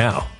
now.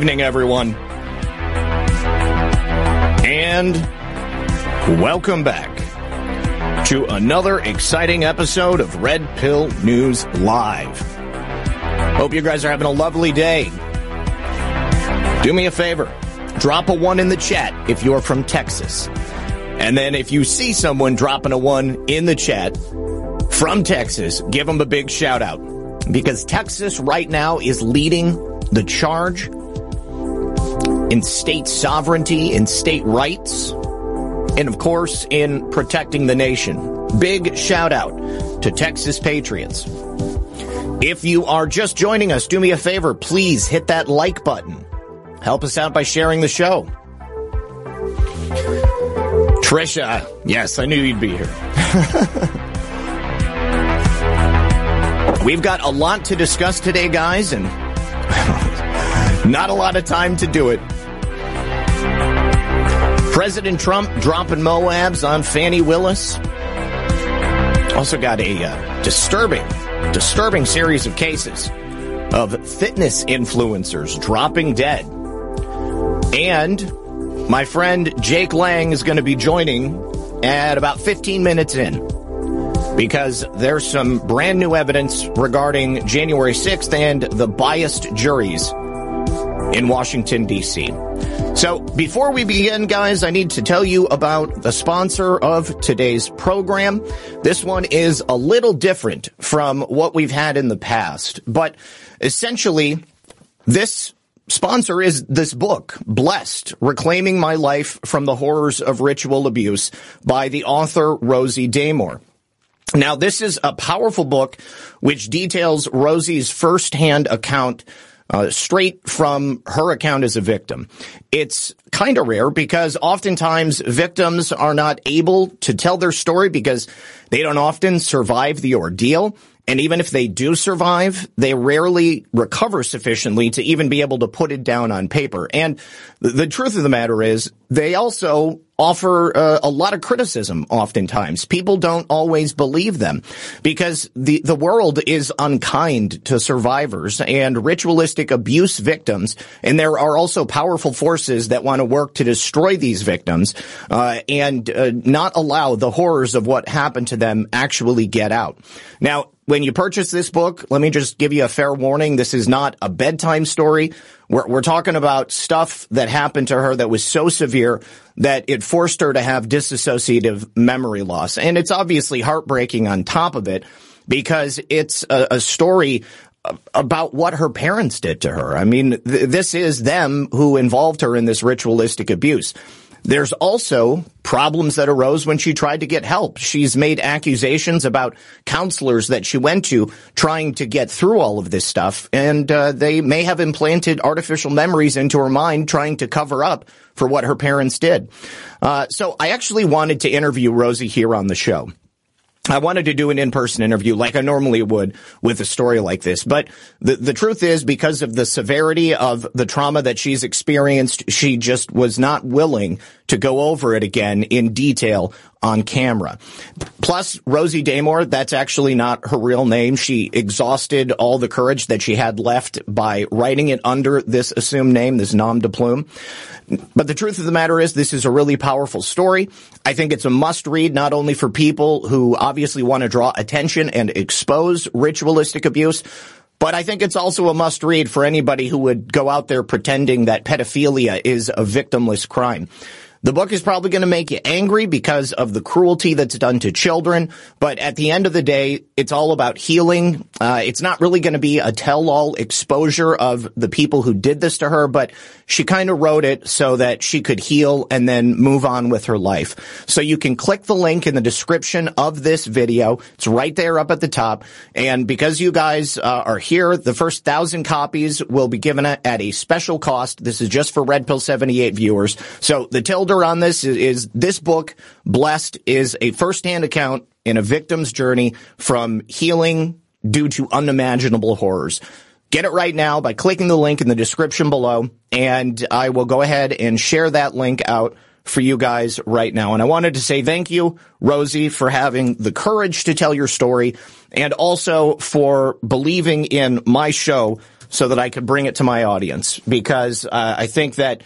Evening, everyone. And welcome back to another exciting episode of Red Pill News Live. Hope you guys are having a lovely day. Do me a favor drop a one in the chat if you're from Texas. And then if you see someone dropping a one in the chat from Texas, give them a big shout out. Because Texas right now is leading the charge in state sovereignty, in state rights, and of course in protecting the nation. Big shout out to Texas Patriots. If you are just joining us, do me a favor, please hit that like button. Help us out by sharing the show. Trisha, yes, I knew you'd be here. We've got a lot to discuss today, guys, and not a lot of time to do it. President Trump dropping Moabs on Fani Willis. Also got a uh, disturbing, disturbing series of cases of fitness influencers dropping dead. And my friend Jake Lang is going to be joining at about 15 minutes in because there's some brand new evidence regarding January 6th and the biased juries in Washington, D.C. So before we begin, guys, I need to tell you about the sponsor of today's program. This one is a little different from what we've had in the past, but essentially this sponsor is this book, Blessed, Reclaiming My Life from the Horrors of Ritual Abuse by the author Rosie Daymore. Now, this is a powerful book which details Rosie's firsthand account uh, straight from her account as a victim. It's kind of rare because oftentimes victims are not able to tell their story because they don't often survive the ordeal. And even if they do survive, they rarely recover sufficiently to even be able to put it down on paper. And the truth of the matter is they also offer uh, a lot of criticism oftentimes. People don't always believe them because the, the world is unkind to survivors and ritualistic abuse victims. And there are also powerful forces that want to work to destroy these victims uh, and uh, not allow the horrors of what happened to them actually get out. Now, when you purchase this book, let me just give you a fair warning. This is not a bedtime story. We're, we're talking about stuff that happened to her that was so severe that it forced her to have dissociative memory loss. And it's obviously heartbreaking on top of it because it's a, a story about what her parents did to her. I mean, th- this is them who involved her in this ritualistic abuse. There's also problems that arose when she tried to get help. She's made accusations about counselors that she went to trying to get through all of this stuff, and uh, they may have implanted artificial memories into her mind trying to cover up for what her parents did. Uh, so I actually wanted to interview Rosie here on the show. I wanted to do an in-person interview like I normally would with a story like this. But the, the truth is because of the severity of the trauma that she's experienced, she just was not willing to go over it again in detail on camera. Plus, Rosie Daymore, that's actually not her real name. She exhausted all the courage that she had left by writing it under this assumed name, this nom de plume. But the truth of the matter is this is a really powerful story. I think it's a must read not only for people who obviously want to draw attention and expose ritualistic abuse, but I think it's also a must read for anybody who would go out there pretending that pedophilia is a victimless crime. The book is probably going to make you angry because of the cruelty that's done to children. But at the end of the day, it's all about healing. Uh, it's not really going to be a tell-all exposure of the people who did this to her, but she kind of wrote it so that she could heal and then move on with her life. So you can click the link in the description of this video. It's right there up at the top. And because you guys uh, are here, the first thousand copies will be given at a special cost. This is just for Red Pill 78 viewers. So the Tilda on this is, is this book, Blessed, is a firsthand account in a victim's journey from healing due to unimaginable horrors. Get it right now by clicking the link in the description below, and I will go ahead and share that link out for you guys right now. And I wanted to say thank you, Rosie, for having the courage to tell your story and also for believing in my show so that I could bring it to my audience because uh, I think that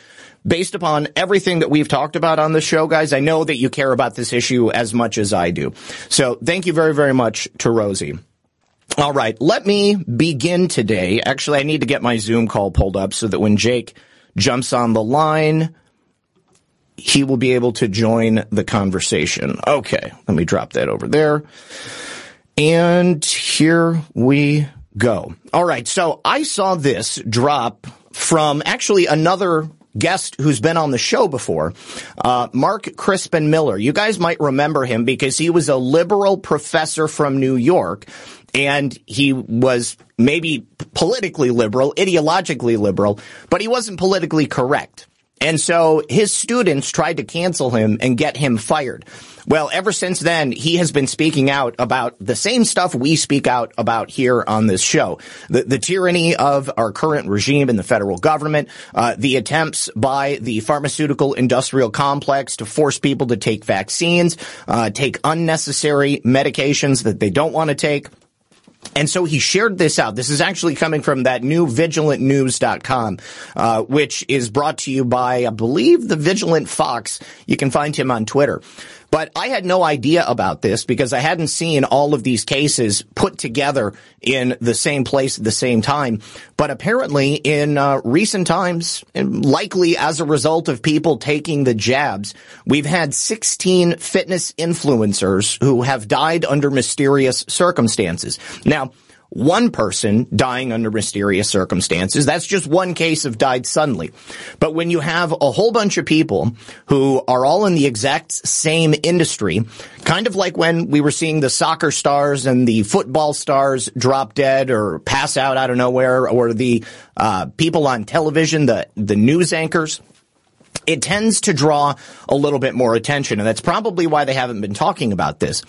based upon everything that we've talked about on the show, guys, I know that you care about this issue as much as I do. So thank you very, very much to Rosie. All right, let me begin today. Actually, I need to get my Zoom call pulled up so that when Jake jumps on the line, he will be able to join the conversation. Okay, let me drop that over there. And here we go. All right, so I saw this drop from actually another guest who's been on the show before, uh, Mark Crispin Miller. You guys might remember him because he was a liberal professor from New York and he was maybe politically liberal, ideologically liberal, but he wasn't politically correct. And so his students tried to cancel him and get him fired. Well, ever since then, he has been speaking out about the same stuff we speak out about here on this show. The, the tyranny of our current regime in the federal government, uh, the attempts by the pharmaceutical industrial complex to force people to take vaccines, uh, take unnecessary medications that they don't want to take. And so he shared this out. This is actually coming from that new vigilantnews.com, uh, which is brought to you by, I believe, the Vigilant Fox. You can find him on Twitter. But I had no idea about this because I hadn't seen all of these cases put together in the same place at the same time. But apparently in uh, recent times, likely as a result of people taking the jabs, we've had 16 fitness influencers who have died under mysterious circumstances. Now, one person dying under mysterious circumstances. That's just one case of died suddenly. But when you have a whole bunch of people who are all in the exact same industry, kind of like when we were seeing the soccer stars and the football stars drop dead or pass out out of nowhere, or the uh, people on television, the the news anchors it tends to draw a little bit more attention. And that's probably why they haven't been talking about this.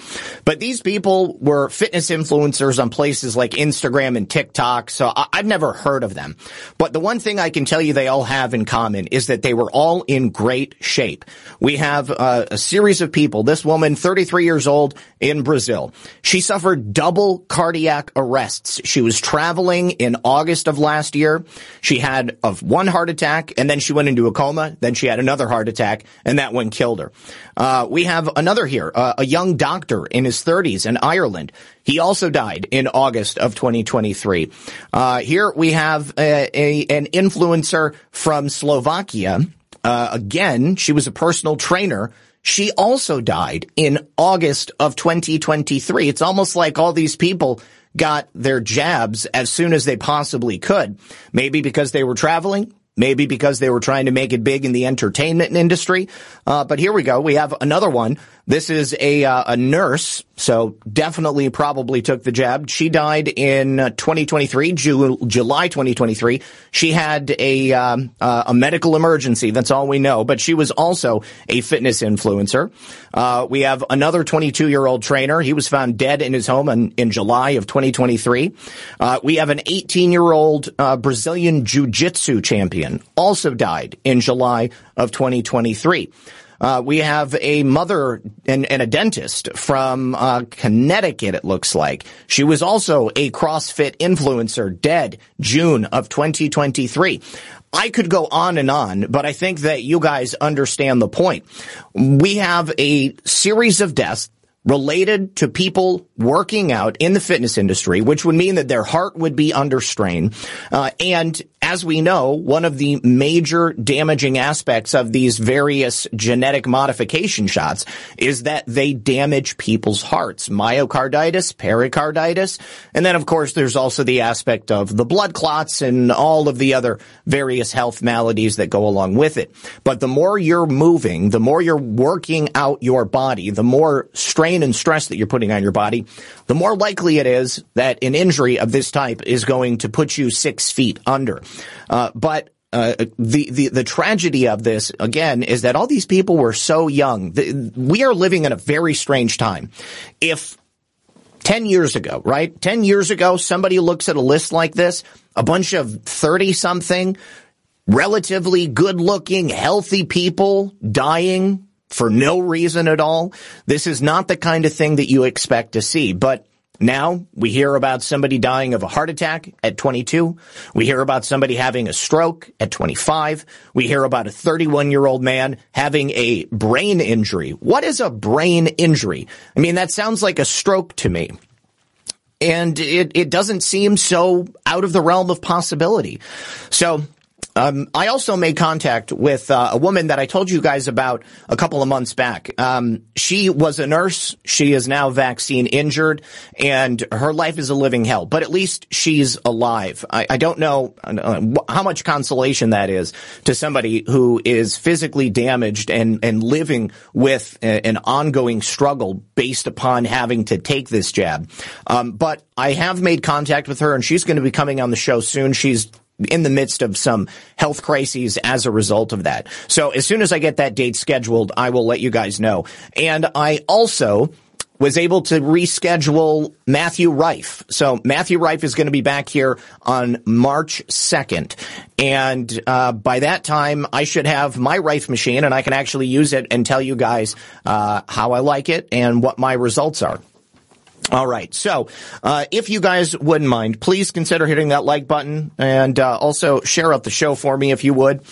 But these people were fitness influencers on places like Instagram and TikTok. So I- have never heard of them. But the one thing I can tell you they all have in common is that they were all in great shape. We have uh, a series of people. This woman, 33 years old in Brazil. She suffered double cardiac arrests. She was traveling in August of last year. She had of one heart attack and then she went into a coma. Then she she had another heart attack, and that one killed her. Uh, we have another here, uh, a young doctor in his 30s in Ireland. He also died in August of 2023. Uh, here we have a, a, an influencer from Slovakia. Uh, again, she was a personal trainer. She also died in August of 2023. It's almost like all these people got their jabs as soon as they possibly could. Maybe because they were traveling, Maybe because they were trying to make it big in the entertainment industry. Uh, but here we go. We have another one. This is a, uh, a nurse so definitely probably took the jab. She died in uh, 2023, Ju- July 2023. She had a um, uh, a medical emergency. That's all we know. But she was also a fitness influencer. Uh, we have another 22 year old trainer. He was found dead in his home in, in July of 2023. Uh, we have an 18 year old uh, Brazilian jiu jitsu champion also died in July of 2023. Uh, we have a mother and, and a dentist from uh, Connecticut, it looks like. She was also a CrossFit influencer, dead June of 2023. I could go on and on, but I think that you guys understand the point. We have a series of deaths related to people working out in the fitness industry, which would mean that their heart would be under strain. Uh, and as we know, one of the major damaging aspects of these various genetic modification shots is that they damage people's hearts. Myocarditis, pericarditis, and then of course there's also the aspect of the blood clots and all of the other various health maladies that go along with it. But the more you're moving, the more you're working out your body, the more strain and stress that you're putting on your body, the more likely it is that an injury of this type is going to put you six feet under. Uh, but uh, the, the the tragedy of this again is that all these people were so young. The, we are living in a very strange time. If 10 years ago, right? 10 years ago, somebody looks at a list like this, a bunch of 30 something, relatively good looking, healthy people dying for no reason at all. This is not the kind of thing that you expect to see, but now we hear about somebody dying of a heart attack at 22. We hear about somebody having a stroke at 25. We hear about a 31 year old man having a brain injury. What is a brain injury? I mean, that sounds like a stroke to me. And it, it doesn't seem so out of the realm of possibility. So um, I also made contact with uh, a woman that I told you guys about a couple of months back. Um, she was a nurse. She is now vaccine injured, and her life is a living hell. But at least she's alive. I, I don't know how much consolation that is to somebody who is physically damaged and and living with a, an ongoing struggle based upon having to take this jab. Um, but I have made contact with her, and she's going to be coming on the show soon. She's in the midst of some health crises as a result of that. So as soon as I get that date scheduled, I will let you guys know. And I also was able to reschedule Matthew Rife. So Matthew Rife is going to be back here on March 2nd. And uh, by that time, I should have my Rife machine and I can actually use it and tell you guys uh, how I like it and what my results are. All right. So, uh, if you guys wouldn't mind, please consider hitting that like button and uh, also share out the show for me if you would.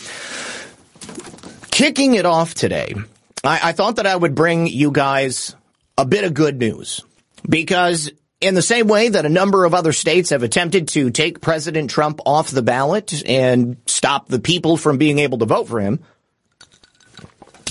Kicking it off today, I-, I thought that I would bring you guys a bit of good news because in the same way that a number of other states have attempted to take President Trump off the ballot and stop the people from being able to vote for him,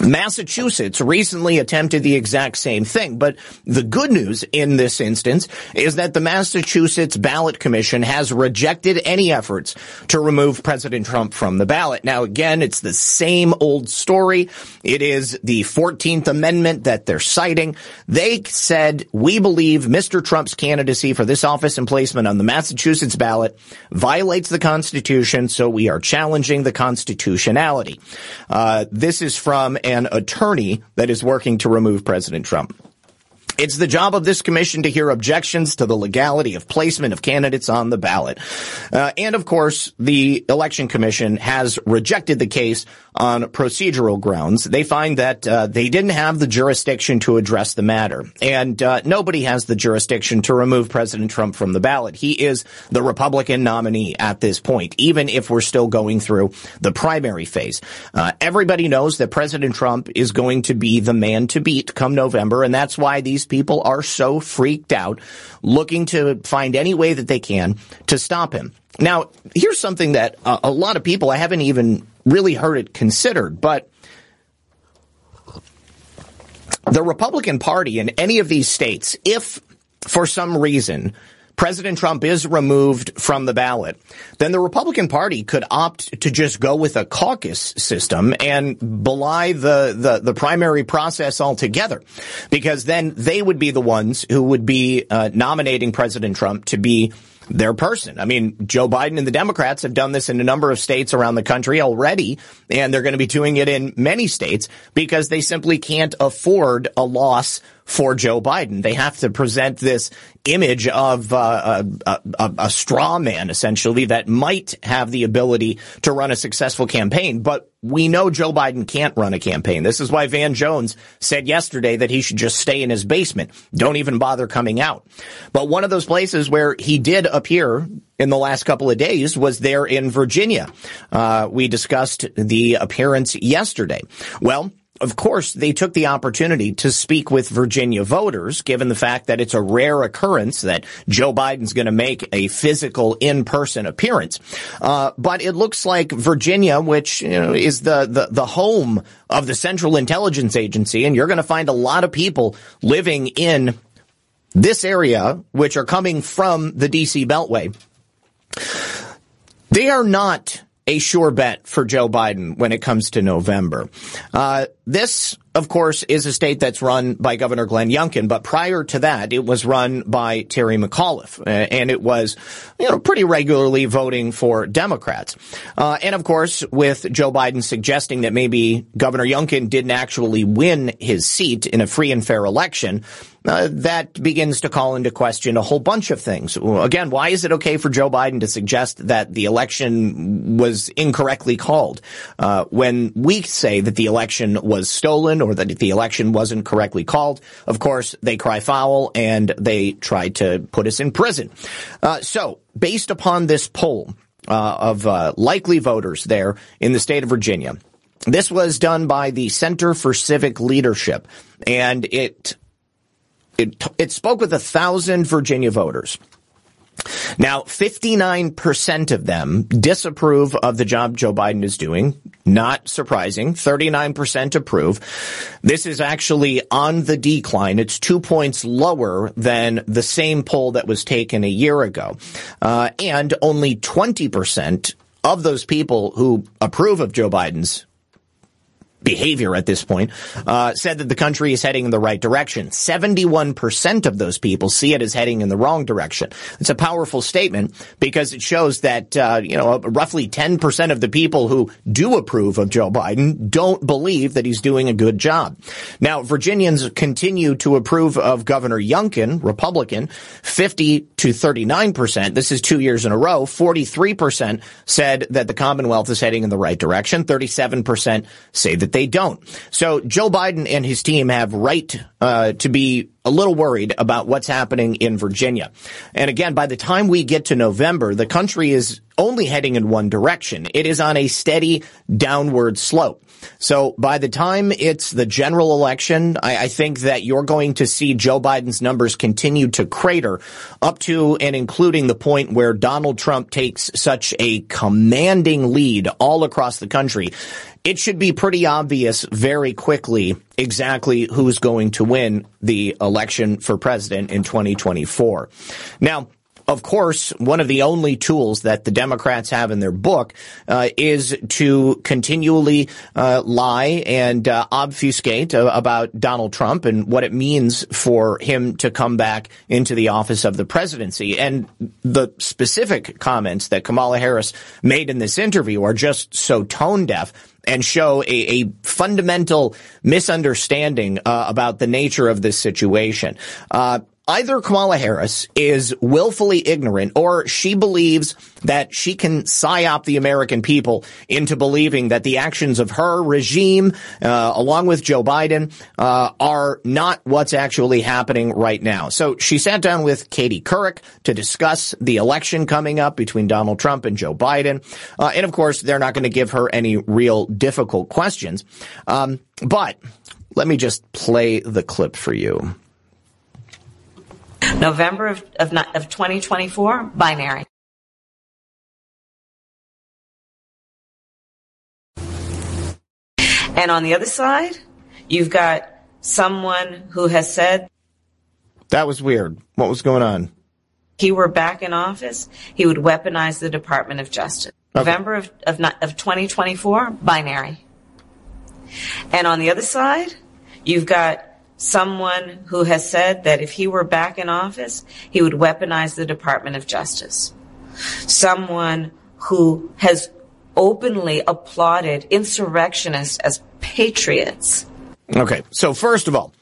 Massachusetts recently attempted the exact same thing, but the good news in this instance is that the Massachusetts Ballot Commission has rejected any efforts to remove President Trump from the ballot. Now again, it's the same old story. It is the 14th Amendment that they're citing. They said, we believe Mr. Trump's candidacy for this office and placement on the Massachusetts ballot violates the Constitution, so we are challenging the constitutionality. Uh, this is from an attorney that is working to remove President Trump. It's the job of this commission to hear objections to the legality of placement of candidates on the ballot. Uh, and of course, the election commission has rejected the case on procedural grounds. They find that uh, they didn't have the jurisdiction to address the matter. And uh, nobody has the jurisdiction to remove President Trump from the ballot. He is the Republican nominee at this point, even if we're still going through the primary phase. Uh, everybody knows that President Trump is going to be the man to beat come November, and that's why these people are so freaked out, looking to find any way that they can to stop him. Now, here's something that uh, a lot of people, I haven't even really heard it considered, but the Republican Party in any of these states, if for some reason President Trump is removed from the ballot, then the Republican Party could opt to just go with a caucus system and belie the, the, the primary process altogether. Because then they would be the ones who would be uh, nominating President Trump to be their person. I mean, Joe Biden and the Democrats have done this in a number of states around the country already, and they're going to be doing it in many states because they simply can't afford a loss for Joe Biden. They have to present this image of uh, a, a, a straw man, essentially, that might have the ability to run a successful campaign. But we know Joe Biden can't run a campaign. This is why Van Jones said yesterday that he should just stay in his basement. Don't even bother coming out. But one of those places where he did appear in the last couple of days was there in Virginia. Uh, we discussed the appearance yesterday. Well, of course, they took the opportunity to speak with Virginia voters, given the fact that it's a rare occurrence that Joe Biden's going to make a physical in-person appearance. Uh, but it looks like Virginia, which you know, is the, the, the home of the Central Intelligence Agency, and you're going to find a lot of people living in this area, which are coming from the DC Beltway. They are not a sure bet for Joe Biden when it comes to November. Uh, this, of course, is a state that's run by Governor Glenn Youngkin, but prior to that, it was run by Terry McAuliffe, uh, and it was, you know, pretty regularly voting for Democrats. Uh, and of course, with Joe Biden suggesting that maybe Governor Youngkin didn't actually win his seat in a free and fair election, uh, that begins to call into question a whole bunch of things. Again, why is it okay for Joe Biden to suggest that the election was incorrectly called uh, when we say that the election was stolen or that the election wasn't correctly called? Of course, they cry foul and they try to put us in prison. Uh, so, based upon this poll uh, of uh, likely voters there in the state of Virginia. This was done by the Center for Civic Leadership, and it it, it spoke with a thousand Virginia voters. Now, 59% of them disapprove of the job Joe Biden is doing. Not surprising. 39% approve. This is actually on the decline. It's two points lower than the same poll that was taken a year ago. Uh, and only 20% of those people who approve of Joe Biden's behavior at this point, uh, said that the country is heading in the right direction. 71% of those people see it as heading in the wrong direction. It's a powerful statement because it shows that, uh, you know, roughly 10% of the people who do approve of Joe Biden don't believe that he's doing a good job. Now, Virginians continue to approve of Governor Youngkin, Republican, 50 to 39%. This is two years in a row. 43% said that the Commonwealth is heading in the right direction. 37% say that they don't. So Joe Biden and his team have right uh, to be a little worried about what's happening in Virginia. And again, by the time we get to November, the country is only heading in one direction. It is on a steady downward slope. So by the time it's the general election, I, I, think that you're going to see Joe Biden's numbers continue to crater up to and including the point where Donald Trump takes such a commanding lead all across the country it should be pretty obvious very quickly exactly who's going to win the election for president in 2024. Now, of course, one of the only tools that the Democrats have in their book uh, is to continually uh, lie and uh, obfuscate uh, about Donald Trump and what it means for him to come back into the office of the presidency. And the specific comments that Kamala Harris made in this interview are just so tone deaf and show a, a fundamental misunderstanding uh, about the nature of this situation. Uh, either Kamala Harris is willfully ignorant or she believes that she can psyop the American people into believing that the actions of her regime, uh, along with Joe Biden, uh, are not what's actually happening right now. So she sat down with Katie Couric to discuss the election coming up between Donald Trump and Joe Biden. Uh, and of course, they're not going to give her any real difficult questions. Um, but let me just play the clip for you. November of, of, of 2024, binary. And on the other side, you've got someone who has said. That was weird. What was going on? He were back in office, he would weaponize the Department of Justice. Okay. November of, of, of 2024, binary. And on the other side, you've got someone who has said that if he were back in office, he would weaponize the Department of Justice. Someone who has openly applauded insurrectionists as patriots. Okay. So first of all,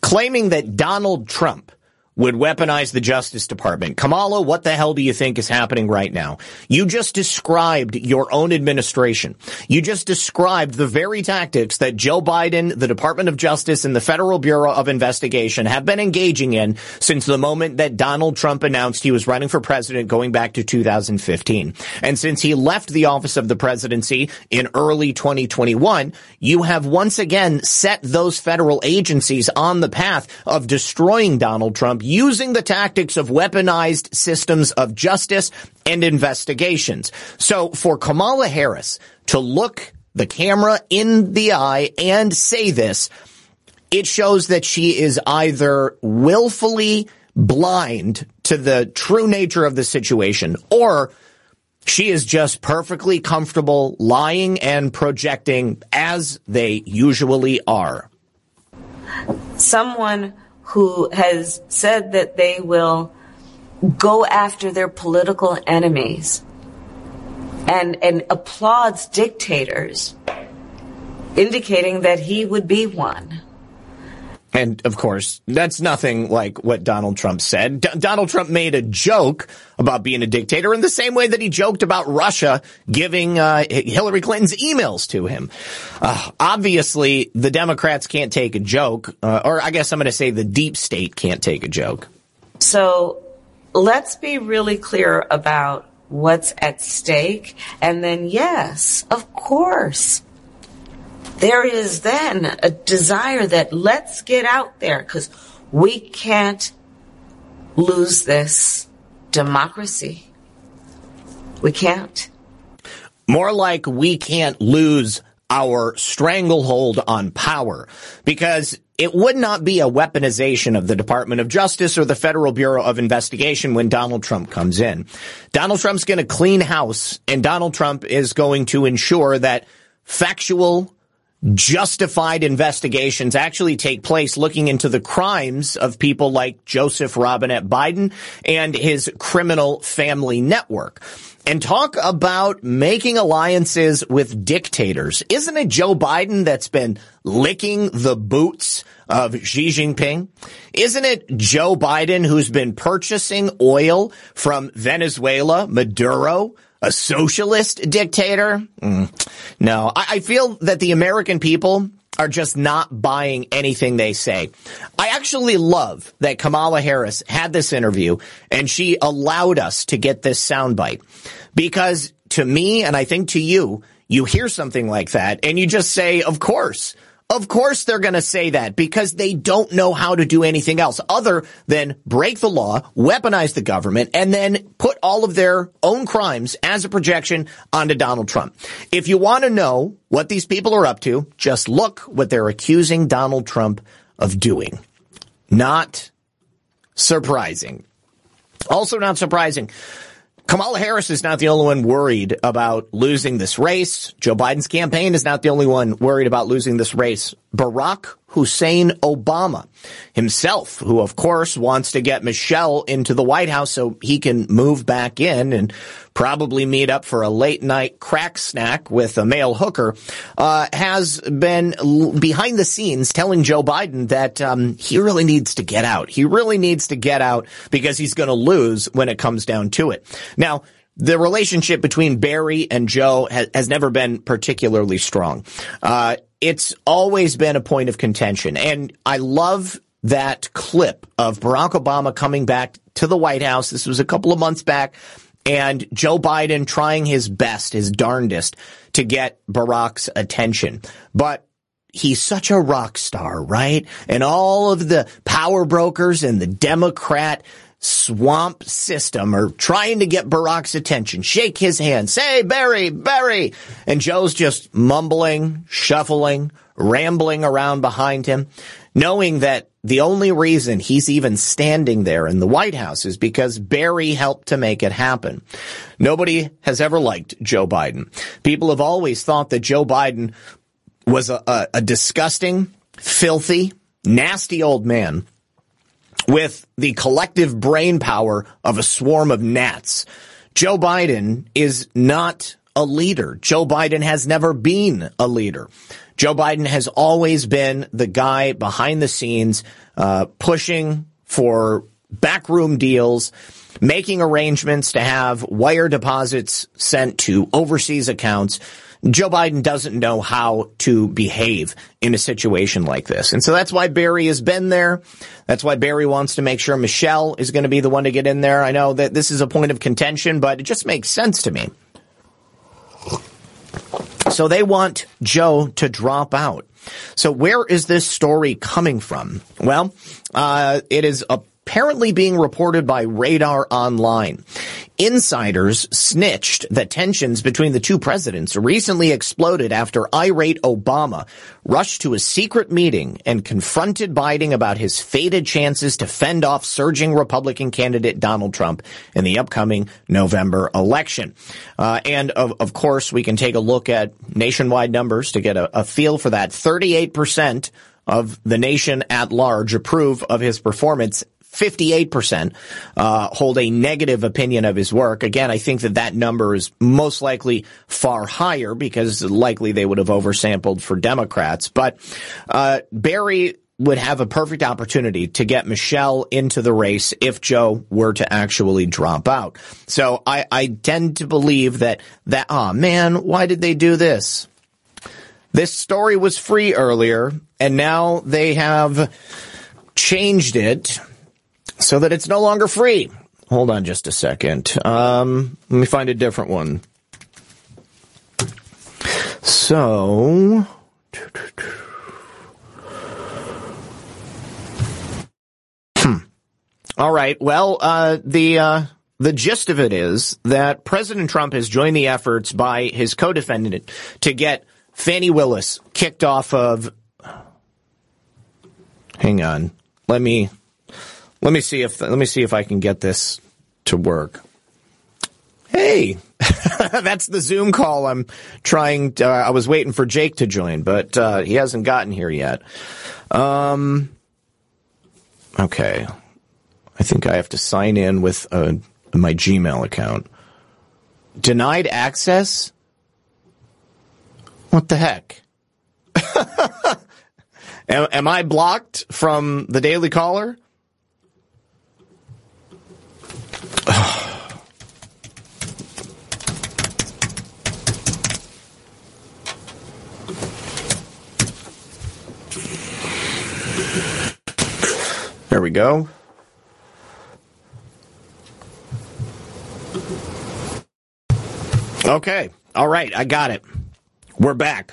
claiming that Donald Trump would weaponize the Justice Department. Kamala, what the hell do you think is happening right now? You just described your own administration. You just described the very tactics that Joe Biden, the Department of Justice, and the Federal Bureau of Investigation have been engaging in since the moment that Donald Trump announced he was running for president going back to 2015. And since he left the office of the presidency in early 2021, you have once again set those federal agencies on the path of destroying Donald Trump using the tactics of weaponized systems of justice and investigations. So for Kamala Harris to look the camera in the eye and say this, it shows that she is either willfully blind to the true nature of the situation or she is just perfectly comfortable lying and projecting as they usually are. Someone who has said that they will go after their political enemies and, and applauds dictators, indicating that he would be one. And of course, that's nothing like what Donald Trump said. D- Donald Trump made a joke about being a dictator in the same way that he joked about Russia giving uh, Hillary Clinton's emails to him. Uh, obviously, the Democrats can't take a joke, uh, or I guess I'm going to say the deep state can't take a joke. So let's be really clear about what's at stake. And then, yes, of course, there is then a desire that let's get out there because we can't lose this democracy. We can't. More like we can't lose our stranglehold on power because it would not be a weaponization of the Department of Justice or the Federal Bureau of Investigation when Donald Trump comes in. Donald Trump's going to clean house and Donald Trump is going to ensure that factual justified investigations actually take place looking into the crimes of people like Joseph Robinette Biden and his criminal family network. And talk about making alliances with dictators. Isn't it Joe Biden that's been licking the boots of Xi Jinping? Isn't it Joe Biden who's been purchasing oil from Venezuela, Maduro, a socialist dictator? Mm. No, I, I feel that the American people are just not buying anything they say. I actually love that Kamala Harris had this interview and she allowed us to get this soundbite because to me, and I think to you, you hear something like that and you just say, of course. Of course they're going to say that because they don't know how to do anything else other than break the law, weaponize the government, and then put all of their own crimes as a projection onto Donald Trump. If you want to know what these people are up to, just look what they're accusing Donald Trump of doing. Not surprising. Also not surprising. Kamala Harris is not the only one worried about losing this race. Joe Biden's campaign is not the only one worried about losing this race. Barack Hussein Obama himself, who of course wants to get Michelle into the White House so he can move back in and probably meet up for a late night crack snack with a male hooker, uh, has been behind the scenes telling Joe Biden that um, he really needs to get out. He really needs to get out because he's going to lose when it comes down to it. Now, the relationship between Barry and Joe has, has never been particularly strong. Uh, it's always been a point of contention. And I love that clip of Barack Obama coming back to the White House. This was a couple of months back and Joe Biden trying his best, his darndest to get Barack's attention. But he's such a rock star, right? And all of the power brokers and the Democrat swamp system or trying to get Barack's attention. Shake his hand. Say, Barry, Barry. And Joe's just mumbling, shuffling, rambling around behind him, knowing that the only reason he's even standing there in the White House is because Barry helped to make it happen. Nobody has ever liked Joe Biden. People have always thought that Joe Biden was a, a, a disgusting, filthy, nasty old man with the collective brain power of a swarm of gnats. Joe Biden is not a leader. Joe Biden has never been a leader. Joe Biden has always been the guy behind the scenes, uh, pushing for backroom deals, making arrangements to have wire deposits sent to overseas accounts. Joe Biden doesn't know how to behave in a situation like this. And so that's why Barry has been there. That's why Barry wants to make sure Michelle is going to be the one to get in there. I know that this is a point of contention, but it just makes sense to me. So they want Joe to drop out. So where is this story coming from? Well, uh, it is apparently being reported by Radar Online. Insiders snitched that tensions between the two presidents recently exploded after irate Obama rushed to a secret meeting and confronted Biden about his faded chances to fend off surging Republican candidate Donald Trump in the upcoming November election. Uh, and of, of course, we can take a look at nationwide numbers to get a, a feel for that. 38% of the nation at large approve of his performance 58% uh, hold a negative opinion of his work. Again, I think that that number is most likely far higher because likely they would have oversampled for Democrats. But uh, Barry would have a perfect opportunity to get Michelle into the race if Joe were to actually drop out. So I, I tend to believe that that, oh man, why did they do this? This story was free earlier and now they have changed it so that it's no longer free. Hold on just a second. Um, let me find a different one. So, hmm. All right. Well, uh, the uh, the gist of it is that President Trump has joined the efforts by his co-defendant to get Fani Willis kicked off of. Hang on. Let me let me see if let me see if I can get this to work. Hey, that's the Zoom call. I'm trying. To, uh, I was waiting for Jake to join, but uh, he hasn't gotten here yet. Um. Okay, I think I have to sign in with uh, my Gmail account. Denied access. What the heck? am, am I blocked from the Daily Caller? There we go. Okay. All right. I got it. We're back.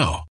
now.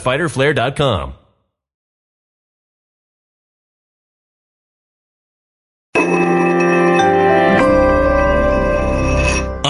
www.fighterflare.com.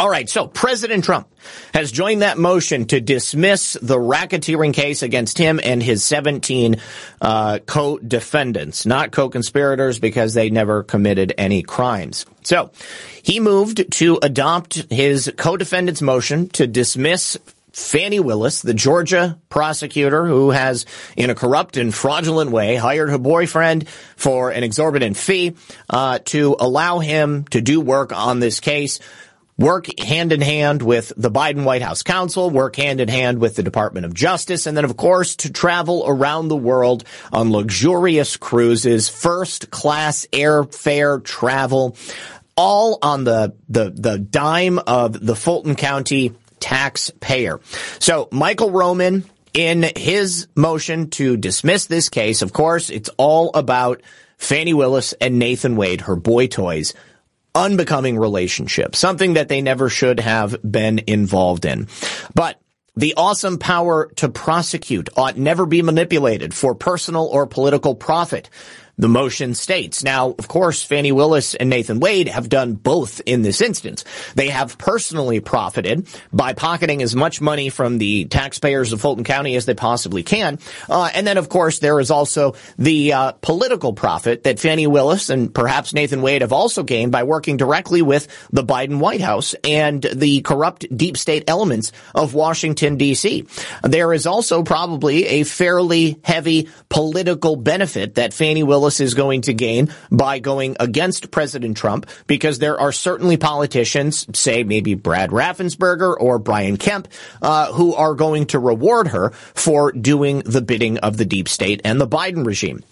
All right, so President Trump has joined that motion to dismiss the racketeering case against him and his 17 uh, co-defendants, not co-conspirators because they never committed any crimes. So he moved to adopt his co-defendants motion to dismiss Fani Willis, the Georgia prosecutor who has, in a corrupt and fraudulent way, hired her boyfriend for an exorbitant fee uh, to allow him to do work on this case work hand in hand with the Biden White House counsel, work hand in hand with the Department of Justice, and then of course to travel around the world on luxurious cruises, first class airfare travel, all on the, the, the dime of the Fulton County taxpayer. So Michael Roman, in his motion to dismiss this case, of course, it's all about Fani Willis and Nathan Wade, her boy toys, unbecoming relationship, something that they never should have been involved in. But the awesome power to prosecute ought never be manipulated for personal or political profit the motion states. Now, of course, Fani Willis and Nathan Wade have done both in this instance. They have personally profited by pocketing as much money from the taxpayers of Fulton County as they possibly can. Uh, and then, of course, there is also the uh, political profit that Fani Willis and perhaps Nathan Wade have also gained by working directly with the Biden White House and the corrupt deep state elements of Washington, D.C. There is also probably a fairly heavy political benefit that Fani Willis Willis is going to gain by going against President Trump because there are certainly politicians, say maybe Brad Raffensperger or Brian Kemp, uh, who are going to reward her for doing the bidding of the deep state and the Biden regime.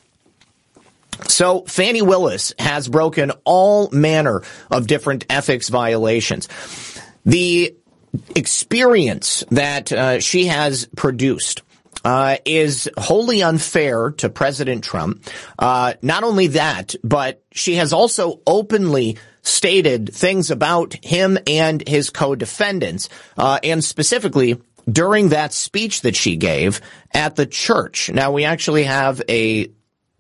So Fani Willis has broken all manner of different ethics violations. The experience that uh, she has produced uh, is wholly unfair to President Trump. Uh, not only that, but she has also openly stated things about him and his co-defendants, uh, and specifically during that speech that she gave at the church. Now we actually have a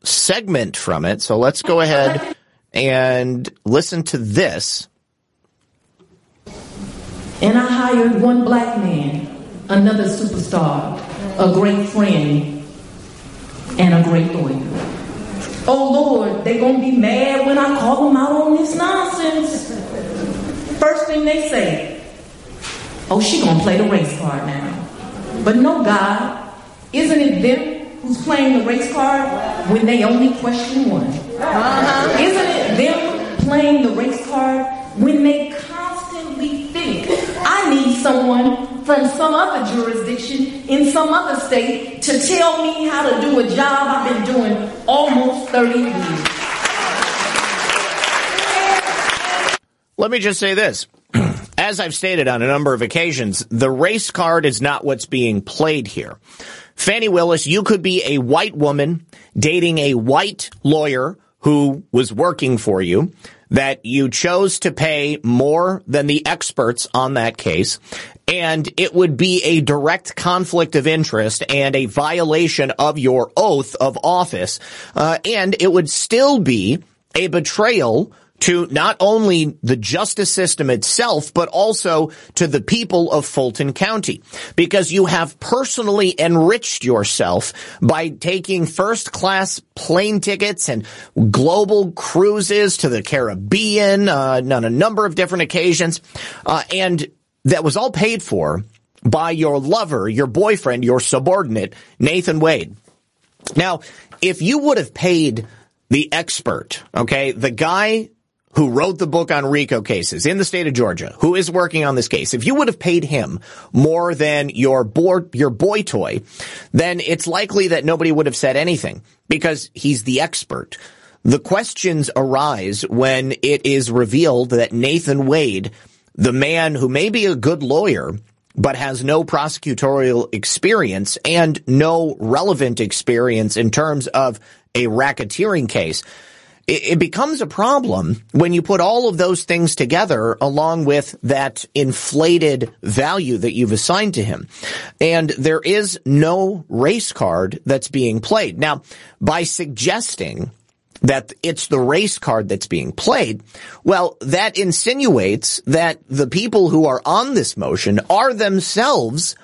segment from it, so let's go ahead and listen to this. And I hired one black man, another superstar, a great friend, and a great lawyer. Oh Lord, they gonna be mad when I call them out on this nonsense. First thing they say, oh, she gonna play the race card now. But no, God, isn't it them who's playing the race card when they only question one? Uh-huh. Isn't it them playing the race card when they constantly think, I need someone from some other jurisdiction in some other state to tell me how to do a job I've been doing almost 30 years. Let me just say this. As I've stated on a number of occasions, the race card is not what's being played here. Fani Willis, you could be a white woman dating a white lawyer who was working for you that you chose to pay more than the experts on that case and it would be a direct conflict of interest and a violation of your oath of office, uh, and it would still be a betrayal to not only the justice system itself, but also to the people of Fulton County. Because you have personally enriched yourself by taking first class plane tickets and global cruises to the Caribbean uh, on a number of different occasions. Uh, and that was all paid for by your lover, your boyfriend, your subordinate, Nathan Wade. Now, if you would have paid the expert, okay, the guy who wrote the book on RICO cases in the state of Georgia, who is working on this case, if you would have paid him more than your board, your boy toy, then it's likely that nobody would have said anything because he's the expert. The questions arise when it is revealed that Nathan Wade, the man who may be a good lawyer, but has no prosecutorial experience and no relevant experience in terms of a racketeering case, it, becomes a problem when you put all of those things together along with that inflated value that you've assigned to him. And there is no race card that's being played. Now, by suggesting that it's the race card that's being played, well, that insinuates that the people who are on this motion are themselves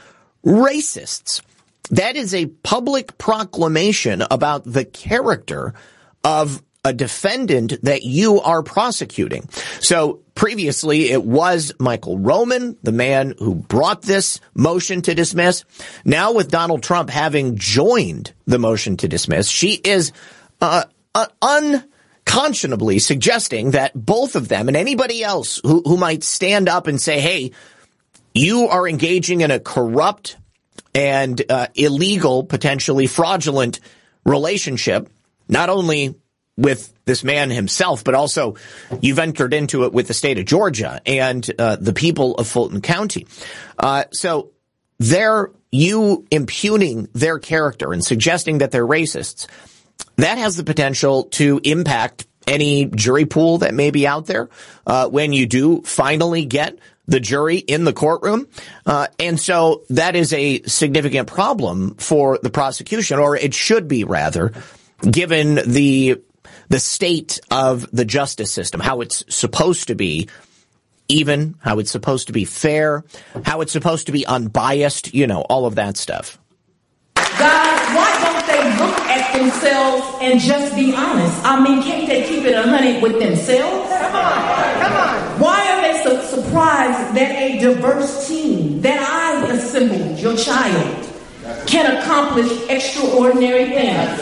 racists. That is a public proclamation about the character of a defendant that you are prosecuting. So previously it was Michael Roman, the man who brought this motion to dismiss. Now with Donald Trump having joined the motion to dismiss, she is uh, uh, unconscionably suggesting that both of them and anybody else who, who might stand up and say, hey, you are engaging in a corrupt and uh, illegal, potentially fraudulent relationship, not only with this man himself, but also you've entered into it with the state of Georgia and uh, the people of Fulton County. Uh, so they're you impugning their character and suggesting that they're racists that has the potential to impact any jury pool that may be out there uh, when you do finally get the jury in the courtroom. Uh, and so that is a significant problem for the prosecution, or it should be rather, given the the state of the justice system, how it's supposed to be even, how it's supposed to be fair, how it's supposed to be unbiased, you know, all of that stuff. God, why don't they look at themselves and just be honest? I mean, can't they keep it a hundred with themselves? Come on, come on. Why are they so surprised that a diverse team that I assembled, your child, can accomplish extraordinary things?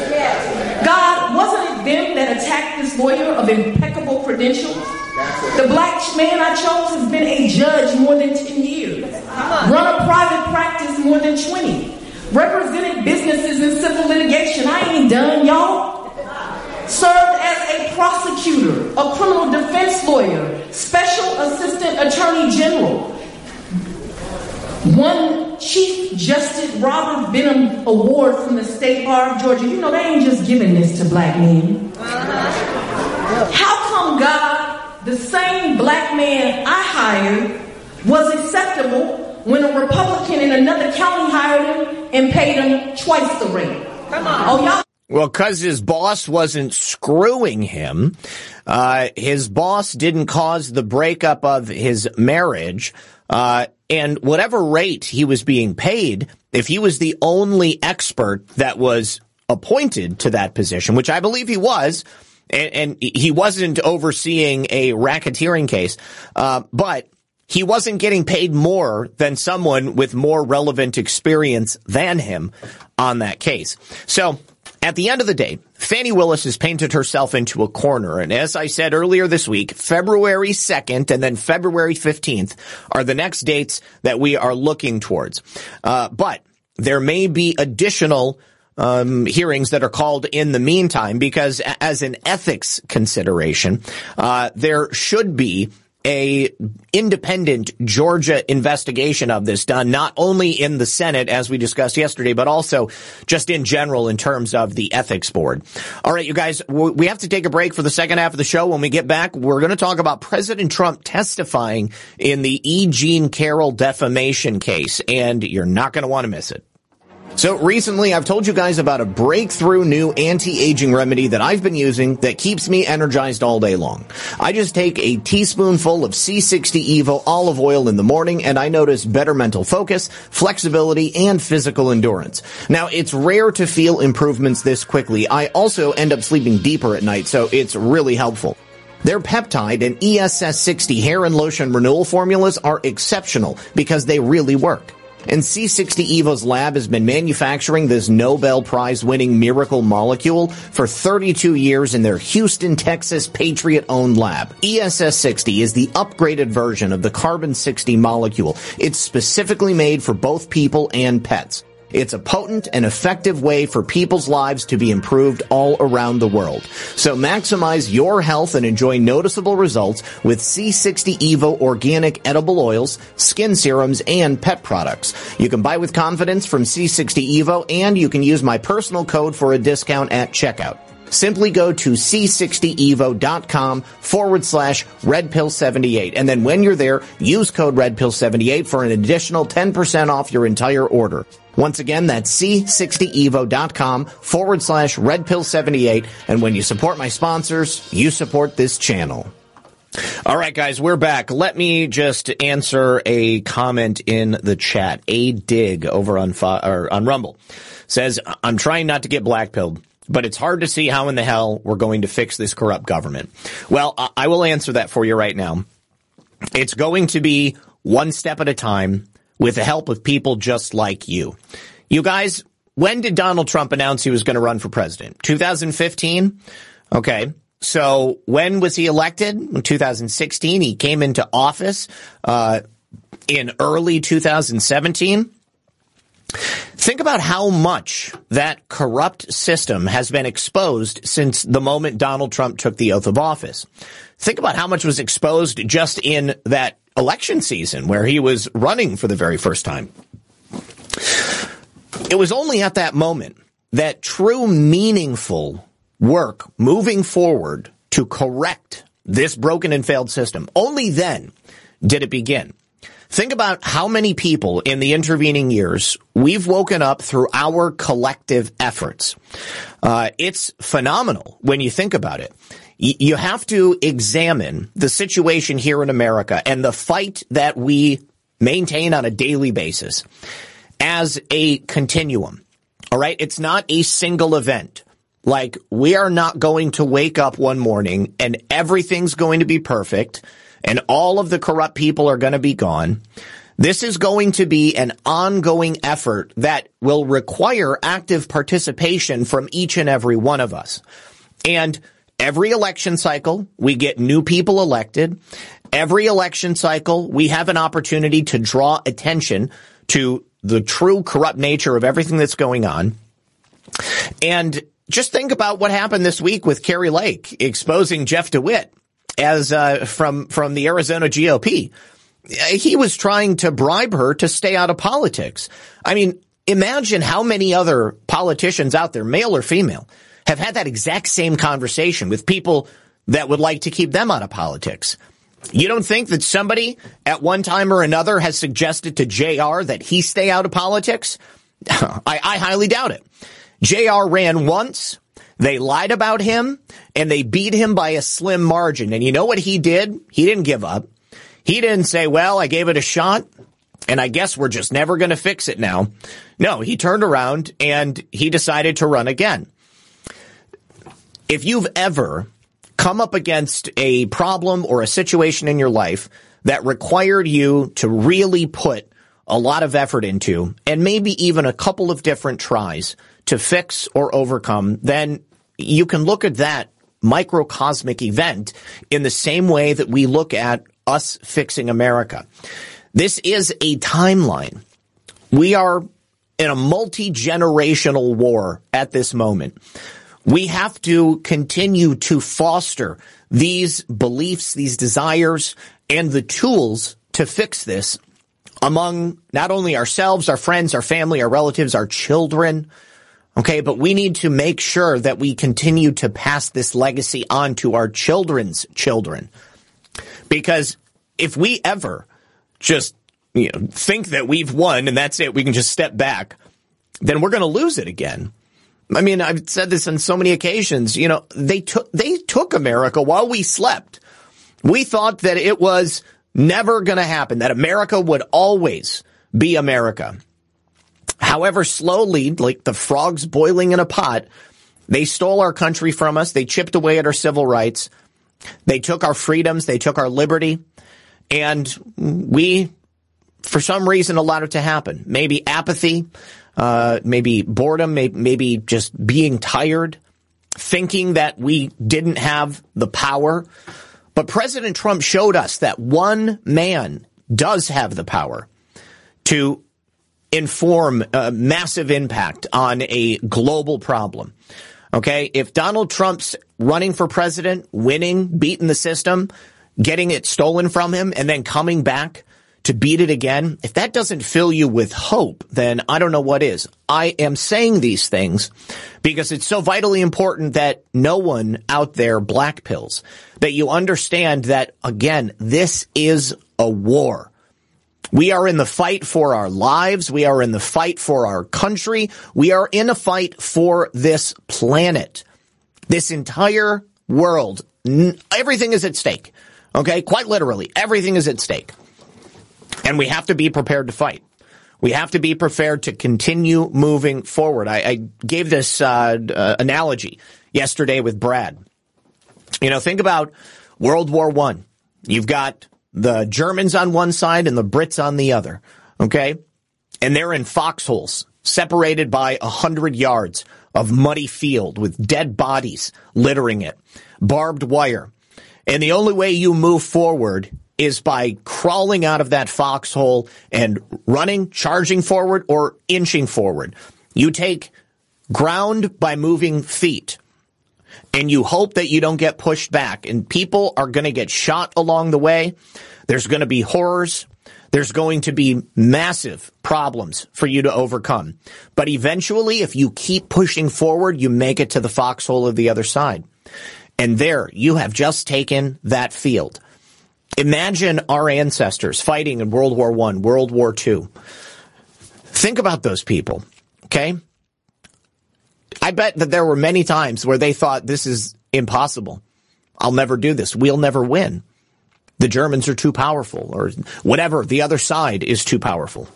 God, wasn't it them that attacked this lawyer of impeccable credentials? The black man I chose has been a judge more than 10 years, run a private practice more than 20 represented businesses in civil litigation. I ain't done, y'all. Served as a prosecutor, a criminal defense lawyer, special assistant attorney general. One Chief Justice Robert Benham Award from the State Bar of Georgia. You know, they ain't just giving this to black men. How come God, the same black man I hired, was acceptable when a Republican in another county hired him and paid him twice the rate. Come on. Oh, y'all. Well, because his boss wasn't screwing him, uh, his boss didn't cause the breakup of his marriage, uh, and whatever rate he was being paid, if he was the only expert that was appointed to that position, which I believe he was, and, and he wasn't overseeing a racketeering case, uh, but he wasn't getting paid more than someone with more relevant experience than him on that case. So at the end of the day, Fani Willis has painted herself into a corner. And as I said earlier this week, February 2nd and then February 15th are the next dates that we are looking towards. Uh, but there may be additional um, hearings that are called in the meantime because as an ethics consideration, uh, there should be a independent Georgia investigation of this done, not only in the Senate, as we discussed yesterday, but also just in general in terms of the ethics board. All right, you guys, we have to take a break for the second half of the show. When we get back, we're going to talk about President Trump testifying in the E. Jean Carroll defamation case, and you're not going to want to miss it. So recently I've told you guys about a breakthrough new anti-aging remedy that I've been using that keeps me energized all day long. I just take a teaspoonful of C60 Evo olive oil in the morning and I notice better mental focus, flexibility, and physical endurance. Now it's rare to feel improvements this quickly. I also end up sleeping deeper at night, so it's really helpful. Their peptide and ESS60 hair and lotion renewal formulas are exceptional because they really work. And C60 Evo's lab has been manufacturing this Nobel Prize winning miracle molecule for 32 years in their Houston, Texas Patriot owned lab. ESS60 is the upgraded version of the carbon 60 molecule. It's specifically made for both people and pets. It's a potent and effective way for people's lives to be improved all around the world. So maximize your health and enjoy noticeable results with C60 Evo organic edible oils, skin serums, and pet products. You can buy with confidence from C60 Evo and you can use my personal code for a discount at checkout simply go to c60evo.com forward slash redpill78. And then when you're there, use code redpill78 for an additional 10% off your entire order. Once again, that's c60evo.com forward slash redpill78. And when you support my sponsors, you support this channel. All right, guys, we're back. Let me just answer a comment in the chat. A dig over on or on Rumble says, "I'm trying not to get blackpilled, but it's hard to see how in the hell we're going to fix this corrupt government." Well, I will answer that for you right now. It's going to be one step at a time with the help of people just like you. You guys, when did Donald Trump announce he was going to run for president? 2015? Okay. So when was he elected? In 2016. He came into office uh, in early 2017. Think about how much that corrupt system has been exposed since the moment Donald Trump took the oath of office. Think about how much was exposed just in that election season where he was running for the very first time. It was only at that moment that true meaningful work moving forward to correct this broken and failed system, only then did it begin. Think about how many people in the intervening years we've woken up through our collective efforts. Uh, it's phenomenal when you think about it you have to examine the situation here in America and the fight that we maintain on a daily basis as a continuum. All right. It's not a single event. Like we are not going to wake up one morning and everything's going to be perfect and all of the corrupt people are going to be gone. This is going to be an ongoing effort that will require active participation from each and every one of us. And Every election cycle, we get new people elected. Every election cycle, we have an opportunity to draw attention to the true corrupt nature of everything that's going on. And just think about what happened this week with Kari Lake exposing Jeff DeWitt as uh, from from the Arizona GOP. He was trying to bribe her to stay out of politics. I mean, imagine how many other politicians out there, male or female, have had that exact same conversation with people that would like to keep them out of politics. You don't think that somebody at one time or another has suggested to JR that he stay out of politics? I, I highly doubt it. JR ran once. They lied about him and they beat him by a slim margin. And you know what he did? He didn't give up. He didn't say, well, I gave it a shot and I guess we're just never going to fix it now. No, he turned around and he decided to run again if you've ever come up against a problem or a situation in your life that required you to really put a lot of effort into and maybe even a couple of different tries to fix or overcome, then you can look at that microcosmic event in the same way that we look at us fixing America. This is a timeline. We are in a multi-generational war at this moment. We have to continue to foster these beliefs, these desires, and the tools to fix this among not only ourselves, our friends, our family, our relatives, our children. Okay. But we need to make sure that we continue to pass this legacy on to our children's children. Because if we ever just, you know, think that we've won and that's it, we can just step back then we're going to lose it again. I mean, I've said this on so many occasions. You know, they took, they took America while we slept. We thought that it was never going to happen, that America would always be America. However, slowly, like the frogs boiling in a pot, they stole our country from us. They chipped away at our civil rights. They took our freedoms. They took our liberty. And we, for some reason, allowed it to happen. Maybe apathy, uh, maybe boredom, maybe, maybe just being tired, thinking that we didn't have the power. But President Trump showed us that one man does have the power to inform a massive impact on a global problem. Okay. If Donald Trump's running for president, winning, beating the system, getting it stolen from him, and then coming back to beat it again, if that doesn't fill you with hope, then I don't know what is. I am saying these things because it's so vitally important that no one out there black pills, that you understand that again, this is a war. We are in the fight for our lives. We are in the fight for our country. We are in a fight for this planet. This entire world. Everything is at stake. Okay. Quite literally, everything is at stake. And we have to be prepared to fight. We have to be prepared to continue moving forward. I, I gave this uh, uh, analogy yesterday with Brad. You know, think about World War One. You've got the Germans on one side and the Brits on the other. Okay. And they're in foxholes separated by a hundred yards of muddy field with dead bodies littering it, barbed wire. And the only way you move forward is by crawling out of that foxhole and running, charging forward or inching forward. You take ground by moving feet and you hope that you don't get pushed back and people are going to get shot along the way. There's going to be horrors. There's going to be massive problems for you to overcome. But eventually, if you keep pushing forward, you make it to the foxhole of the other side. And there, you have just taken that field. Imagine our ancestors fighting in World War One, World War Two. Think about those people. Okay. I bet that there were many times where they thought this is impossible. I'll never do this. We'll never win. The Germans are too powerful or whatever. The other side is too powerful.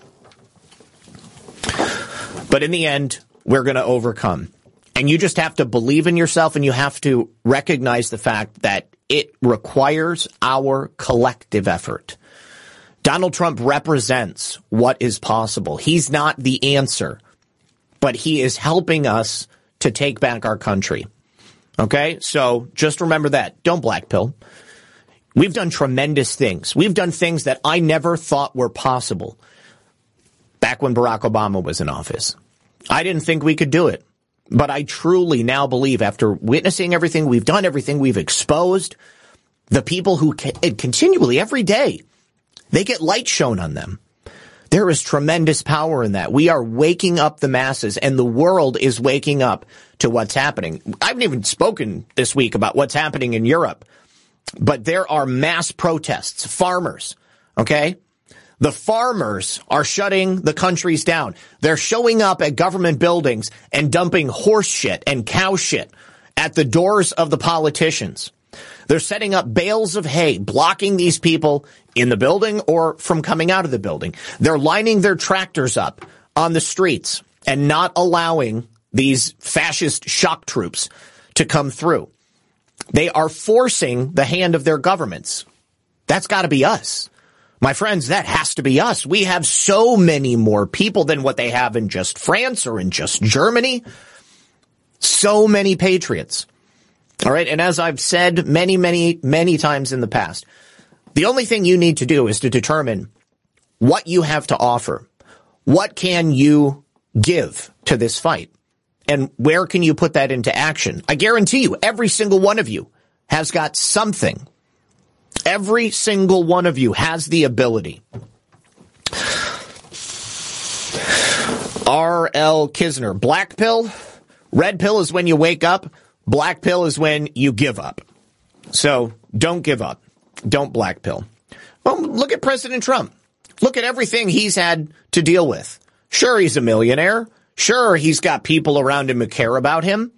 But in the end, we're going to overcome. And you just have to believe in yourself and you have to recognize the fact that it requires our collective effort. Donald Trump represents what is possible. He's not the answer, but he is helping us to take back our country. Okay. So just remember that. Don't black pill. We've done tremendous things. We've done things that I never thought were possible back when Barack Obama was in office. I didn't think we could do it. But I truly now believe after witnessing everything we've done, everything we've exposed, the people who continually every day, they get light shown on them. There is tremendous power in that. We are waking up the masses and the world is waking up to what's happening. I haven't even spoken this week about what's happening in Europe, but there are mass protests, farmers, okay? The farmers are shutting the countries down. They're showing up at government buildings and dumping horse shit and cow shit at the doors of the politicians. They're setting up bales of hay, blocking these people in the building or from coming out of the building. They're lining their tractors up on the streets and not allowing these fascist shock troops to come through. They are forcing the hand of their governments. That's got to be us. My friends, that has to be us. We have so many more people than what they have in just France or in just Germany. So many patriots. All right. And as I've said many, many, many times in the past, the only thing you need to do is to determine what you have to offer. What can you give to this fight? And where can you put that into action? I guarantee you, every single one of you has got something Every single one of you has the ability. R.L. Kisner, black pill, red pill is when you wake up, black pill is when you give up. So don't give up. Don't black pill. Well, look at President Trump. Look at everything he's had to deal with. Sure, he's a millionaire. Sure, he's got people around him who care about him,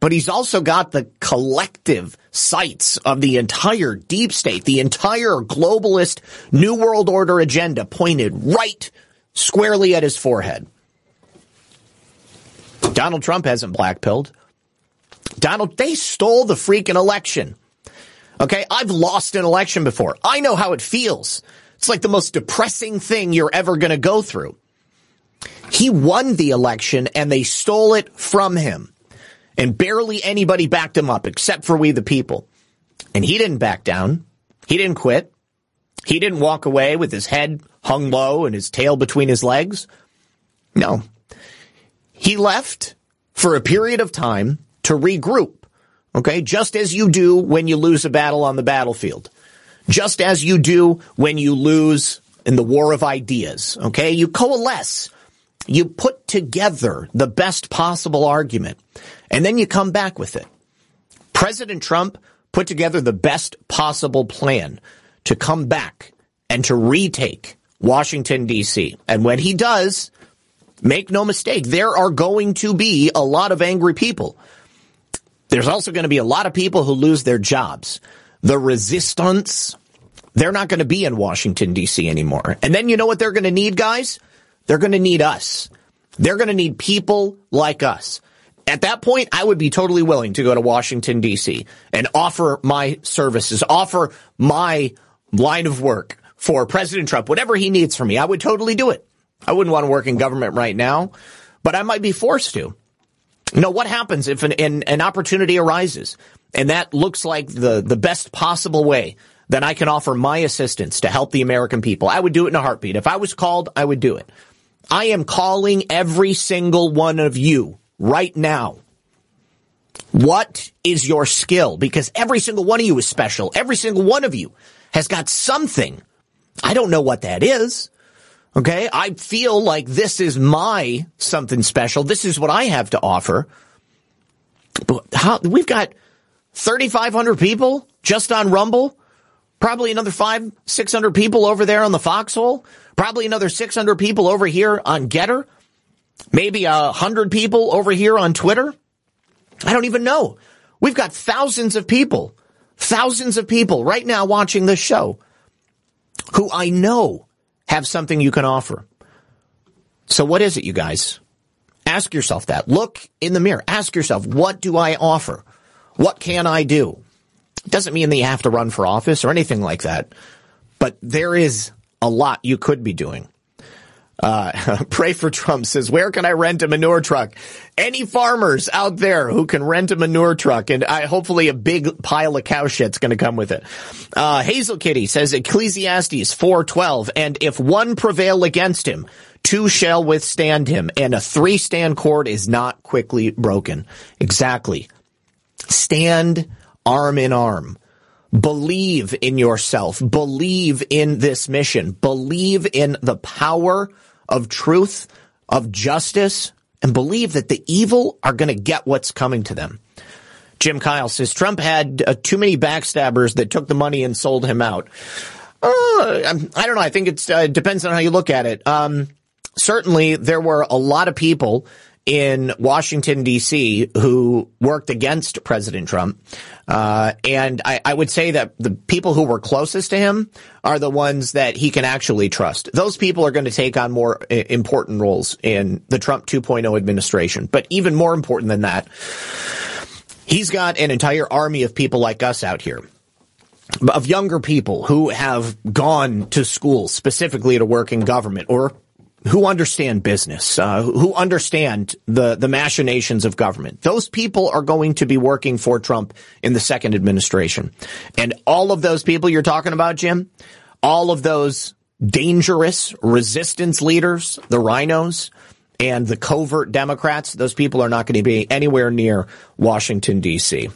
but he's also got the collective sights of the entire deep state, the entire globalist New World Order agenda pointed right squarely at his forehead. Donald Trump hasn't blackpilled. Donald, they stole the freaking election. Okay. I've lost an election before. I know how it feels. It's like the most depressing thing you're ever going to go through. He won the election and they stole it from him. And barely anybody backed him up except for we the people. And he didn't back down. He didn't quit. He didn't walk away with his head hung low and his tail between his legs. No. He left for a period of time to regroup. Okay. Just as you do when you lose a battle on the battlefield. Just as you do when you lose in the war of ideas. Okay. You coalesce. You put together the best possible argument and then you come back with it. President Trump put together the best possible plan to come back and to retake Washington DC. And when he does, make no mistake, there are going to be a lot of angry people. There's also going to be a lot of people who lose their jobs. The resistance, they're not going to be in Washington DC anymore. And then you know what they're going to need, guys? They're going to need us. They're going to need people like us. At that point, I would be totally willing to go to Washington DC and offer my services, offer my line of work for President Trump, whatever he needs from me. I would totally do it. I wouldn't want to work in government right now, but I might be forced to. You know, what happens if an, an, an opportunity arises and that looks like the, the best possible way that I can offer my assistance to help the American people? I would do it in a heartbeat. If I was called, I would do it. I am calling every single one of you right now. What is your skill? Because every single one of you is special. Every single one of you has got something. I don't know what that is. Okay. I feel like this is my something special. This is what I have to offer. But how, we've got 3,500 people just on Rumble. Probably another five, 600 people over there on the foxhole. Probably another 600 people over here on Gettr. Maybe a hundred people over here on Twitter. I don't even know. We've got thousands of people, thousands of people right now watching this show who I know have something you can offer. So what is it, you guys? Ask yourself that. Look in the mirror. Ask yourself, what do I offer? What can I do? It doesn't mean that you have to run for office or anything like that, but there is a lot you could be doing. Uh, pray for Trump says, where can I rent a manure truck? Any farmers out there who can rent a manure truck and I, hopefully a big pile of cow shit's going to come with it. Uh, Hazel Kitty says Ecclesiastes 412 and if one prevail against him, two shall withstand him and a three stand cord is not quickly broken. Exactly. Stand arm in arm. Believe in yourself. Believe in this mission. Believe in the power of truth, of justice, and believe that the evil are going to get what's coming to them. Jim Kyle says Trump had uh, too many backstabbers that took the money and sold him out. Uh, I don't know. I think it uh, depends on how you look at it. Um, certainly, there were a lot of people in Washington D.C. who worked against President Trump, uh, and I, I, would say that the people who were closest to him are the ones that he can actually trust. Those people are going to take on more important roles in the Trump 2.0 administration. But even more important than that, he's got an entire army of people like us out here of younger people who have gone to school specifically to work in government or who understand business, uh, who understand the, the machinations of government. Those people are going to be working for Trump in the second administration. And all of those people you're talking about, Jim, all of those dangerous resistance leaders, the rhinos, and the covert Democrats, those people are not going to be anywhere near Washington, D.C.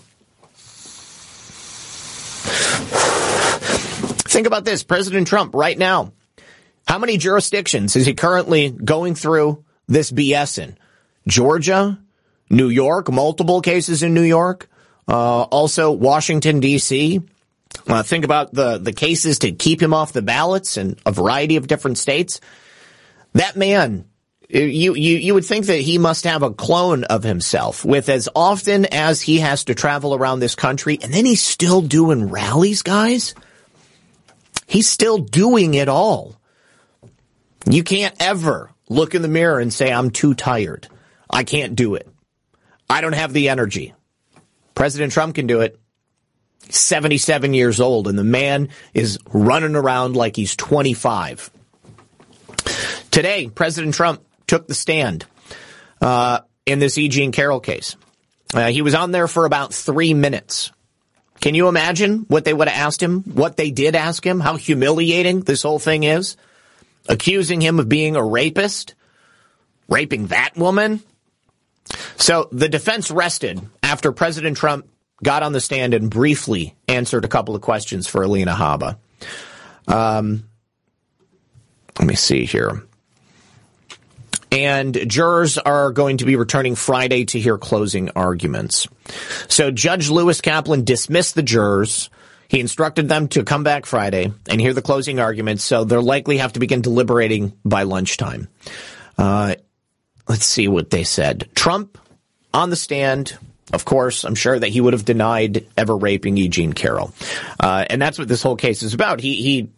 Think about this. President Trump right now how many jurisdictions is he currently going through this BS in? Georgia, New York, multiple cases in New York, uh, also Washington D.C. Uh, think about the the cases to keep him off the ballots in a variety of different states. That man You, you, you would think that he must have a clone of himself with as often as he has to travel around this country and then he's still doing rallies, guys. He's still doing it all. You can't ever look in the mirror and say, I'm too tired. I can't do it. I don't have the energy. President Trump can do it. 77 years old and the man is running around like he's 25. Today, President Trump took the stand uh, in this E. Jean Carroll case. Uh, he was on there for about three minutes. Can you imagine what they would have asked him? What they did ask him? How humiliating this whole thing is? Accusing him of being a rapist? Raping that woman? So the defense rested after President Trump got on the stand and briefly answered a couple of questions for Alina Habba. Um, let me see here. And jurors are going to be returning Friday to hear closing arguments. So Judge Lewis Kaplan dismissed the jurors. He instructed them to come back Friday and hear the closing arguments. So they'll likely have to begin deliberating by lunchtime. Uh, let's see what they said. Trump on the stand of course, I'm sure that he would have denied ever raping E. Jean Carroll. Uh, and that's what this whole case is about. He, he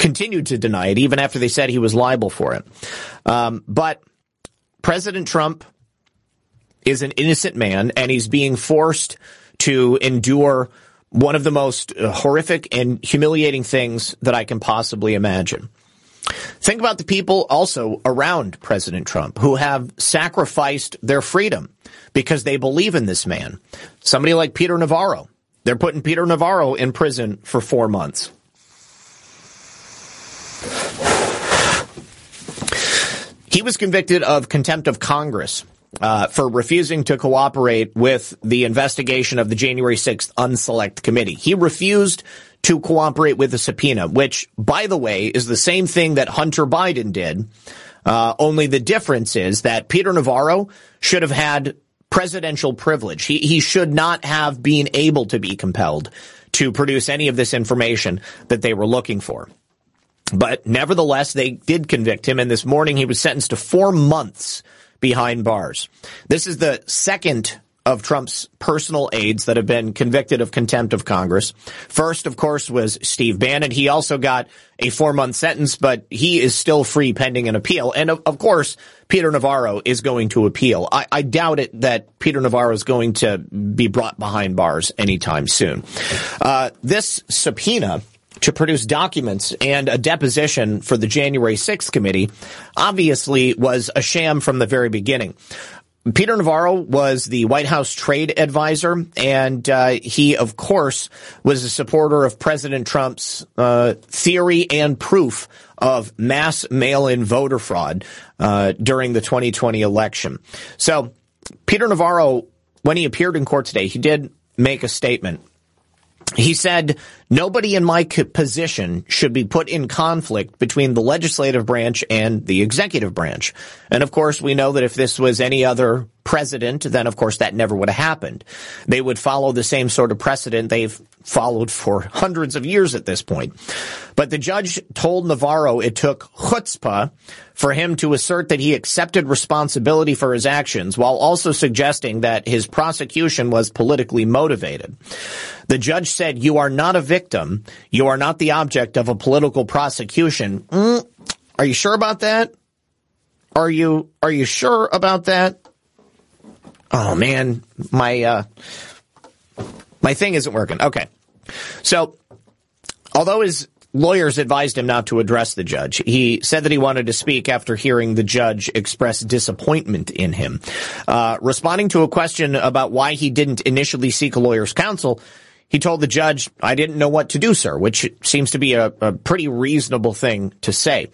continued to deny it even after they said he was liable for it. Um, but President Trump is an innocent man and he's being forced to endure one of the most uh, horrific and humiliating things that I can possibly imagine. Think about the people also around President Trump who have sacrificed their freedom because they believe in this man. Somebody like Peter Navarro. They're putting Peter Navarro in prison for four months. He was convicted of contempt of Congress uh, for refusing to cooperate with the investigation of the January 6th Unselect Committee. He refused to cooperate with the subpoena, which, by the way, is the same thing that Hunter Biden did. Uh, only the difference is that Peter Navarro should have had presidential privilege. He, he should not have been able to be compelled to produce any of this information that they were looking for. But nevertheless, they did convict him, and this morning he was sentenced to four months behind bars. This is the second of Trump's personal aides that have been convicted of contempt of Congress. First, of course, was Steve Bannon. He also got a four month sentence, but he is still free pending an appeal. And of, of course, Peter Navarro is going to appeal. I, I, doubt it that Peter Navarro is going to be brought behind bars anytime soon. Uh, this subpoena to produce documents and a deposition for the January 6th committee obviously was a sham from the very beginning. Peter Navarro was the White House trade advisor, and uh, he, of course, was a supporter of President Trump's uh, theory and proof of mass mail-in voter fraud uh, during the 2020 election. So, Peter Navarro, when he appeared in court today, he did make a statement he said, nobody in my position should be put in conflict between the legislative branch and the executive branch. And of course, we know that if this was any other president, then of course that never would have happened. They would follow the same sort of precedent they've followed for hundreds of years at this point. But the judge told Navarro it took chutzpah for him to assert that he accepted responsibility for his actions while also suggesting that his prosecution was politically motivated. The judge said, you are not a victim. You are not the object of a political prosecution. Mm, are you sure about that? Are you, are you sure about that? Oh man, my, uh, my thing isn't working. Okay. So, although his lawyers advised him not to address the judge, he said that he wanted to speak after hearing the judge express disappointment in him. Uh, responding to a question about why he didn't initially seek a lawyer's counsel, he told the judge, I didn't know what to do, sir, which seems to be a, a pretty reasonable thing to say.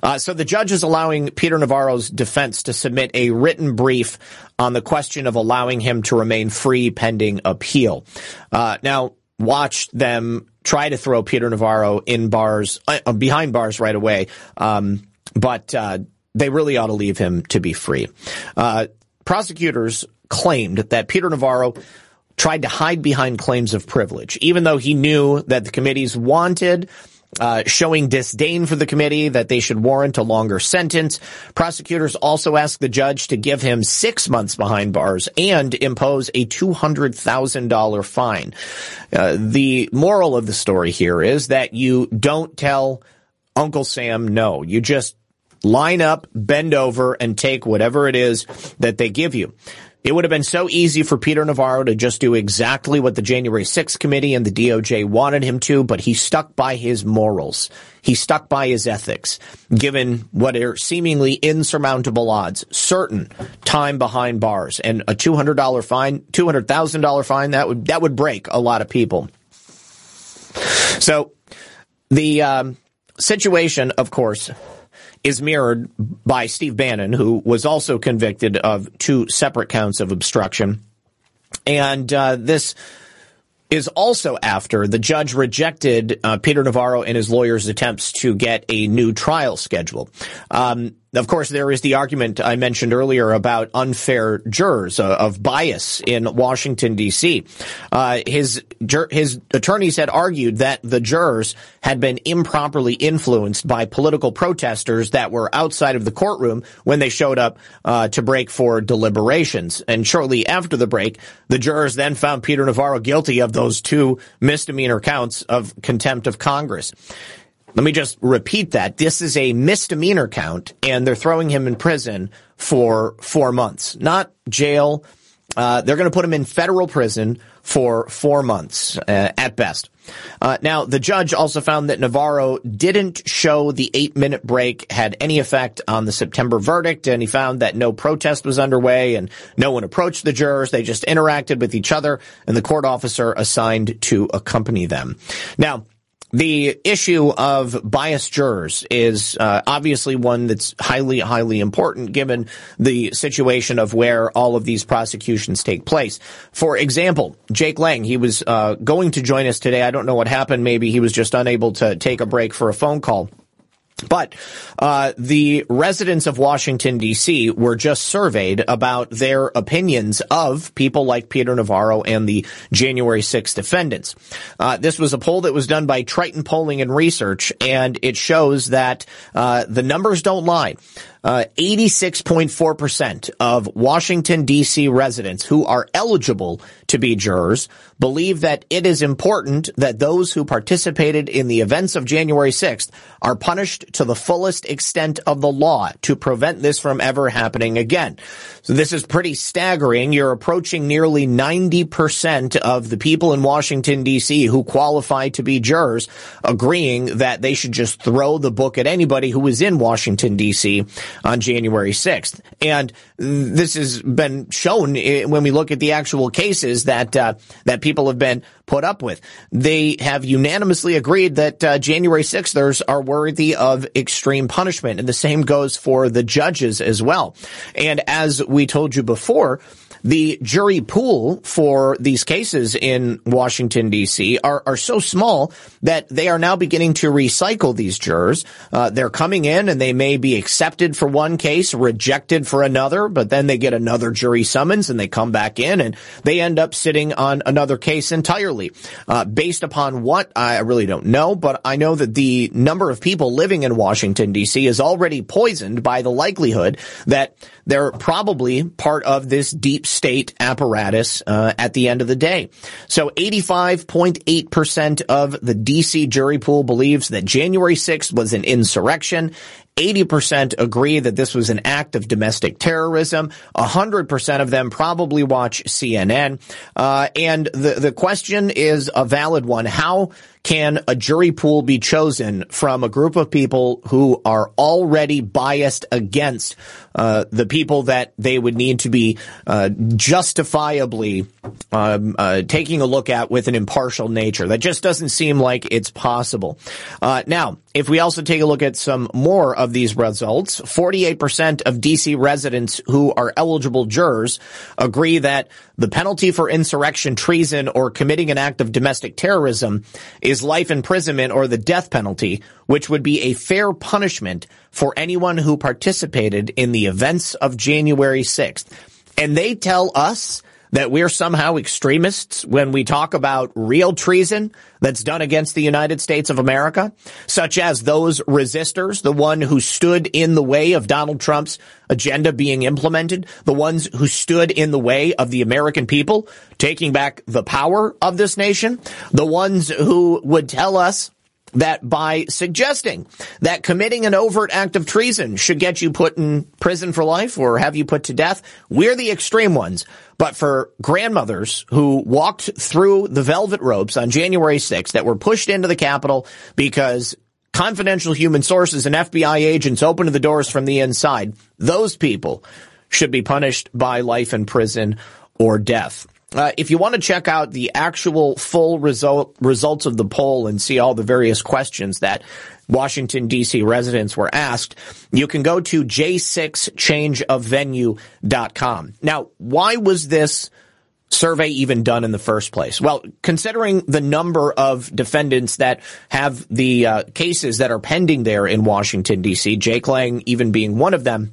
Uh, so the judge is allowing Peter Navarro's defense to submit a written brief on the question of allowing him to remain free pending appeal. Uh, now, watch them try to throw Peter Navarro in bars, uh, behind bars right away. Um, but, uh, they really ought to leave him to be free. Uh, prosecutors claimed that Peter Navarro tried to hide behind claims of privilege, even though he knew that the committees wanted uh, showing disdain for the committee that they should warrant a longer sentence. Prosecutors also asked the judge to give him six months behind bars and impose a $200,000 fine. Uh, the moral of the story here is that you don't tell Uncle Sam no. You just line up, bend over, and take whatever it is that they give you. It would have been so easy for Peter Navarro to just do exactly what the January 6th committee and the DOJ wanted him to, but he stuck by his morals. He stuck by his ethics, given what are seemingly insurmountable odds, certain time behind bars and a $200 fine, $200,000 fine, that would, that would break a lot of people. So the um, situation, of course, is mirrored by Steve Bannon, who was also convicted of two separate counts of obstruction. And uh, this is also after the judge rejected uh, Peter Navarro and his lawyer's attempts to get a new trial schedule. Um, of course, there is the argument I mentioned earlier about unfair jurors uh, of bias in Washington D.C. Uh, his his attorneys had argued that the jurors had been improperly influenced by political protesters that were outside of the courtroom when they showed up uh, to break for deliberations. And shortly after the break, the jurors then found Peter Navarro guilty of those two misdemeanor counts of contempt of Congress. Let me just repeat that. This is a misdemeanor count and they're throwing him in prison for four months, not jail. Uh, they're going to put him in federal prison for four months uh, at best. Uh, now, the judge also found that Navarro didn't show the eight minute break had any effect on the September verdict, and he found that no protest was underway and no one approached the jurors. They just interacted with each other and the court officer assigned to accompany them. Now, the issue of biased jurors is uh, obviously one that's highly, highly important given the situation of where all of these prosecutions take place. For example, Jake Lang, he was uh, going to join us today. I don't know what happened. Maybe he was just unable to take a break for a phone call. But uh, the residents of Washington D.C. were just surveyed about their opinions of people like Peter Navarro and the January 6 defendants. Uh, this was a poll that was done by Triton Polling and Research, and it shows that uh, the numbers don't lie. 86.4% uh, of Washington DC residents who are eligible to be jurors believe that it is important that those who participated in the events of January 6th are punished to the fullest extent of the law to prevent this from ever happening again. So this is pretty staggering. You're approaching nearly 90% of the people in Washington DC who qualify to be jurors agreeing that they should just throw the book at anybody who was in Washington DC on January 6th. And this has been shown when we look at the actual cases that uh, that people have been put up with. They have unanimously agreed that uh, January 6thers are worthy of extreme punishment, and the same goes for the judges as well. And as we told you before, the jury pool for these cases in Washington D.C. are, are so small that they are now beginning to recycle these jurors. Uh, they're coming in and they may be accepted for one case, rejected for another, but then they get another jury summons and they come back in and they end up sitting on another case entirely. Uh, based upon what I really don't know, but I know that the number of people living in Washington D.C. is already poisoned by the likelihood that they're probably part of this deep state apparatus uh, at the end of the day. So 85.8% of the DC jury pool believes that January 6th was an insurrection 80% agree that this was an act of domestic terrorism. 100% of them probably watch CNN. Uh, and the, the question is a valid one. How can a jury pool be chosen from a group of people who are already biased against uh, the people that they would need to be uh, justifiably um, uh, taking a look at with an impartial nature? That just doesn't seem like it's possible. Uh, now, if we also take a look at some more of these results, 48% of DC residents who are eligible jurors agree that the penalty for insurrection, treason, or committing an act of domestic terrorism is life imprisonment or the death penalty, which would be a fair punishment for anyone who participated in the events of January 6th. And they tell us that we're somehow extremists when we talk about real treason that's done against the United States of America, such as those resistors, the one who stood in the way of Donald Trump's agenda being implemented, the ones who stood in the way of the American people taking back the power of this nation, the ones who would tell us that by suggesting that committing an overt act of treason should get you put in prison for life or have you put to death, we're the extreme ones. But for grandmothers who walked through the velvet ropes on January 6th that were pushed into the Capitol because confidential human sources and FBI agents opened the doors from the inside, those people should be punished by life in prison or death. Uh, if you want to check out the actual full result results of the poll and see all the various questions that Washington DC residents were asked, you can go to j6changeofvenue.com. Now, why was this survey even done in the first place? Well, considering the number of defendants that have the uh, cases that are pending there in Washington DC, Jake Lang even being one of them,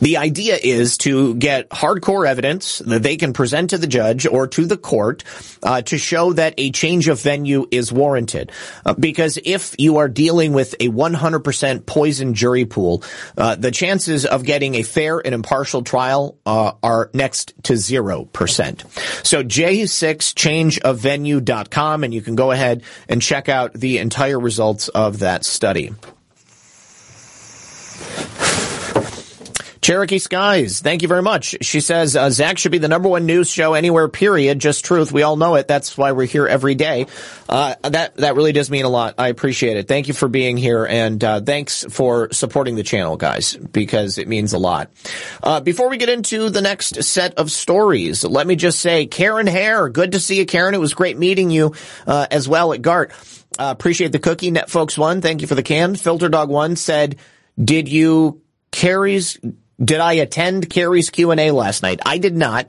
the idea is to get hardcore evidence that they can present to the judge or to the court uh, to show that a change of venue is warranted. Uh, because if you are dealing with a 100% poison jury pool, uh, the chances of getting a fair and impartial trial uh, are next to 0%. So j6changeofvenue.com and you can go ahead and check out the entire results of that study. Cherokee Skies, thank you very much. She says, uh, Zak should be the number one news show anywhere, period. Just truth. We all know it. That's why we're here every day. Uh, that, that really does mean a lot. I appreciate it. Thank you for being here and, uh, thanks for supporting the channel, guys, because it means a lot. Uh, before we get into the next set of stories, let me just say, Karen Hare, good to see you, Karen. It was great meeting you, uh, as well at GART. Uh, appreciate the cookie. Net folks one, thank you for the can. Filter Dog one said, did you Carrie's did I attend Carrie's Q&A last night? I did not.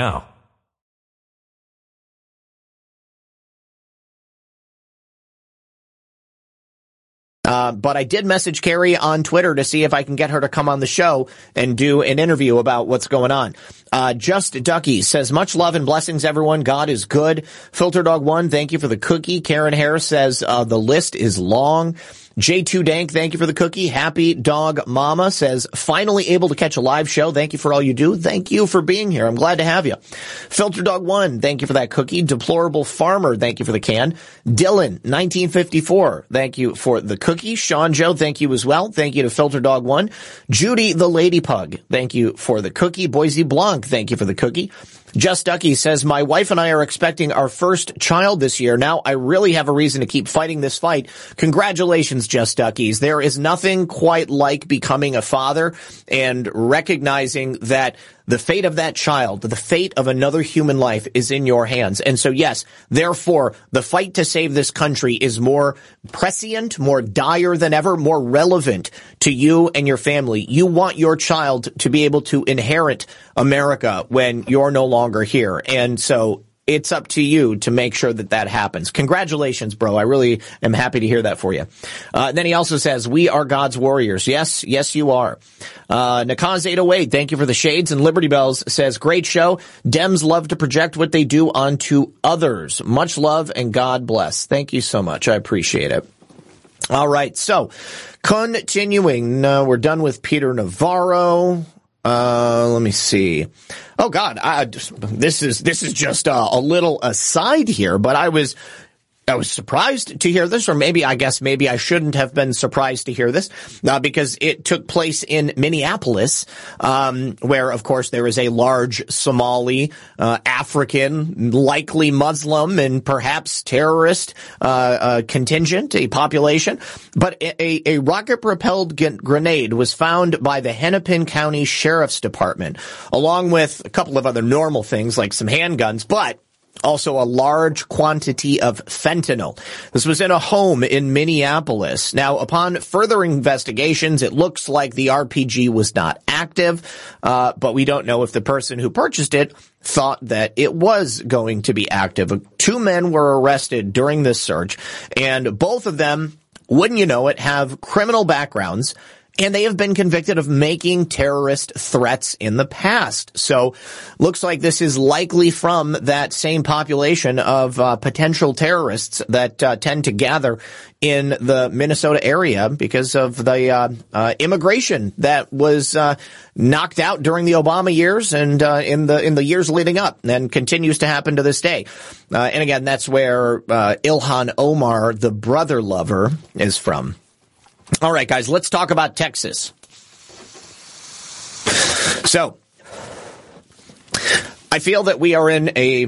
now. Uh, but I did message Carrie on Twitter to see if I can get her to come on the show and do an interview about what's going on. Uh, Just Ducky says, much love and blessings, everyone. God is good. Filter Dog One, thank you for the cookie. Karen Harris says, uh, the list is long. J2 Dank, thank you for the cookie. Happy Dog Mama says, finally able to catch a live show. Thank you for all you do. Thank you for being here. I'm glad to have you. Filter Dog 1, thank you for that cookie. Deplorable Farmer, thank you for the can. Dylan, 1954, thank you for the cookie. Sean Joe, thank you as well. Thank you to Filter Dog 1. Judy the Lady Pug, thank you for the cookie. Boise Blanc, thank you for the cookie. Just Ducky says, my wife and I are expecting our first child this year. Now I really have a reason to keep fighting this fight. Congratulations, Just Duckies. There is nothing quite like becoming a father and recognizing that the fate of that child, the fate of another human life is in your hands. And so yes, therefore, the fight to save this country is more prescient, more dire than ever, more relevant to you and your family. You want your child to be able to inherit America when you're no longer here. And so it's up to you to make sure that that happens. Congratulations, bro. I really am happy to hear that for you. Uh, then he also says, we are God's warriors. Yes, yes, you are. Uh, Nakaz 808, thank you for the shades. And Liberty Bells says, great show. Dems love to project what they do onto others. Much love and God bless. Thank you so much. I appreciate it. All right. So continuing, uh, we're done with Peter Navarro. Uh, let me see. Oh God, I, this is this is just a, a little aside here, but I was I was surprised to hear this, or maybe I guess maybe I shouldn't have been surprised to hear this, uh, because it took place in Minneapolis, um, where of course there is a large Somali, uh, African, likely Muslim, and perhaps terrorist uh, uh contingent, a population. But a, a rocket-propelled grenade was found by the Hennepin County Sheriff's Department, along with a couple of other normal things like some handguns, but also a large quantity of fentanyl. This was in a home in Minneapolis. Now, upon further investigations, it looks like the RPG was not active, uh, but we don't know if the person who purchased it thought that it was going to be active. Two men were arrested during this search, and both of them, wouldn't you know it, have criminal backgrounds and they have been convicted of making terrorist threats in the past. So looks like this is likely from that same population of uh, potential terrorists that uh, tend to gather in the Minnesota area because of the uh, uh immigration that was uh, knocked out during the Obama years and uh, in the in the years leading up and continues to happen to this day. and again, that's where Ilhan Omar, the brother lover, is from. All right, guys, let's talk about Texas. So, I feel that we are in a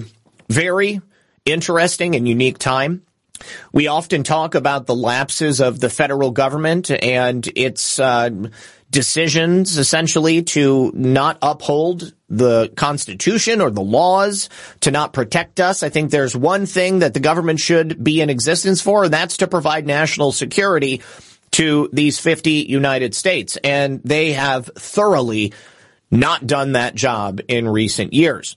very interesting and unique time. We often talk about the lapses of the federal government and its uh, decisions, essentially, to not uphold the Constitution or the laws, to not protect us. I think there's one thing that the government should be in existence for, and that's to provide national security to these 50 United States. And they have thoroughly not done that job in recent years.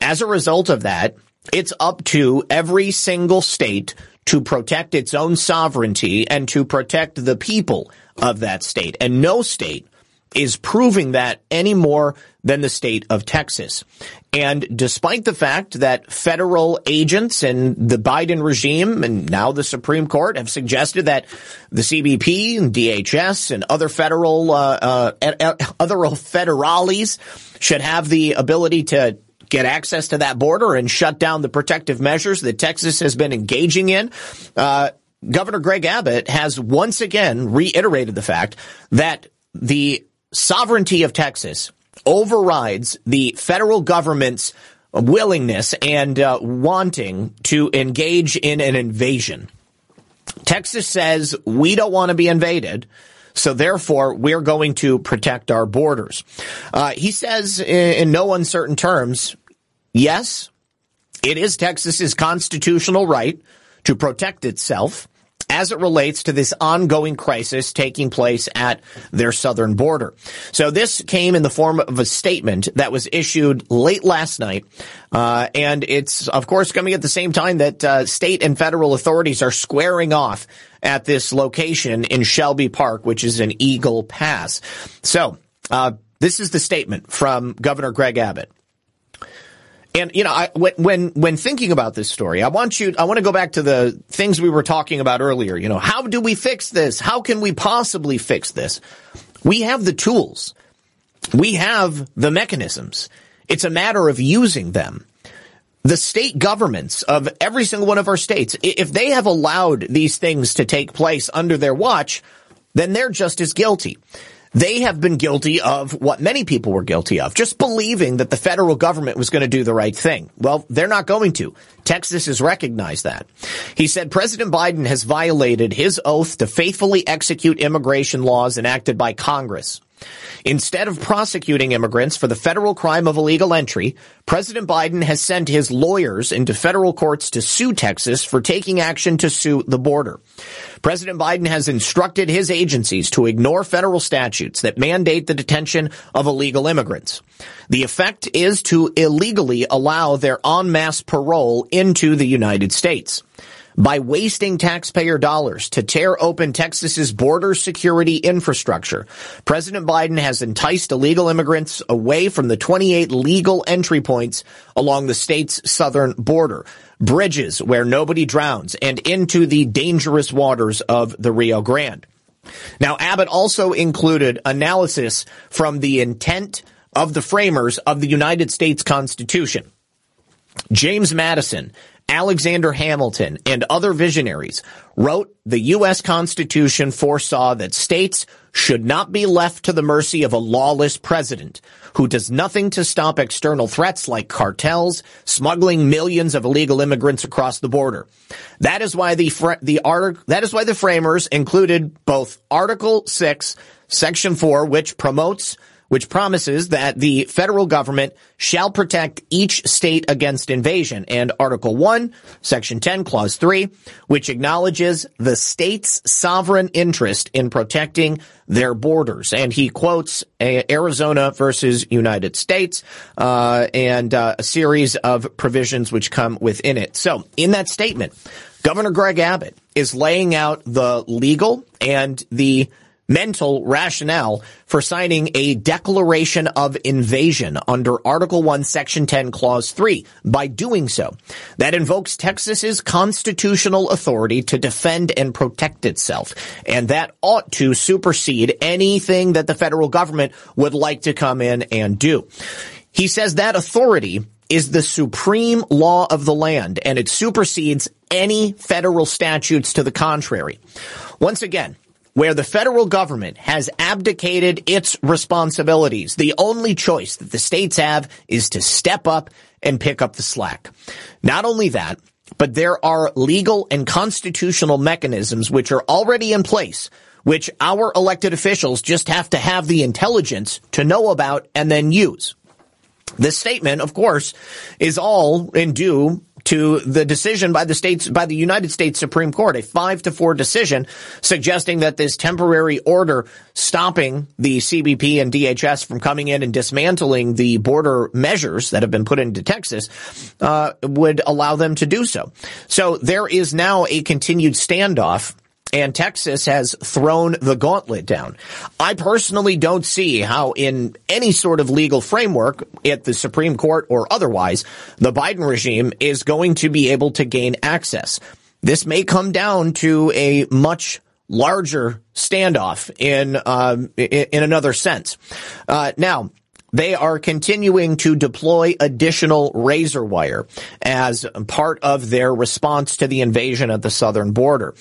As a result of that, it's up to every single state to protect its own sovereignty and to protect the people of that state. And no state is proving that any more than the state of Texas. And despite the fact that federal agents and the Biden regime and now the Supreme Court have suggested that the CBP and DHS and other federal, uh, uh, other federales should have the ability to get access to that border and shut down the protective measures that Texas has been engaging in, uh, Governor Greg Abbott has once again reiterated the fact that the sovereignty of Texas overrides the federal government's willingness and uh, wanting to engage in an invasion. Texas says we don't want to be invaded. So therefore, we're going to protect our borders. Uh, he says in, in no uncertain terms, yes, it is Texas's constitutional right to protect itself as it relates to this ongoing crisis taking place at their southern border. So this came in the form of a statement that was issued late last night. Uh, and it's, of course, coming at the same time that uh, state and federal authorities are squaring off at this location in Shelby Park, which is an Eagle Pass. So, uh, this is the statement from Governor Greg Abbott. And you know, I, when when when thinking about this story, I want you, I want to go back to the things we were talking about earlier. You know, how do we fix this? How can we possibly fix this? We have the tools, we have the mechanisms. It's a matter of using them. The state governments of every single one of our states, if they have allowed these things to take place under their watch, then they're just as guilty. They have been guilty of what many people were guilty of, just believing that the federal government was going to do the right thing. Well, they're not going to. Texas has recognized that. He said President Biden has violated his oath to faithfully execute immigration laws enacted by Congress. Instead of prosecuting immigrants for the federal crime of illegal entry, President Biden has sent his lawyers into federal courts to sue Texas for taking action to sue the border. President Biden has instructed his agencies to ignore federal statutes that mandate the detention of illegal immigrants. The effect is to illegally allow their en masse parole into the United States by wasting taxpayer dollars to tear open Texas's border security infrastructure. President Biden has enticed illegal immigrants away from the 28 legal entry points along the state's southern border, bridges where nobody drowns, and into the dangerous waters of the Rio Grande. Now, Abbott also included analysis from the intent of the framers of the United States Constitution. James Madison Alexander Hamilton, and other visionaries wrote the U.S. Constitution foresaw that states should not be left to the mercy of a lawless president who does nothing to stop external threats like cartels smuggling millions of illegal immigrants across the border. That is why the fr- the art- that is why the framers included both Article 6, Section 4 which promotes which promises that the federal government shall protect each state against invasion, and Article 1, Section 10, Clause 3, which acknowledges the state's sovereign interest in protecting their borders. And he quotes Arizona versus United States, uh, and uh, a series of provisions which come within it. So, in that statement, Governor Greg Abbott is laying out the legal and the mental rationale for signing a declaration of invasion under Article 1, Section 10, Clause 3. By doing so, that invokes Texas's constitutional authority to defend and protect itself. And that ought to supersede anything that the federal government would like to come in and do. He says that authority is the supreme law of the land and it supersedes any federal statutes to the contrary. Once again, where the federal government has abdicated its responsibilities. The only choice that the states have is to step up and pick up the slack. Not only that, but there are legal and constitutional mechanisms which are already in place which our elected officials just have to have the intelligence to know about and then use. This statement, of course, is all in due to the decision by the states, by the United States Supreme Court, a five to four decision suggesting that this temporary order stopping the CBP and DHS from coming in and dismantling the border measures that have been put into Texas, uh, would allow them to do so. So there is now a continued standoff and Texas has thrown the gauntlet down. I personally don't see how in any sort of legal framework at the Supreme Court or otherwise, the Biden regime is going to be able to gain access. This may come down to a much larger standoff in um, in another sense. Uh, now, they are continuing to deploy additional razor wire as part of their response to the invasion at the southern border.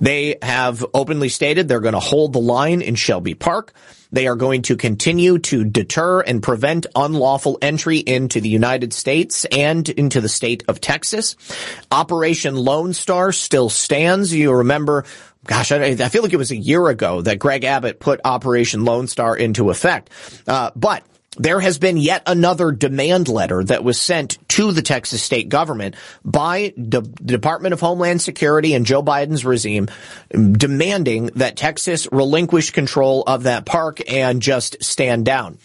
They have openly stated they're going to hold the line in Shelby Park. They are going to continue to deter and prevent unlawful entry into the United States and into the state of Texas. Operation Lone Star still stands. You remember gosh, I, I, feel like it was a year ago that Greg Abbott put Operation Lone Star into effect. Uh, but there has been yet another demand letter that was sent to the Texas state government by the Department of Homeland Security and Joe Biden's regime demanding that Texas relinquish control of that park and just stand down.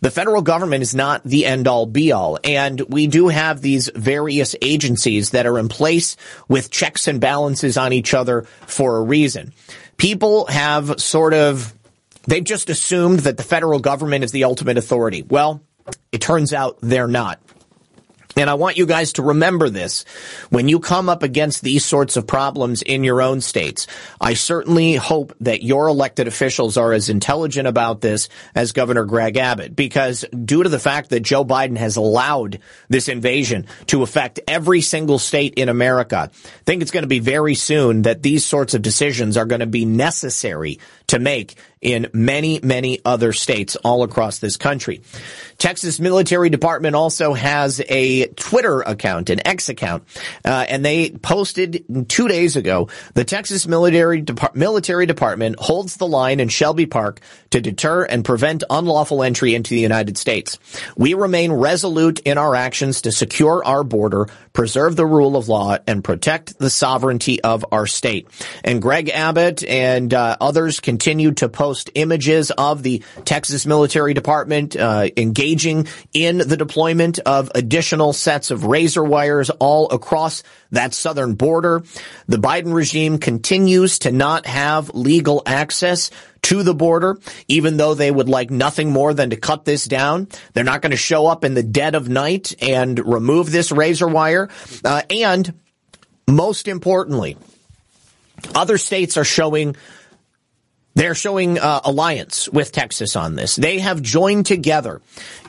The federal government is not the end all be all. And we do have these various agencies that are in place with checks and balances on each other for a reason. People have sort of They've just assumed that the federal government is the ultimate authority. Well, it turns out they're not. And I want you guys to remember this when you come up against these sorts of problems in your own states. I certainly hope that your elected officials are as intelligent about this as Governor Greg Abbott, because due to the fact that Joe Biden has allowed this invasion to affect every single state in America, I think it's going to be very soon that these sorts of decisions are going to be necessary to make in many, many other states all across this country. Texas Military Department also has a Twitter account, an X account, uh, and they posted two days ago, the Texas Military, Military Department holds the line in Shelby Park to deter and prevent unlawful entry into the United States. We remain resolute in our actions to secure our border, preserve the rule of law, and protect the sovereignty of our state. And Greg Abbott and uh, others continue to post images of the Texas Military Department uh, engaging in the deployment of additional sets of razor wires all across that southern border. The Biden regime continues to not have legal access to the border, even though they would like nothing more than to cut this down. They're not going to show up in the dead of night and remove this razor wire. Uh, and most importantly, other states are showing They're showing uh, alliance with Texas on this. They have joined together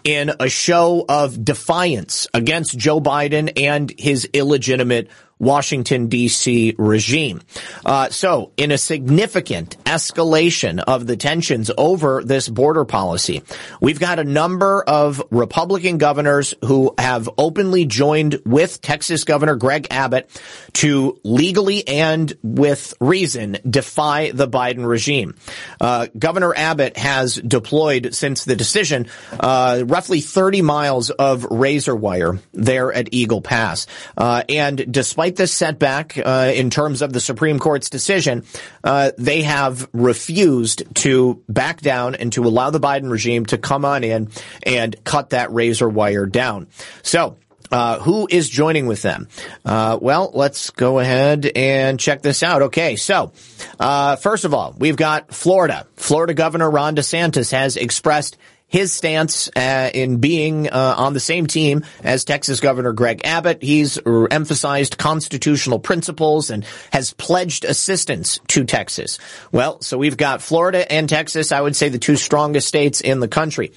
in a show of defiance against Joe Biden and his illegitimate Washington, D.C. regime. Uh, so, in a significant escalation of the tensions over this border policy, we've got a number of Republican governors who have openly joined with Texas Governor Greg Abbott to legally and with reason defy the Biden regime. Uh, Governor Abbott has deployed since the decision uh, roughly 30 miles of razor wire there at Eagle Pass. Uh, and despite despite this setback uh, in terms of the Supreme Court's decision, uh, they have refused to back down and to allow the Biden regime to come on in and cut that razor wire down. So. Uh, who is joining with them? Uh, well, let's go ahead and check this out. Okay, so uh, first of all, we've got Florida. Florida Governor Ron DeSantis has expressed his stance uh, in being uh, on the same team as Texas Governor Greg Abbott. He's emphasized constitutional principles and has pledged assistance to Texas. Well, so we've got Florida and Texas, I would say the two strongest states in the country.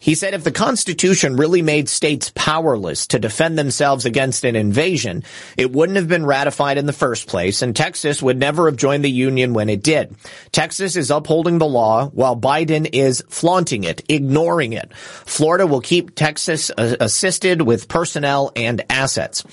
He said if the Constitution really made states powerless to defend themselves against an invasion, it wouldn't have been ratified in the first place, and Texas would never have joined the Union when it did. Texas is upholding the law while Biden is flaunting it, ignoring ignoring it. Florida will keep Texas uh, assisted with personnel and assets.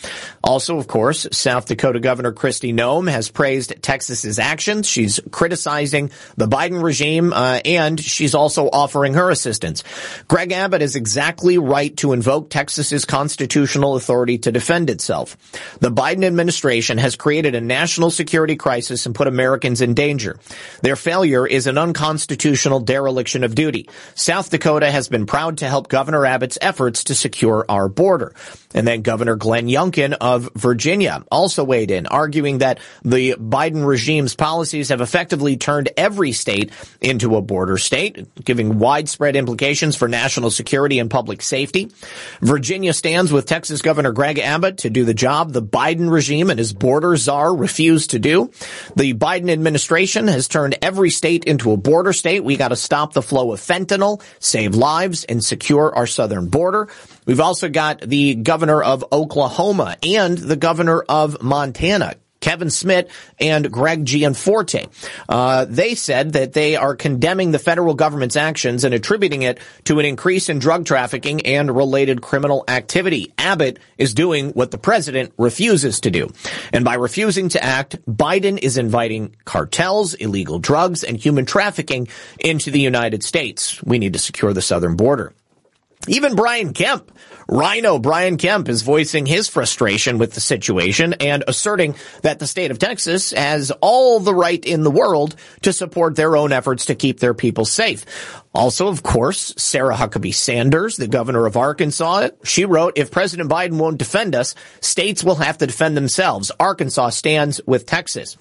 Also, of course, South Dakota Governor Kristi Noem has praised Texas's actions. She's criticizing the Biden regime, uh, and she's also offering her assistance. Greg Abbott is exactly right to invoke Texas's constitutional authority to defend itself. The Biden administration has created a national security crisis and put Americans in danger. Their failure is an unconstitutional dereliction of duty. South Dakota Dakota has been proud to help Governor Abbott's efforts to secure our border. And then Governor Glenn Youngkin of Virginia also weighed in, arguing that the Biden regime's policies have effectively turned every state into a border state, giving widespread implications for national security and public safety. Virginia stands with Texas Governor Greg Abbott to do the job the Biden regime and his border czar refused to do. The Biden administration has turned every state into a border state. We got to stop the flow of fentanyl, save lives and secure our southern border. We've also got the governor of Oklahoma and the governor of Montana. Kevin Stitt and Greg Gianforte. Uh, they said that they are condemning the federal government's actions and attributing it to an increase in drug trafficking and related criminal activity. Abbott is doing what the president refuses to do. And by refusing to act, Biden is inviting cartels, illegal drugs, and human trafficking into the United States. We need to secure the southern border. Even Brian Kemp, Rhino Brian Kemp is voicing his frustration with the situation and asserting that the state of Texas has all the right in the world to support their own efforts to keep their people safe. Also, of course, Sarah Huckabee Sanders, the governor of Arkansas, she wrote, if President Biden won't defend us, states will have to defend themselves. Arkansas stands with Texas.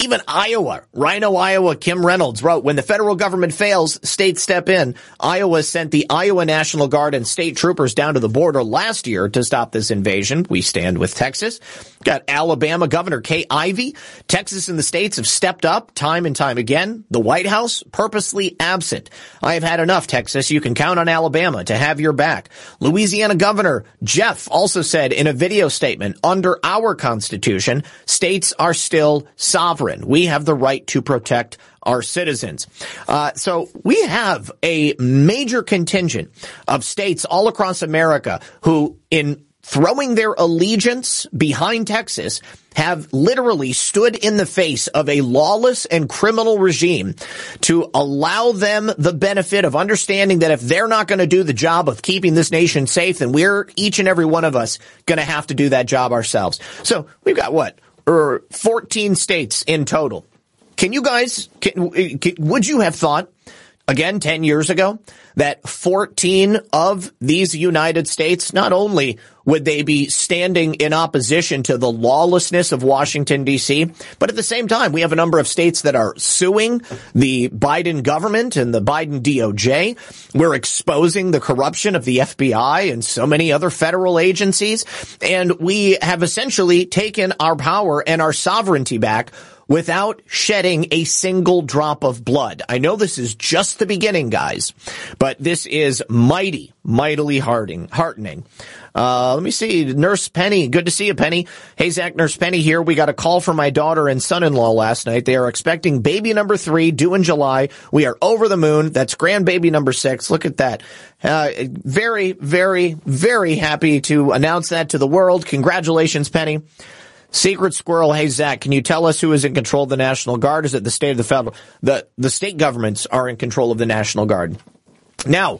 Even Iowa, Rhino, Iowa, Kim Reynolds wrote, when the federal government fails, states step in. Iowa sent the Iowa National Guard and state troopers down to the border last year to stop this invasion. We stand with Texas. Got Alabama Governor Kay Ivey. Texas and the states have stepped up time and time again. The White House purposely absent. I have had enough, Texas. You can count on Alabama to have your back. Louisiana Governor Jeff also said in a video statement, under our Constitution, states are still sovereign. We have the right to protect our citizens. Uh, so we have a major contingent of states all across America who, in throwing their allegiance behind Texas have literally stood in the face of a lawless and criminal regime to allow them the benefit of understanding that if they're not going to do the job of keeping this nation safe, then we're each and every one of us going to have to do that job ourselves. So we've got what? Er, 14 states in total. Can you guys, can, would you have thought again 10 years ago that 14 of these United States, not only would they be standing in opposition to the lawlessness of Washington DC, but at the same time, we have a number of states that are suing the Biden government and the Biden DOJ. We're exposing the corruption of the FBI and so many other federal agencies. And we have essentially taken our power and our sovereignty back without shedding a single drop of blood. I know this is just the beginning, guys, but this is mighty, mightily hearting, heartening. Uh, let me see. Nurse Penny. Good to see you, Penny. Hey, Zak, Nurse Penny here. We got a call from my daughter and son-in-law last night. They are expecting baby number three due in July. We are over the moon. That's grandbaby number six. Look at that. Uh, very, very, very happy to announce that to the world. Congratulations, Penny. Secret Squirrel, hey Zak, can you tell us who is in control of the National Guard? Is it the state of the federal? The the state governments are in control of the National Guard. Now,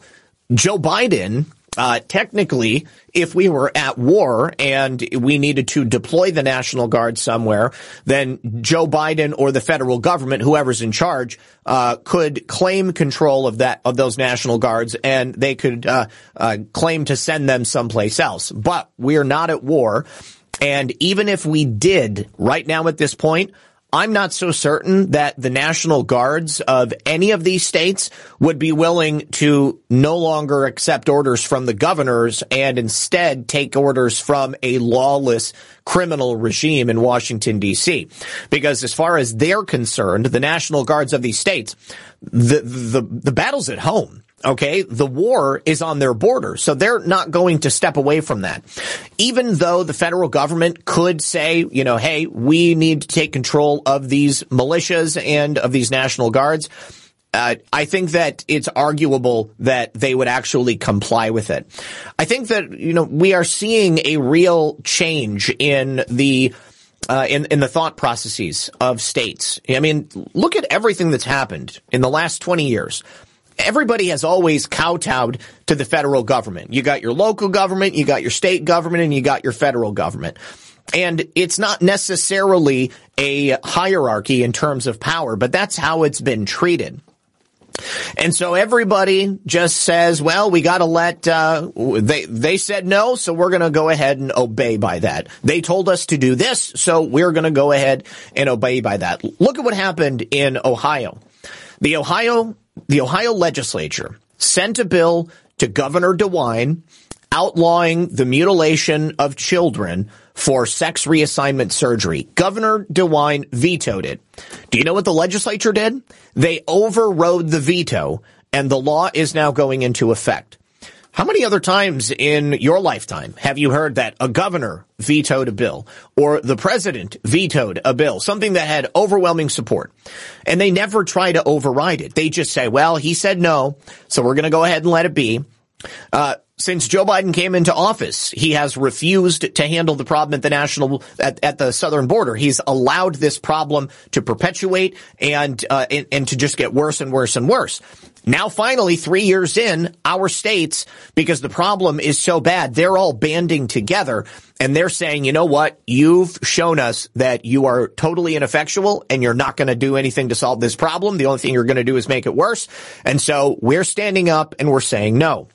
Joe Biden uh, technically, if we were at war and we needed to deploy the National Guard somewhere, then Joe Biden or the federal government, whoever's in charge, uh, could claim control of that of those National Guards, and they could uh, uh claim to send them someplace else. But we are not at war, and even if we did, right now at this point, I'm not so certain that the National Guards of any of these states would be willing to no longer accept orders from the governors and instead take orders from a lawless criminal regime in Washington, D.C. Because as far as they're concerned, the National Guards of these states, the, the, the battle's at home. Okay. The war is on their border. So they're not going to step away from that. Even though the federal government could say, you know, hey, we need to take control of these militias and of these national guards. Uh, I think that it's arguable that they would actually comply with it. I think that, you know, we are seeing a real change in the uh, in in the thought processes of states. I mean, look at everything that's happened in the last twenty years everybody has always kowtowed to the federal government. You got your local government, you got your state government, and you got your federal government. And it's not necessarily a hierarchy in terms of power, but that's how it's been treated. And so everybody just says, well, we got to let, uh, they, they said no, so we're going to go ahead and obey by that. They told us to do this, so we're going to go ahead and obey by that. Look at what happened in Ohio. The Ohio the Ohio legislature sent a bill to Governor DeWine outlawing the mutilation of children for sex reassignment surgery. Governor DeWine vetoed it. Do you know what the legislature did? They overrode the veto and the law is now going into effect. How many other times in your lifetime have you heard that a governor vetoed a bill or the president vetoed a bill, something that had overwhelming support and they never try to override it? They just say, well, he said no, so we're going to go ahead and let it be. Uh, since Joe Biden came into office, he has refused to handle the problem at the national at, at the southern border. He's allowed this problem to perpetuate and, uh, and and to just get worse and worse and worse. Now, finally, three years in, our states, because the problem is so bad, they're all banding together and they're saying, you know what? You've shown us that you are totally ineffectual and you're not going to do anything to solve this problem. The only thing you're going to do is make it worse. And so we're standing up and we're saying no.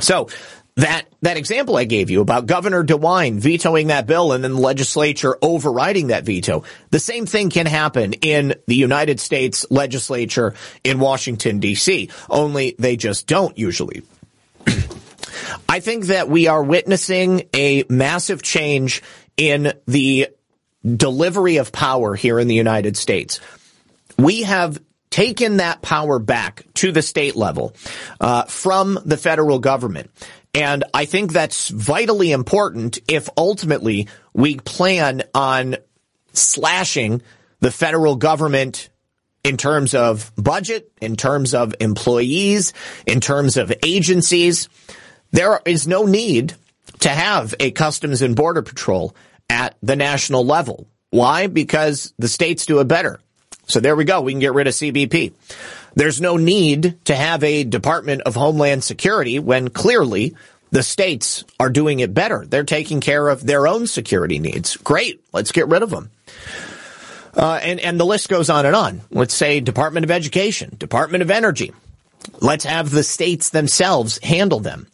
So that that example I gave you about Governor DeWine vetoing that bill and then the legislature overriding that veto, the same thing can happen in the United States legislature in Washington D.C. Only they just don't usually. I think that we are witnessing a massive change in the delivery of power here in the United States. We have taken that power back to the state level uh, from the federal government. And I think that's vitally important if ultimately we plan on slashing the federal government in terms of budget, in terms of employees, in terms of agencies. There is no need to have a customs and border patrol at the national level. Why? Because the states do it better. So there we go. We can get rid of CBP. There's no need to have a Department of Homeland Security when clearly the states are doing it better. They're taking care of their own security needs. Great. Let's get rid of them. Uh, and, and the list goes on and on. Let's say Department of Education, Department of Energy. Let's have the states themselves handle them.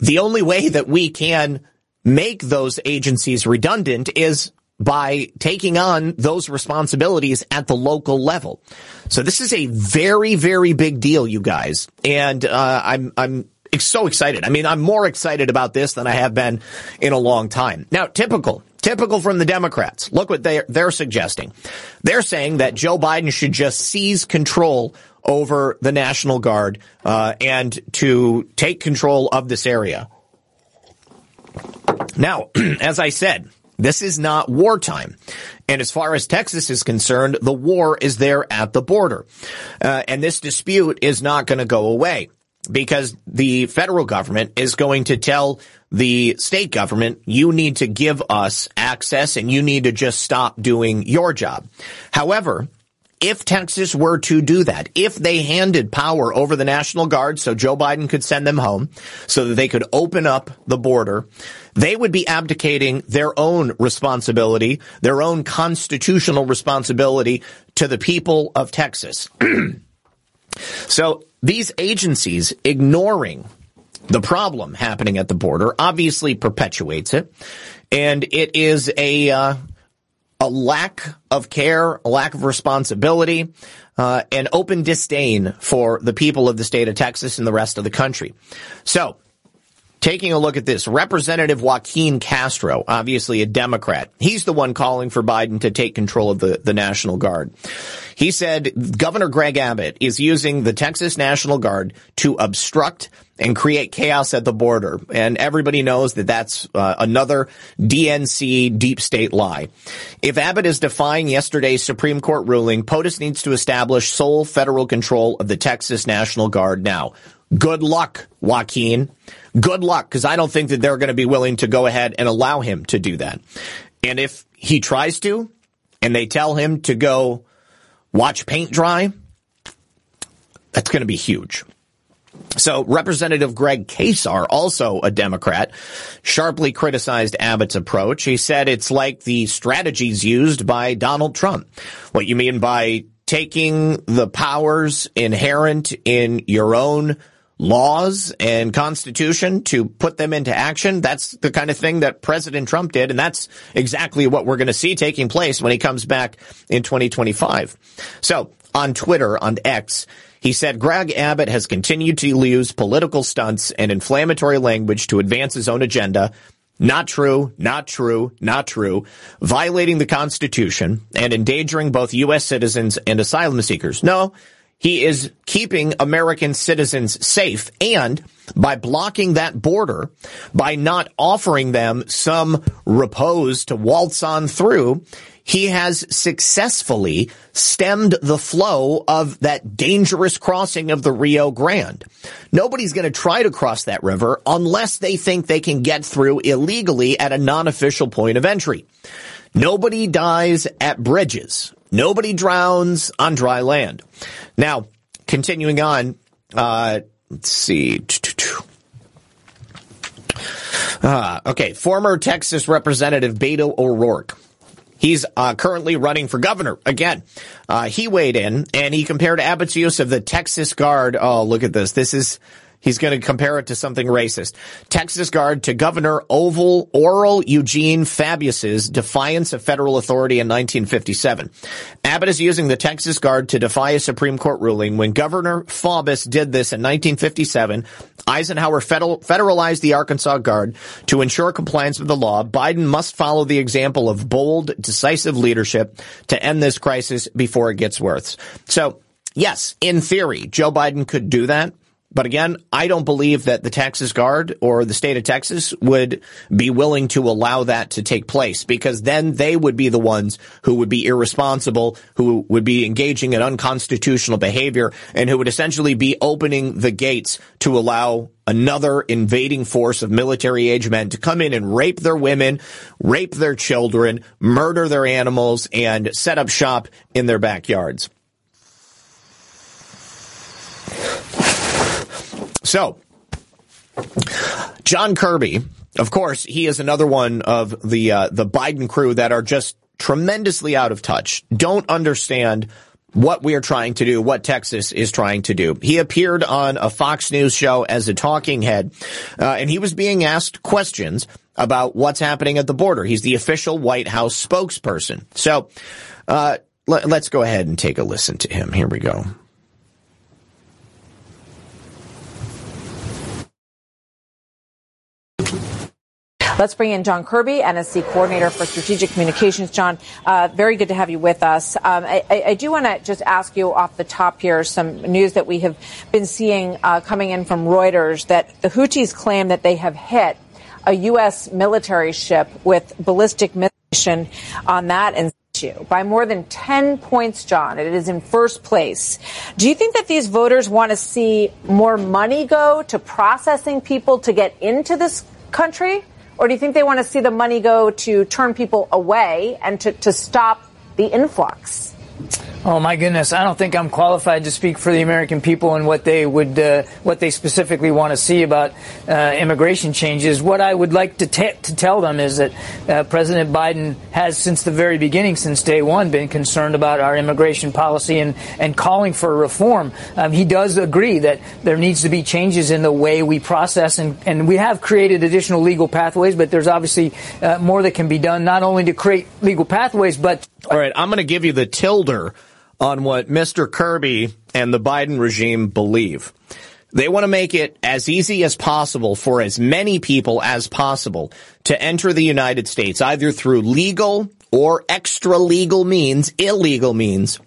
The only way that we can make those agencies redundant is by taking on those responsibilities at the local level. So this is a very, very big deal, you guys. And uh, I'm I'm so excited. I mean, I'm more excited about this than I have been in a long time. Now, typical, typical from the Democrats. Look what they're, they're suggesting. They're saying that Joe Biden should just seize control over the National Guard uh, and to take control of this area. Now, as I said, this is not wartime. And as far as Texas is concerned, the war is there at the border. Uh, and this dispute is not going to go away because the federal government is going to tell the state government, you need to give us access and you need to just stop doing your job. However, if Texas were to do that, if they handed power over the National Guard so Joe Biden could send them home, so that they could open up the border, they would be abdicating their own responsibility, their own constitutional responsibility to the people of Texas. so these agencies ignoring the problem happening at the border obviously perpetuates it. And it is a, uh, a lack of care, a lack of responsibility, uh, and open disdain for the people of the state of Texas and the rest of the country. So, taking a look at this, Representative Joaquin Castro, obviously a Democrat, he's the one calling for Biden to take control of the, the National Guard. He said Governor Greg Abbott is using the Texas National Guard to obstruct and create chaos at the border. And everybody knows that that's uh, another DNC deep state lie. If Abbott is defying yesterday's Supreme Court ruling, POTUS needs to establish sole federal control of the Texas National Guard now. Good luck, Joaquin. Good luck, because I don't think that they're going to be willing to go ahead and allow him to do that. And if he tries to, and they tell him to go watch paint dry, that's going to be huge. So Representative Greg Casar, also a Democrat, sharply criticized Abbott's approach. He said it's like the strategies used by Donald Trump. What you mean by taking the powers inherent in your own laws and constitution to put them into action. That's the kind of thing that President Trump did. And that's exactly what we're going to see taking place when he comes back in 2025. So on Twitter, on X, he said Greg Abbott has continued to use political stunts and inflammatory language to advance his own agenda. Not true, not true, not true. Violating the Constitution and endangering both U.S. citizens and asylum seekers. No, he is keeping American citizens safe and by blocking that border, by not offering them some repose to waltz on through, he has successfully stemmed the flow of that dangerous crossing of the Rio Grande. Nobody's going to try to cross that river unless they think they can get through illegally at a non-official point of entry. Nobody dies at bridges. Nobody drowns on dry land. Now, continuing on, uh, let's see. Uh, okay, former Texas Representative Beto O'Rourke. He's uh, currently running for governor again. Uh, he weighed in and he compared Abbott's use of the Texas Guard. Oh, look at this. This is He's going to compare it to something racist. Texas Guard to Governor Oval Orval Eugene Faubus's defiance of federal authority in 1957. Abbott is using the Texas Guard to defy a Supreme Court ruling. When Governor Fabius did this in 1957, Eisenhower federal, federalized the Arkansas Guard to ensure compliance with the law. Biden must follow the example of bold, decisive leadership to end this crisis before it gets worse. So, yes, in theory, Joe Biden could do that. But again, I don't believe that the Texas Guard or the state of Texas would be willing to allow that to take place because then they would be the ones who would be irresponsible, who would be engaging in unconstitutional behavior and who would essentially be opening the gates to allow another invading force of military age men to come in and rape their women, rape their children, murder their animals and set up shop in their backyards. So, John Kirby, of course, he is another one of the uh, the Biden crew that are just tremendously out of touch. Don't understand what we are trying to do, what Texas is trying to do. He appeared on a Fox News show as a talking head, uh, and he was being asked questions about what's happening at the border. He's the official White House spokesperson. So, uh, let, let's go ahead and take a listen to him. Here we go. Let's bring in John Kirby, NSC Coordinator for Strategic Communications. John, uh, very good to have you with us. Um, I, I, do want to just ask you off the top here some news that we have been seeing uh, coming in from Reuters that the Houthis claim that they have hit a U.S. military ship with ballistic mission on that and by more than 10 points, John. It is in first place. Do you think that these voters want to see more money go to processing people to get into this country? Or do you think they want to see the money go to turn people away and to, to stop the influx? Oh my goodness! I don't think I'm qualified to speak for the American people and what they would, uh, what they specifically want to see about uh, immigration changes. What I would like to, t- to tell them is that uh, President Biden has, since the very beginning, since day one, been concerned about our immigration policy and and calling for reform. Um, he does agree that there needs to be changes in the way we process, and and we have created additional legal pathways, but there's obviously uh, more that can be done, not only to create legal pathways, but all right. I'm going to give you the tilder on what Mr. Kirby and the Biden regime believe. They want to make it as easy as possible for as many people as possible to enter the United States, either through legal or extra legal means, illegal means,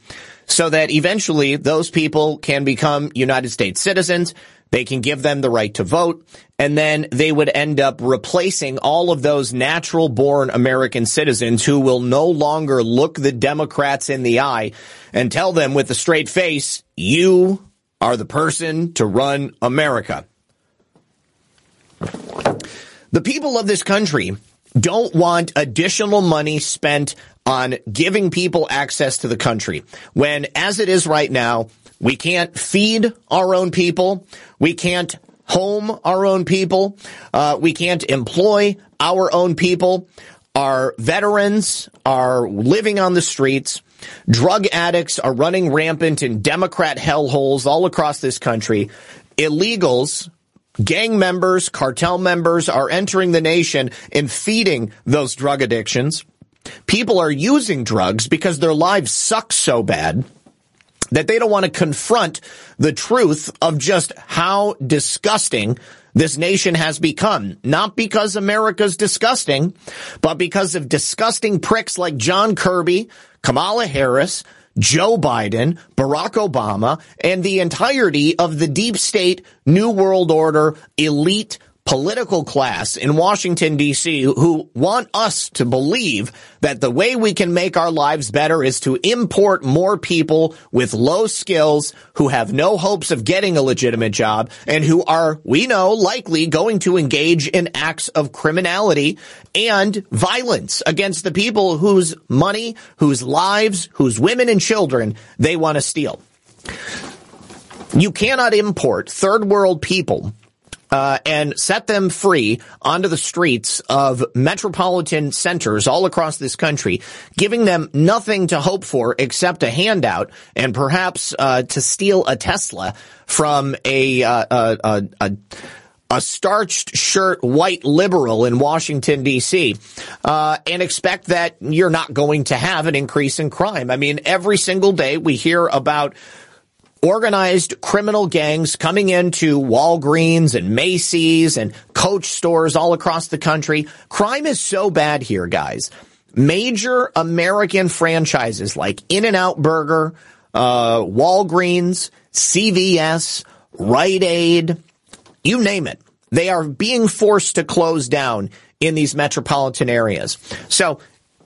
so that eventually those people can become United States citizens. They can give them the right to vote and then they would end up replacing all of those natural born American citizens who will no longer look the Democrats in the eye and tell them with a straight face, you are the person to run America. The people of this country don't want additional money spent on giving people access to the country when, as it is right now, we can't feed our own people. We can't home our own people. Uh, we can't employ our own people. Our veterans are living on the streets. Drug addicts are running rampant in Democrat hellholes all across this country. Illegals, gang members, cartel members are entering the nation and feeding those drug addictions. People are using drugs because their lives suck so bad that they don't want to confront the truth of just how disgusting this nation has become. Not because America's disgusting, but because of disgusting pricks like John Kirby, Kamala Harris, Joe Biden, Barack Obama, and the entirety of the deep state, New World Order, elite political class in Washington DC who want us to believe that the way we can make our lives better is to import more people with low skills who have no hopes of getting a legitimate job and who are, we know, likely going to engage in acts of criminality and violence against the people whose money, whose lives, whose women and children they want to steal. You cannot import third world people uh, and set them free onto the streets of metropolitan centers all across this country, giving them nothing to hope for except a handout and perhaps uh, to steal a Tesla from a, uh, a, a, a starched shirt white liberal in Washington D.C. Uh, and expect that you're not going to have an increase in crime. I mean, every single day we hear about organized criminal gangs coming into Walgreens and Macy's and Coach stores all across the country. Crime is so bad here, guys. Major American franchises like In-N-Out Burger, uh, Walgreens, CVS, Rite Aid, you name it. They are being forced to close down in these metropolitan areas. So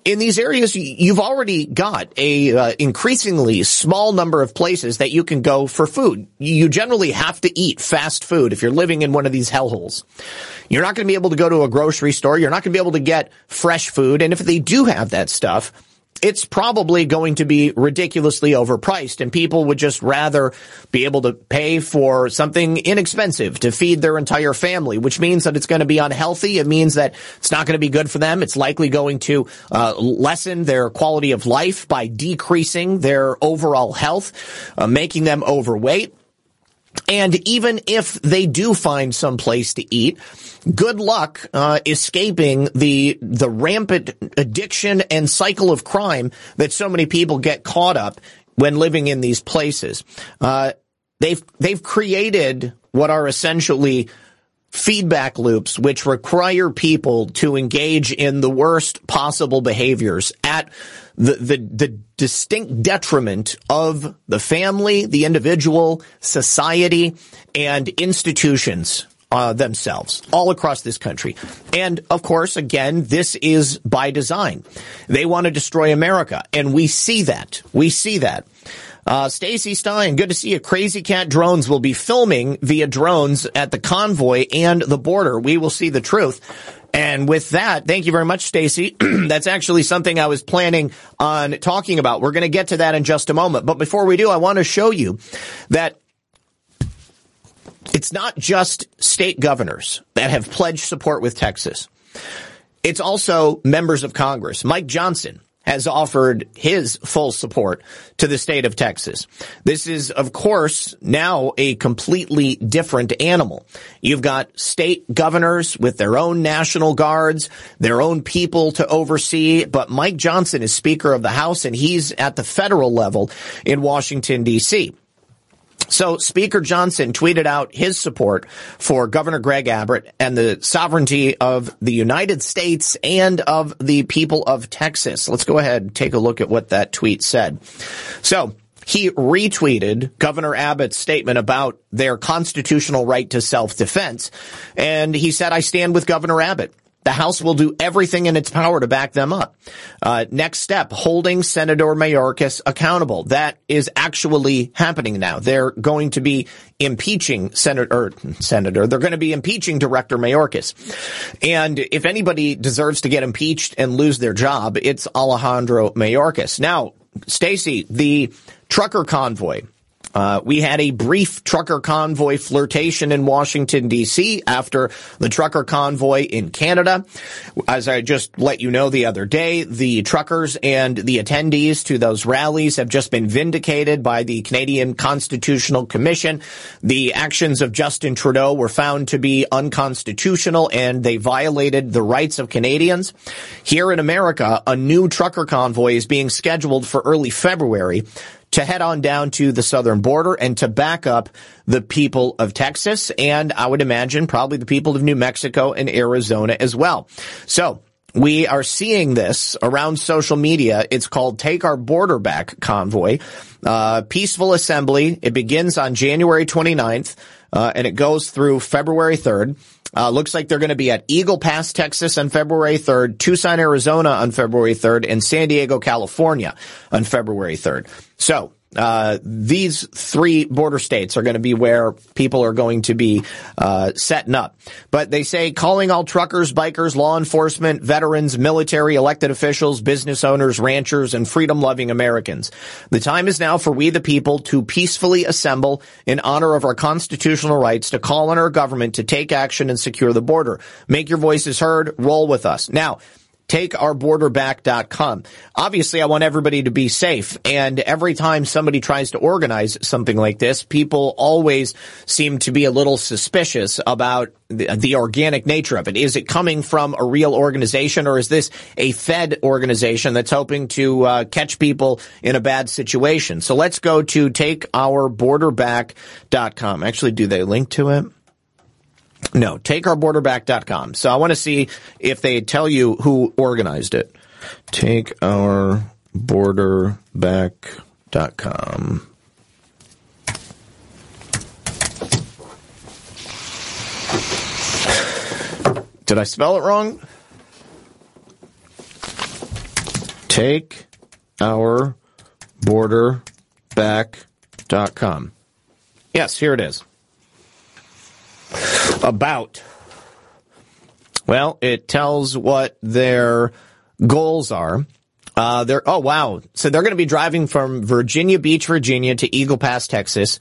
in these areas, you've already got a uh, increasingly small number of places that you can go for food. You generally have to eat fast food if you're living in one of these hellholes. You're not going to be able to go to a grocery store. You're not going to be able to get fresh food. And if they do have that stuff, it's probably going to be ridiculously overpriced and people would just rather be able to pay for something inexpensive to feed their entire family, which means that it's going to be unhealthy. It means that it's not going to be good for them. It's likely going to uh, lessen their quality of life by decreasing their overall health, uh, making them overweight. And even if they do find some place to eat, good luck uh, escaping the the rampant addiction and cycle of crime that so many people get caught up when living in these places. Uh, they've they've created what are essentially feedback loops which require people to engage in the worst possible behaviors at the, the, the distinct detriment of the family, the individual, society, and institutions uh, themselves all across this country. And of course, again, this is by design. They want to destroy America, and we see that. We see that. Uh, Stacy Stein, good to see you. Crazy Cat Drones will be filming via drones at the convoy and the border. We will see the truth. And with that, thank you very much, Stacy. That's actually something I was planning on talking about. We're going to get to that in just a moment. But before we do, I want to show you that it's not just state governors that have pledged support with Texas. It's also members of Congress. Mike Johnson has offered his full support to the state of Texas. This is, of course, now a completely different animal. You've got state governors with their own national guards, their own people to oversee, but Mike Johnson is Speaker of the House and he's at the federal level in Washington, D.C. So Speaker Johnson tweeted out his support for Governor Greg Abbott and the sovereignty of the United States and of the people of Texas. Let's go ahead and take a look at what that tweet said. So he retweeted Governor Abbott's statement about their constitutional right to self-defense. And he said, I stand with Governor Abbott. The House will do everything in its power to back them up. Uh, next step, holding Senator Mayorkas accountable. That is actually happening now. They're going to be impeaching Senator, Senator, they're going to be impeaching Director Mayorkas. And if anybody deserves to get impeached and lose their job, it's Alejandro Mayorkas. Now, Stacy, the trucker convoy, uh, we had a brief trucker convoy flirtation in Washington D.C. after the trucker convoy in Canada. As I just let you know the other day, the truckers and the attendees to those rallies have just been vindicated by the Canadian Constitutional Commission. The actions of Justin Trudeau were found to be unconstitutional and they violated the rights of Canadians. Here in America, a new trucker convoy is being scheduled for early February to head on down to the southern border and to back up the people of Texas and I would imagine probably the people of New Mexico and Arizona as well. So we are seeing this around social media. It's called Take Our Border Back Convoy. Uh, peaceful assembly. It begins on January 29th, uh, and it goes through February 3rd. Uh, looks like they're going to be at Eagle Pass, Texas on February 3rd, Tucson, Arizona on February 3rd, and San Diego, California on February 3rd. So, uh, these three border states are going to be where people are going to be uh, setting up. But they say calling all truckers, bikers, law enforcement, veterans, military, elected officials, business owners, ranchers, and freedom-loving Americans. The time is now for we the people to peacefully assemble in honor of our constitutional rights to call on our government to take action and secure the border. Make your voices heard. Roll with us. Now, takeourborderback.com. Obviously, I want everybody to be safe. And every time somebody tries to organize something like this, people always seem to be a little suspicious about the, the organic nature of it. Is it coming from a real organization or is this a Fed organization that's hoping to uh, catch people in a bad situation? So let's go to takeourborderback.com. Actually, do they link to it? No, takeourborderback.com. So I want to see if they tell you who organized it. Takeourborderback.com. Did I spell it wrong? Take our border back.com. Yes, here it is about? Well, it tells what their goals are. Uh, they're, oh wow. So they're going to be driving from Virginia Beach, Virginia to Eagle Pass, Texas.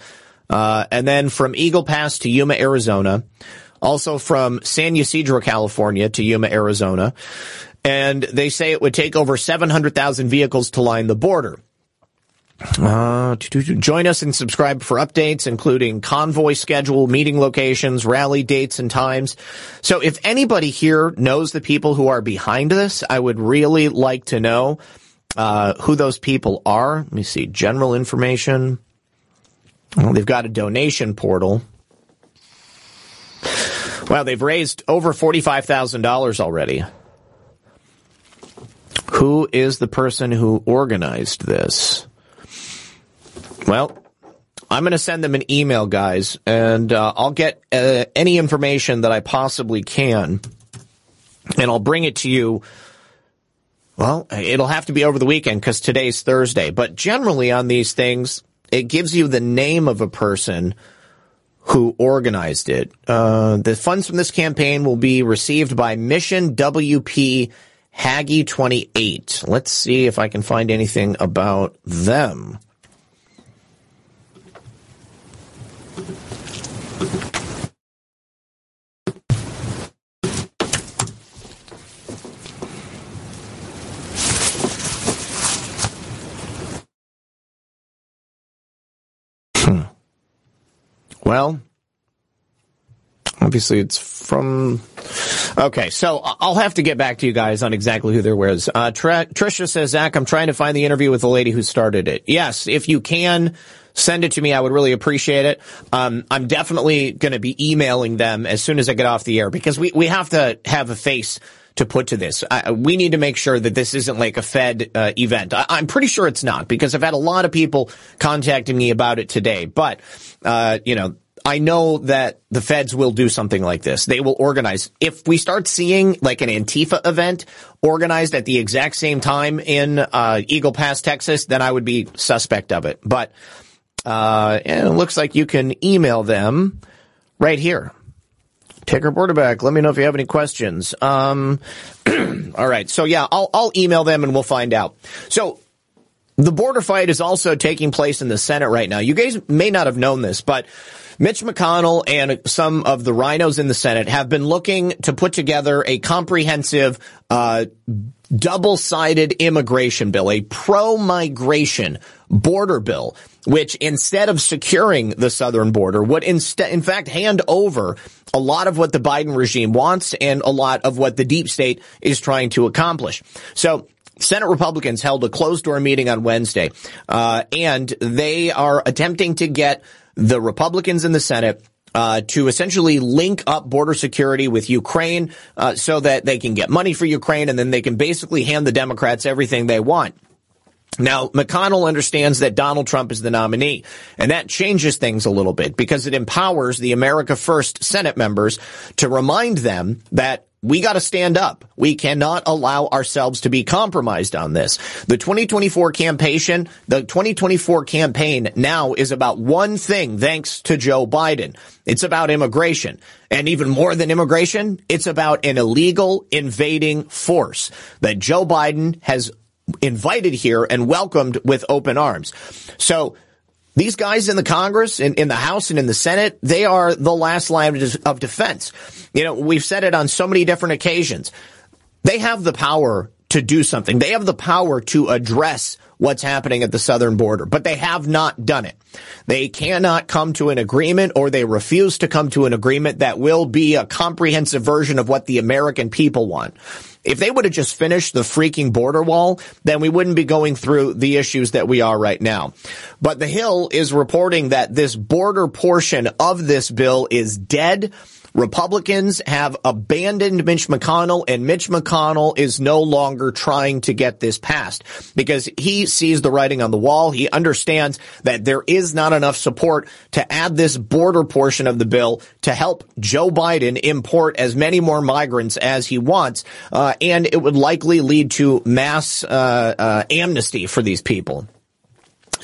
Uh, and then from Eagle Pass to Yuma, Arizona. Also from San Ysidro, California to Yuma, Arizona. And they say it would take over 700,000 vehicles to line the border. Uh, join us and subscribe for updates, including convoy schedule, meeting locations, rally dates and times. So if anybody here knows the people who are behind this, I would really like to know uh, who those people are. Let me see. General information. Well, they've got a donation portal. Well, they've raised over $45,000 already. Who is the person who organized this? Well, I'm going to send them an email, guys, and uh, I'll get uh, any information that I possibly can, and I'll bring it to you. Well, it'll have to be over the weekend because today's Thursday. But generally on these things, it gives you the name of a person who organized it. Uh, the funds from this campaign will be received by Mission WP Haggy 28. Let's see if I can find anything about them. Hmm. Well, obviously it's from. Okay, so I'll have to get back to you guys on exactly who there was. Uh, Trisha says, Zak, I'm trying to find the interview with the lady who started it. Yes, if you can send it to me, I would really appreciate it. Um, I'm definitely going to be emailing them as soon as I get off the air because we, we have to have a face to put to this. I, we need to make sure that this isn't like a Fed uh, event. I, am pretty sure it's not because I've had a lot of people contacting me about it today. But uh, you know, I know that the feds will do something like this. They will organize. If we start seeing like an Antifa event organized at the exact same time in uh, Eagle Pass, Texas, then I would be suspect of it. But uh, and it looks like you can email them right here. Border back. Let me know if you have any questions. Um, all right. So yeah, I'll, I'll email them and we'll find out. So the border fight is also taking place in the Senate right now. You guys may not have known this, but Mitch McConnell and some of the RINOs in the Senate have been looking to put together a comprehensive, uh, double-sided immigration bill, a pro-migration border bill, which instead of securing the southern border would instead, in fact, hand over a lot of what the Biden regime wants and a lot of what the deep state is trying to accomplish. So Senate Republicans held a closed door meeting on Wednesday, uh, and they are attempting to get the Republicans in the Senate uh, to essentially link up border security with Ukraine uh, so that they can get money for Ukraine and then they can basically hand the Democrats everything they want. Now, McConnell understands that Donald Trump is the nominee, and that changes things a little bit because it empowers the America First Senate members to remind them that we got to stand up. We cannot allow ourselves to be compromised on this. The 2024 campaign, the 2024 campaign now is about one thing thanks to Joe Biden. It's about immigration. And even more than immigration, it's about an illegal invading force that Joe Biden has invited here and welcomed with open arms. So these guys in the Congress, in, in the House and in the Senate, they are the last line of defense. You know, we've said it on so many different occasions. They have the power to do something. They have the power to address what's happening at the southern border, but they have not done it. They cannot come to an agreement or they refuse to come to an agreement that will be a comprehensive version of what the American people want. If they would have just finished the freaking border wall, then we wouldn't be going through the issues that we are right now. But the Hill is reporting that this border portion of this bill is dead. Republicans have abandoned Mitch McConnell and Mitch McConnell is no longer trying to get this passed because he sees the writing on the wall. He understands that there is not enough support to add this border portion of the bill to help Joe Biden import as many more migrants as he wants. Uh, and it would likely lead to mass uh, uh, amnesty for these people.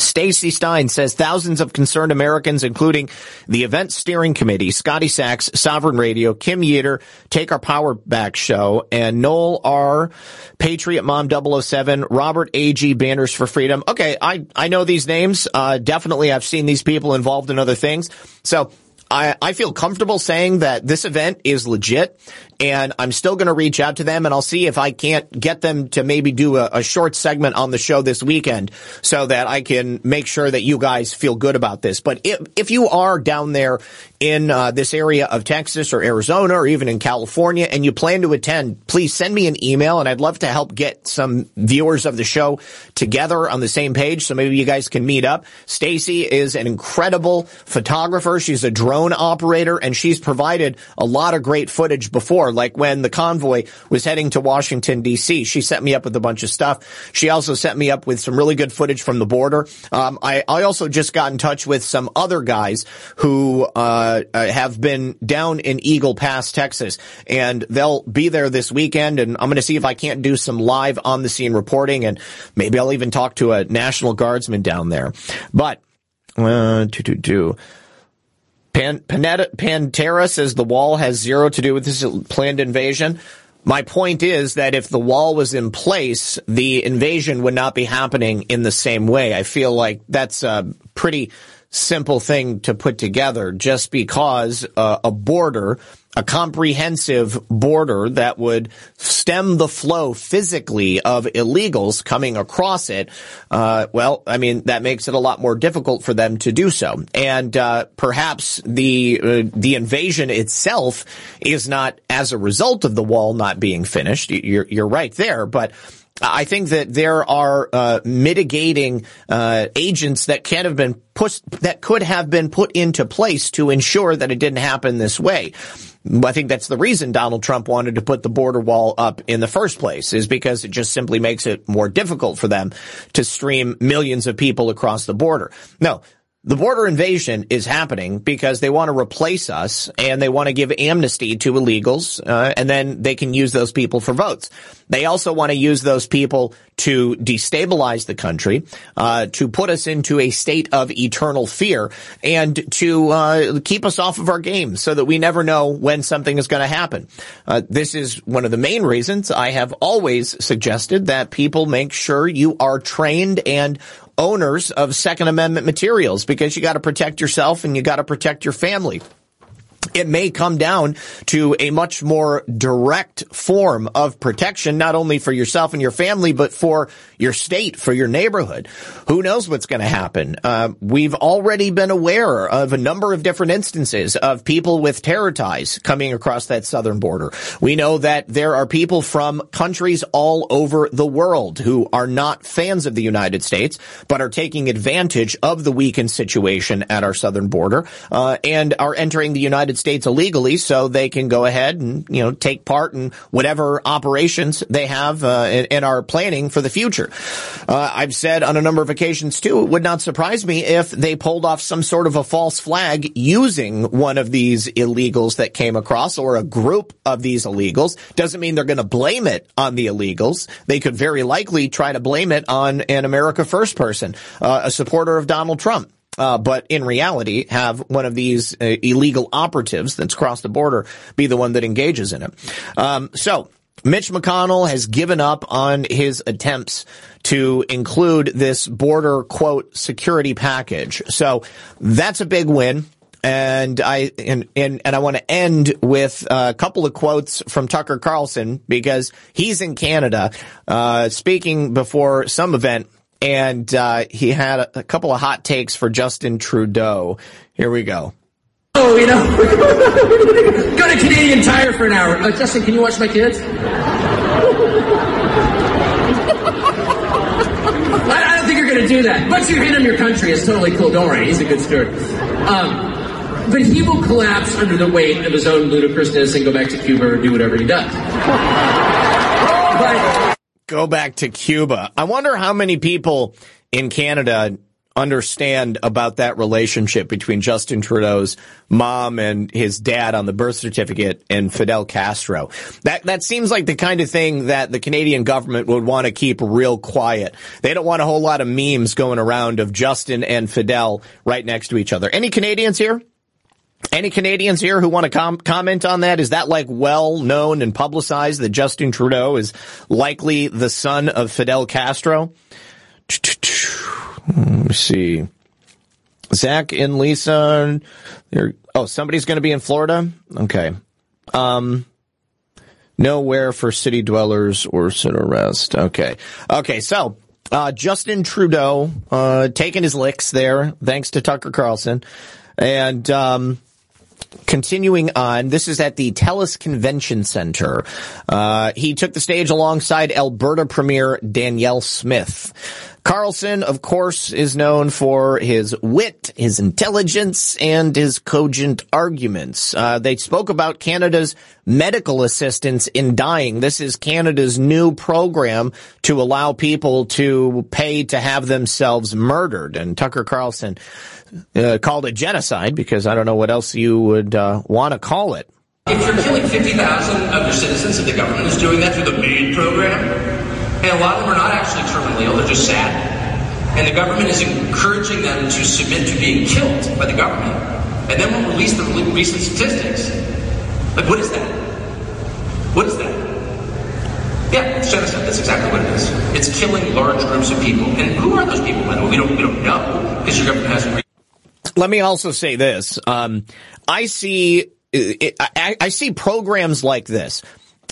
Stacy Stein says thousands of concerned Americans, including the event steering committee, Scotty Sachs, Sovereign Radio, Kim Yeater, Take Our Power Back Show, and Noel R, Patriot Mom 007, Robert A.G. Banners for Freedom. Okay, I, I know these names. Uh, definitely I've seen these people involved in other things. So I, I feel comfortable saying that this event is legit and I'm still going to reach out to them and I'll see if I can't get them to maybe do a, a, short segment on the show this weekend so that I can make sure that you guys feel good about this. But if, if you are down there in uh, this area of Texas or Arizona or even in California and you plan to attend, please send me an email and I'd love to help get some viewers of the show together on the same page so maybe you guys can meet up. Stacy is an incredible photographer. She's a drone drone operator, and she's provided a lot of great footage before, like when the convoy was heading to Washington, D.C. She set me up with a bunch of stuff. She also set me up with some really good footage from the border. Um, I, I also just got in touch with some other guys who uh, uh have been down in Eagle Pass, Texas, and they'll be there this weekend, and I'm going to see if I can't do some live on the scene reporting, and maybe I'll even talk to a National Guardsman down there. But, uh, two, two, two. Pan, Panetta, Pantera says the wall has zero to do with this planned invasion. My point is that if the wall was in place, the invasion would not be happening in the same way. I feel like that's a pretty simple thing to put together just because uh, a border a comprehensive border that would stem the flow physically of illegals coming across it, uh, well, I mean, that makes it a lot more difficult for them to do so. And uh, perhaps the uh, the invasion itself is not as a result of the wall not being finished. You're you're right there, but I think that there are uh, mitigating uh, agents that can have been put that could have been put into place to ensure that it didn't happen this way. I think that's the reason Donald Trump wanted to put the border wall up in the first place is because it just simply makes it more difficult for them to stream millions of people across the border. No, the border invasion is happening because they want to replace us and they want to give amnesty to illegals, uh, and then they can use those people for votes. They also want to use those people to destabilize the country, uh, to put us into a state of eternal fear, and to uh, keep us off of our game so that we never know when something is going to happen. Uh, this is one of the main reasons I have always suggested that people make sure you are trained and owners of Second Amendment materials because you got to protect yourself and you got to protect your family it may come down to a much more direct form of protection, not only for yourself and your family, but for your state, for your neighborhood. Who knows what's going to happen? Uh, we've already been aware of a number of different instances of people with terror ties coming across that southern border. We know that there are people from countries all over the world who are not fans of the United States, but are taking advantage of the weakened situation at our southern border, uh, and are entering the United States illegally so they can go ahead and, you know, take part in whatever operations they have, uh, and, are planning for the future. Uh, I've said on a number of occasions too, it would not surprise me if they pulled off some sort of a false flag using one of these illegals that came across or a group of these illegals. Doesn't mean they're going to blame it on the illegals. They could very likely try to blame it on an America First person, uh, a supporter of Donald Trump. Uh, but in reality, have one of these uh, illegal operatives that's crossed the border be the one that engages in it. Um, so Mitch McConnell has given up on his attempts to include this border quote security package. So that's a big win. And I and and, and I want to end with a couple of quotes from Tucker Carlson because he's in Canada, uh, speaking before some event, and uh, he had a, a couple of hot takes for Justin Trudeau. Here we go. Oh, you know, go to Canadian Tire for an hour. Uh, Justin, can you watch my kids? I, I, don't think you're going to do that. But your hand on your country It's totally cool. Don't worry, he's a good steward. Um, but he will collapse under the weight of his own ludicrousness and go back to Cuba or do whatever he does. But, go back to Cuba. I wonder how many people in Canada understand about that relationship between Justin Trudeau's mom and his dad on the birth certificate and Fidel Castro. That that seems like the kind of thing that the Canadian government would want to keep real quiet. They don't want a whole lot of memes going around of Justin and Fidel right next to each other. Any Canadians here? Any Canadians here who want to com- comment on that? Is that like well known and publicized that Justin Trudeau is likely the son of Fidel Castro? Let me see. Zak and Lisa. Oh, somebody's going to be in Florida. Okay. Um, nowhere for city dwellers or sit arrest. Okay. Okay. So, uh, Justin Trudeau, uh, taking his licks there, thanks to Tucker Carlson. And, um, continuing on, this is at the TELUS Convention Center. Uh, he took the stage alongside Alberta Premier Danielle Smith. Carlson, of course, is known for his wit, his intelligence, and his cogent arguments. Uh, they spoke about Canada's medical assistance in dying. This is Canada's new program to allow people to pay to have themselves murdered. And Tucker Carlson uh, called it genocide because I don't know what else you would uh, want to call it. If you're killing 50,000 of your citizens and the government is doing that through the MAID program, and a lot of them are not actually terminally ill, they're just sad. And the government is encouraging them to submit to being killed by the government. And then we'll release the recent statistics. Like, what is that? What is that? Yeah, it's genocide. That's exactly what it is. It's killing large groups of people. And who are those people? We don't, we don't know because your government hasn't. Let me also say this. Um, I see, I, I see programs like this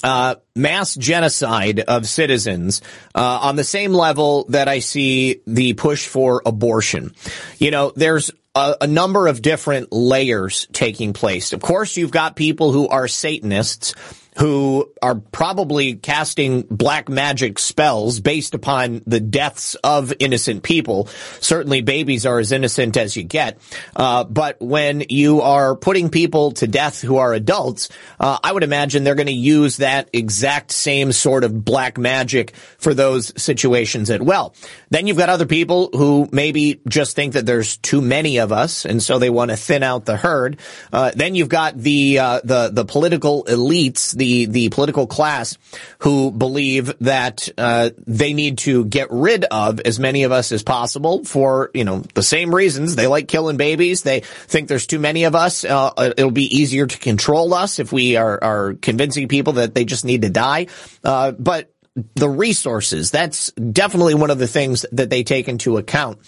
uh, mass genocide of citizens uh, on the same level that I see the push for abortion. You know, there's a, a, number of different layers taking place. Of course, you've got people who are Satanists who are probably casting black magic spells based upon the deaths of innocent people. Certainly babies are as innocent as you get. Uh, but when you are putting people to death who are adults, uh, I would imagine they're going to use that exact same sort of black magic for those situations as well. Then you've got other people who maybe just think that there's too many of us, and so they want to thin out the herd. Uh, then you've got the uh, the the political elites the the political class who believe that uh, they need to get rid of as many of us as possible for you know the same reasons. They like killing babies. They think there's too many of us. Uh, it'll be easier to control us if we are are convincing people that they just need to die. Uh, but the resources. That's definitely one of the things that they take into account.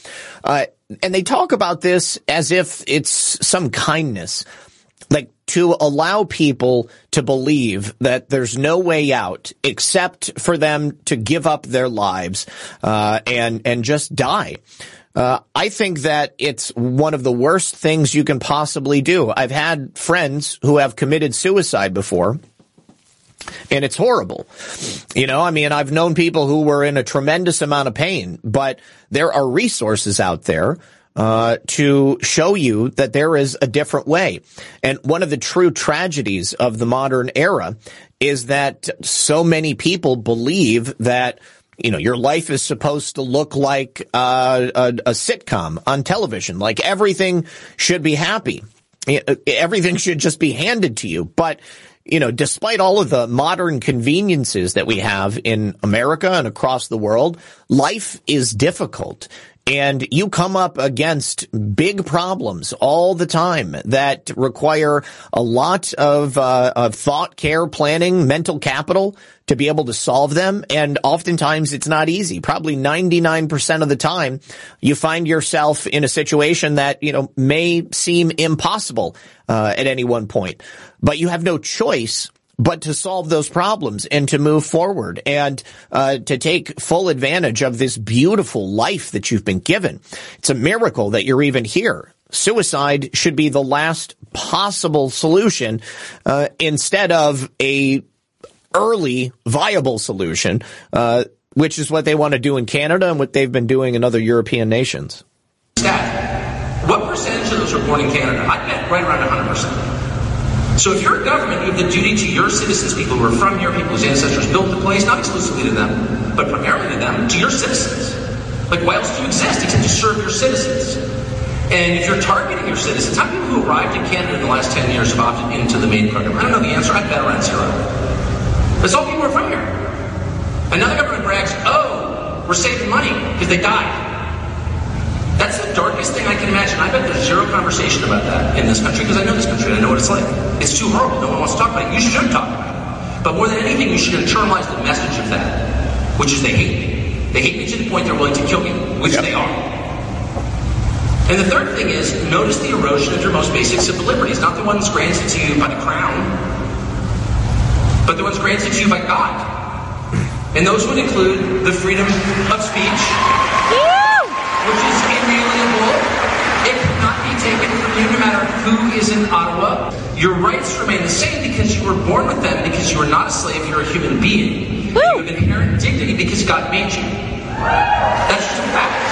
Uh, and they talk about this as if it's some kindness like to allow people to believe that there's no way out except for them to give up their lives uh, and and just die. Uh, I think that it's one of the worst things you can possibly do. I've had friends who have committed suicide before. And it's horrible. You know, I mean, I've known people who were in a tremendous amount of pain, but there are resources out there uh, to show you that there is a different way. And one of the true tragedies of the modern era is that so many people believe that you know, your life is supposed to look like uh, a, a sitcom on television. Like everything should be happy. Everything should just be handed to you. But you know, despite all of the modern conveniences that we have in America and across the world, life is difficult and you come up against big problems all the time that require a lot of, uh, of thought, care, planning, mental capital to be able to solve them. And oftentimes it's not easy. Probably 99% of the time you find yourself in a situation that, you know, may seem impossible, uh, at any one point, but you have no choice but to solve those problems and to move forward and uh, to take full advantage of this beautiful life that you've been given. It's a miracle that you're even here. Suicide should be the last possible solution uh, instead of a early viable solution, uh, which is what they want to do in Canada and what they've been doing in other European nations. Stat. What percentage of those are born in Canada? I bet right around 100%. So if you're a government, you have the duty to your citizens, people who are from here, people whose ancestors built the place, not exclusively to them, but primarily to them, to your citizens. Like, why else do you exist except to serve your citizens? And if you're targeting your citizens, how many people who arrived in Canada in the last 10 years have opted into the MAID program? I don't know the answer. I bet around zero. But all people are from here. Another government brags, oh, we're saving money because they died. That's the darkest thing I can imagine. I bet there's zero conversation about that in this country because I know this country and I know what it's like. It's too horrible. No one wants to talk about it. You should talk about it. But more than anything, you should internalize the message of that, which is they hate me. They hate me to the point they're willing to kill me, which yep. they are. And the third thing is, notice the erosion of your most basic civil liberties, not the ones granted to you by the crown, but the ones granted to you by God. And those would include the freedom of speech, which is inalienable. It cannot be taken from you no matter who is in Ottawa. Your rights remain the same because you were born with them, because you are not a slave, you're a human being. You have inherent dignity because God made you. That's just a fact.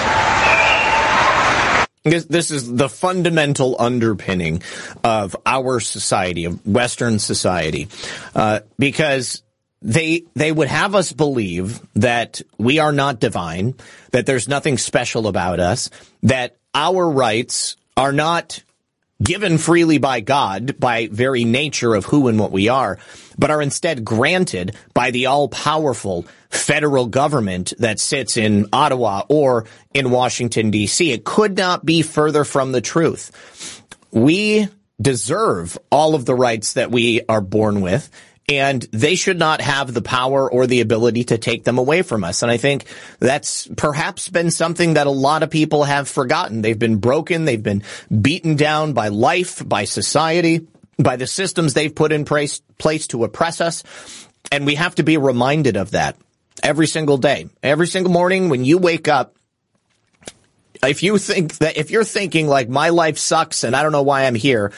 This, this is the fundamental underpinning of our society, of Western society, uh, because they they would have us believe that we are not divine, that there's nothing special about us, that our rights are not given freely by God by very nature of who and what we are, but are instead granted by the all powerful federal government that sits in Ottawa or in Washington DC. It could not be further from the truth. We deserve all of the rights that we are born with and they should not have the power or the ability to take them away from us. And I think that's perhaps been something that a lot of people have forgotten. They've been broken. They've been beaten down by life, by society, by the systems they've put in place, place to oppress us. And we have to be reminded of that every single day. Every single morning when you wake up, if you think that, if you're thinking like my life sucks and I don't know why I'm here,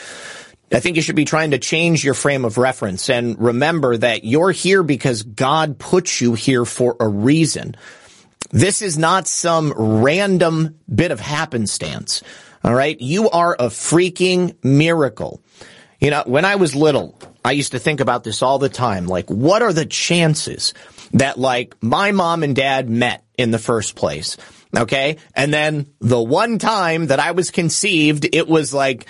I think you should be trying to change your frame of reference and remember that you're here because God put you here for a reason. This is not some random bit of happenstance. All right. You are a freaking miracle. You know, when I was little, I used to think about this all the time. Like, what are the chances that like my mom and dad met in the first place? Okay. And then the one time that I was conceived, it was like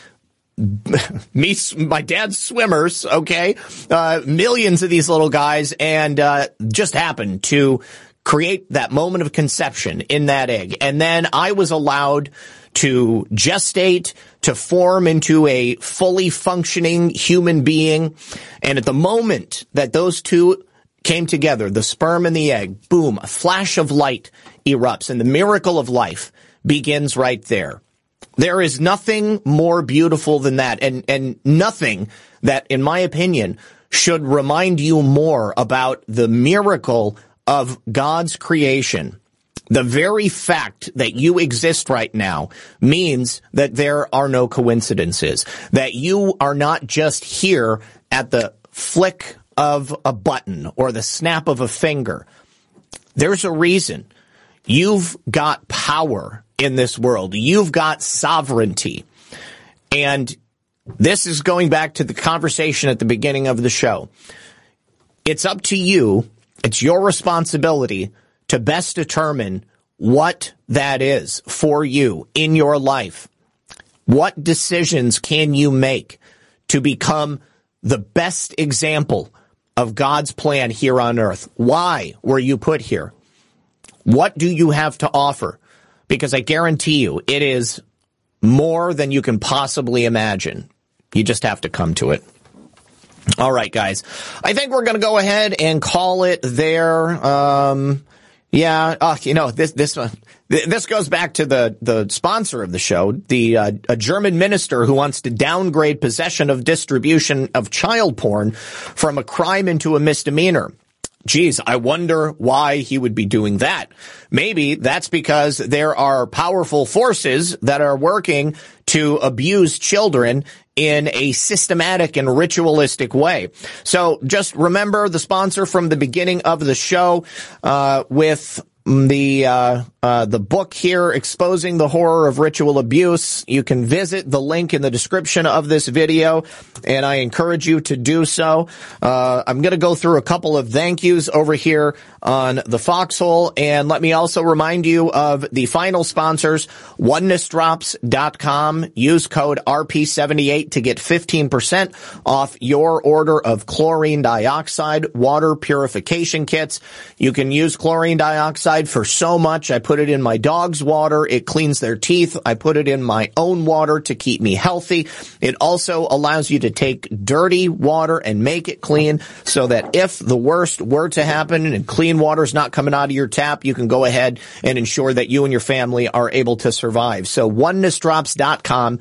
me, my dad's swimmers, okay, uh, millions of these little guys, and uh, just happened to create that moment of conception in that egg, and then I was allowed to gestate, to form into a fully functioning human being, and at the moment that those two came together, the sperm and the egg, boom, a flash of light erupts, and the miracle of life begins right there. There is nothing more beautiful than that and, and nothing that, in my opinion, should remind you more about the miracle of God's creation. The very fact that you exist right now means that there are no coincidences, that you are not just here at the flick of a button or the snap of a finger. There's a reason. You've got power in this world. You've got sovereignty. And this is going back to the conversation at the beginning of the show. It's up to you. It's your responsibility to best determine what that is for you in your life. What decisions can you make to become the best example of God's plan here on earth? Why were you put here? What do you have to offer? Because I guarantee you it is more than you can possibly imagine. You just have to come to it. All right, guys. I think we're going to go ahead and call it there. Um, yeah, uh, you know this this uh, this goes back to the the sponsor of the show, the uh, a German minister who wants to downgrade possession of distribution of child porn from a crime into a misdemeanor. Geez, I wonder why he would be doing that. Maybe that's because there are powerful forces that are working to abuse children in a systematic and ritualistic way. So just remember the sponsor from the beginning of the show uh, with the uh, uh, the book here exposing the horror of ritual abuse. You can visit the link in the description of this video and i encourage you to do so. Uh, i'm going to go through a couple of thank yous over here on the foxhole and let me also remind you of the final sponsors onenessdrops.com use code rp78 to get 15% off your order of chlorine dioxide water purification kits. You can use chlorine dioxide for so much. I put it in my dog's water. It cleans their teeth. I put it in my own water to keep me healthy. It also allows you to take dirty water and make it clean so that if the worst were to happen and clean water is not coming out of your tap, you can go ahead and ensure that you and your family are able to survive. So onenessdrops.com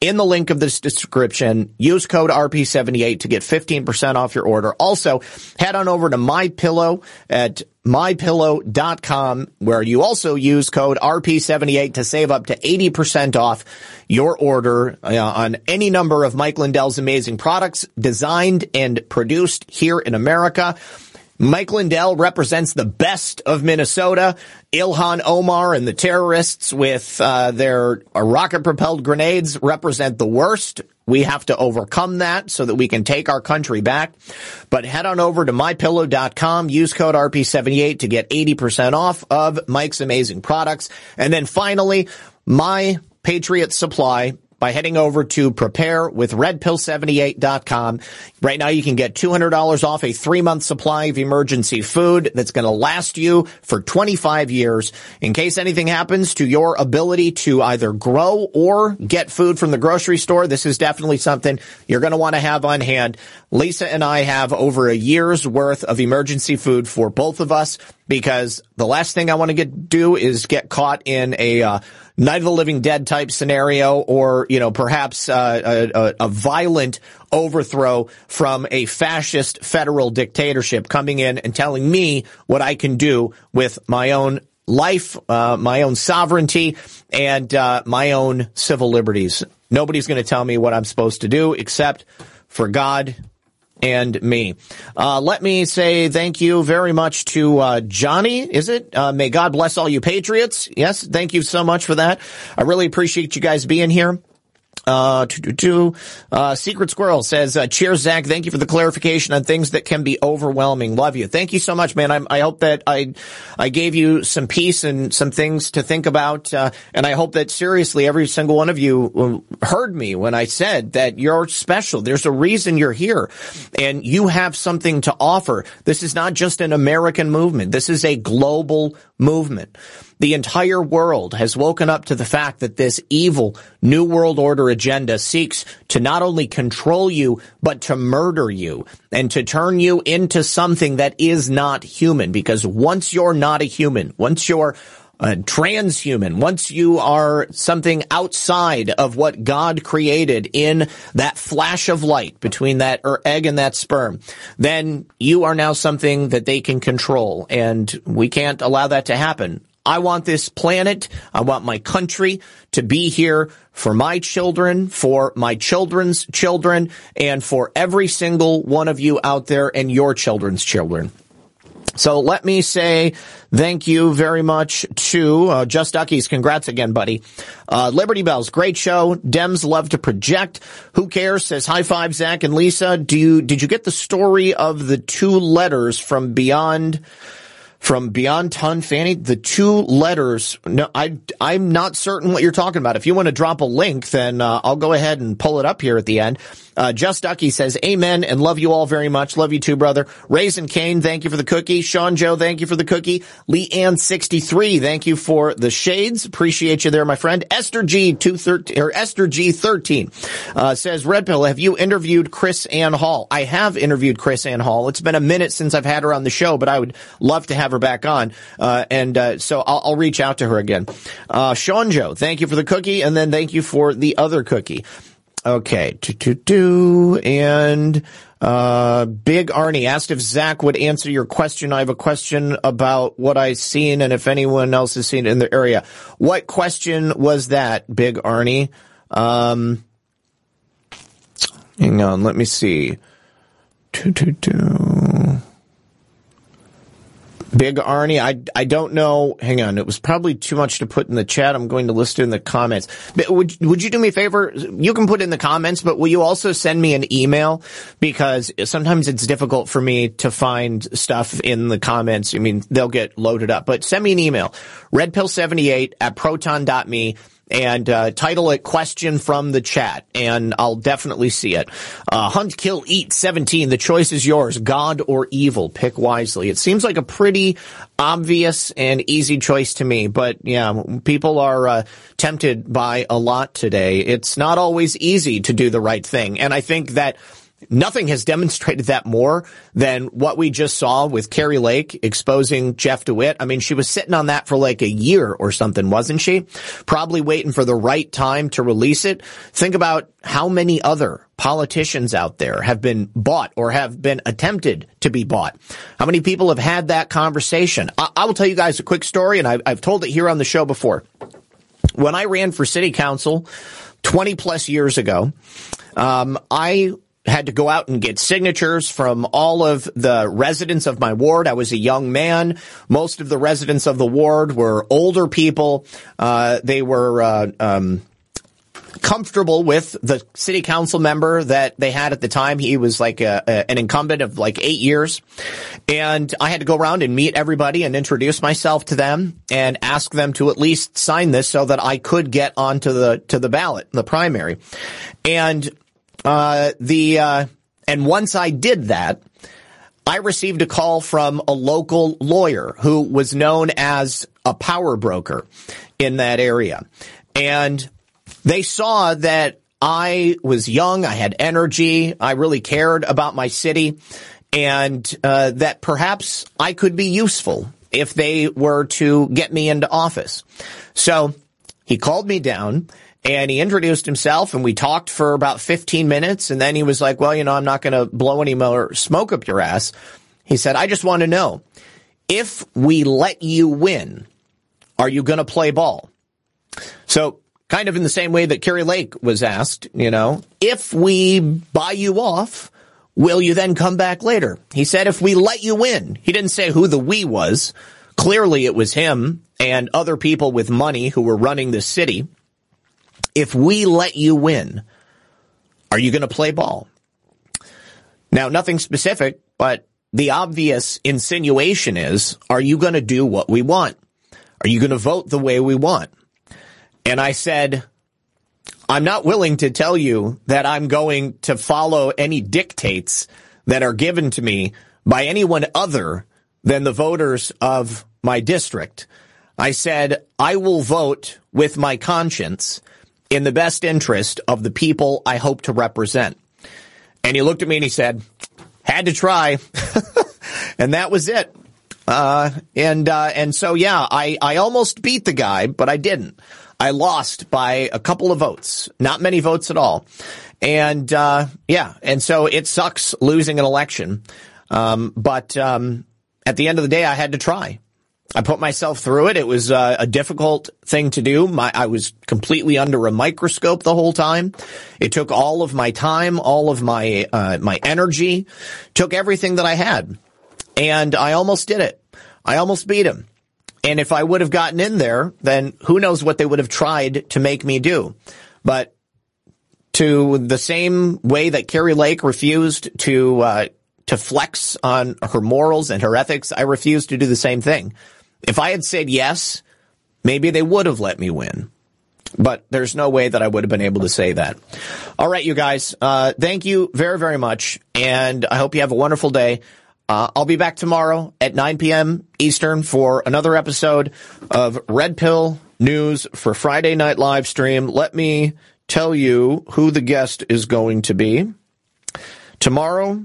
in the link of this description. Use code RP78 to get 15% off your order. Also, head on over to my pillow at mypillow.com where you also use code RP78 to save up to 80% off your order uh, on any number of Mike Lindell's amazing products designed and produced here in America. Mike Lindell represents the best of Minnesota. Ilhan Omar and the terrorists with uh, their rocket propelled grenades represent the worst. We have to overcome that so that we can take our country back. But head on over to mypillow.com, use code RP78 to get 80% off of Mike's amazing products. And then finally, my Patriot Supply by heading over to preparewithredpill78.com. Right now you can get $200 off a three month supply of emergency food that's going to last you for 25 years. In case anything happens to your ability to either grow or get food from the grocery store, this is definitely something you're going to want to have on hand. Lisa and I have over a year's worth of emergency food for both of us because the last thing I want to get do is get caught in a uh, Night of the Living Dead type scenario, or you know perhaps uh, a, a, violent overthrow from a fascist federal dictatorship coming in and telling me what I can do with my own life, uh, my own sovereignty, and uh, my own civil liberties. Nobody's going to tell me what I'm supposed to do except for God and me. Uh, let me say thank you very much to uh, Johnny. Is it? Uh, may God bless all you patriots. Yes, thank you so much for that. I really appreciate you guys being here. Uh, uh, Secret Squirrel says, uh, cheers, Zak. Thank you for the clarification on things that can be overwhelming. Love you. Thank you so much, man. I, I hope that I, I gave you some peace and some things to think about. Uh, and I hope that seriously every single one of you uh, heard me when I said that you're special. There's a reason you're here and you have something to offer. This is not just an American movement. This is a global movement. The entire world has woken up to the fact that this evil New World Order agenda seeks to not only control you, but to murder you and to turn you into something that is not human. Because once you're not a human, once you're a transhuman, once you are something outside of what God created in that flash of light between that er, egg and that sperm, then you are now something that they can control. And we can't allow that to happen. I want this planet, I want my country to be here for my children, for my children's children, and for every single one of you out there and your children's children. So let me say thank you very much to uh, Just Duckies. Congrats again, buddy. Uh, Liberty Bells, great show. Dems love to project. Who cares? Says high five, Zak and Lisa. Do you did you get the story of the two letters from Beyond? From Beyond Ton Fani, the two letters. No, I, I'm not certain what you're talking about. If you want to drop a link, then uh, I'll go ahead and pull it up here at the end. Uh, Just Ducky says, Amen and love you all very much. Love you too, brother. Raisin Kane, thank you for the cookie. Sean Joe, thank you for the cookie. Lee Ann 63, thank you for the shades. Appreciate you there, my friend. Esther G 213, or Esther G 13, uh, says, Red Pill, have you interviewed Kris Anne Hall? I have interviewed Kris Anne Hall. It's been a minute since I've had her on the show, but I would love to have her back on. Uh, and, uh, so I'll, I'll, reach out to her again. Uh, Sean Joe, thank you for the cookie. And then thank you for the other cookie. Okay, do, do, do. And uh, Big Arnie asked if Zak would answer your question. I have a question about what I've seen and if anyone else has seen it in the area. What question was that, Big Arnie? Um, hang on, let me see. Do, do, do. Big Arnie, I, I don't know. Hang on. It was probably too much to put in the chat. I'm going to list it in the comments. But would, would you do me a favor? You can put in the comments, but will you also send me an email? Because sometimes it's difficult for me to find stuff in the comments. I mean, they'll get loaded up, but send me an email. Redpill78 at proton.me and uh, title it question from the chat and i'll definitely see it. Uh, hunt kill eat 17 the choice is yours god or evil? Pick wisely. It seems like a pretty obvious and easy choice to me but yeah people are uh, tempted by a lot today. It's not always easy to do the right thing and i think that Nothing has demonstrated that more than what we just saw with Kari Lake exposing Jeff DeWitt. I mean, she was sitting on that for like a year or something, wasn't she? Probably waiting for the right time to release it. Think about how many other politicians out there have been bought or have been attempted to be bought. How many people have had that conversation? I, I will tell you guys a quick story, and I, I've told it here on the show before. When I ran for city council 20 plus years ago, um, I had to go out and get signatures from all of the residents of my ward. I was a young man. Most of the residents of the ward were older people. Uh, they were uh, um, comfortable with the city council member that they had at the time. He was like a, a, an incumbent of like eight years. And I had to go around and meet everybody and introduce myself to them and ask them to at least sign this so that I could get onto the, to the ballot, the primary. And, uh, the, uh, and once I did that, I received a call from a local lawyer who was known as a power broker in that area. And they saw that I was young, I had energy, I really cared about my city, and uh, that perhaps I could be useful if they were to get me into office. So he called me down and he introduced himself and we talked for about 15 minutes and then he was like, well, you know, I'm not going to blow any more smoke up your ass. He said, I just want to know if we let you win, are you going to play ball? So kind of in the same way that Kari Lake was asked, you know, if we buy you off, will you then come back later? He said, if we let you in, he didn't say who the we was. Clearly it was him and other people with money who were running the city. If we let you win, are you going to play ball? Now, nothing specific, but the obvious insinuation is, are you going to do what we want? Are you going to vote the way we want? And I said, I'm not willing to tell you that I'm going to follow any dictates that are given to me by anyone other than the voters of my district. I said, I will vote with my conscience in the best interest of the people I hope to represent. And he looked at me and he said, had to try. and that was it. Uh, and, uh, and so yeah, I, I almost beat the guy, but I didn't. I lost by a couple of votes, not many votes at all. And, uh, yeah, and so it sucks losing an election. Um, but, um, at the end of the day, I had to try. I put myself through it. It was uh, a difficult thing to do. My, I was completely under a microscope the whole time. It took all of my time, all of my uh, my energy, took everything that I had, and I almost did it. I almost beat him. And if I would have gotten in there, then who knows what they would have tried to make me do. But to the same way that Kari Lake refused to uh, to flex on her morals and her ethics, I refused to do the same thing. If I had said yes, maybe they would have let me win. But there's no way that I would have been able to say that. All right, you guys. Uh, thank you very, very much. And I hope you have a wonderful day. Uh, I'll be back tomorrow at 9 p.m. Eastern for another episode of Red Pill News for Friday Night Live Stream. Let me tell you who the guest is going to be. Tomorrow,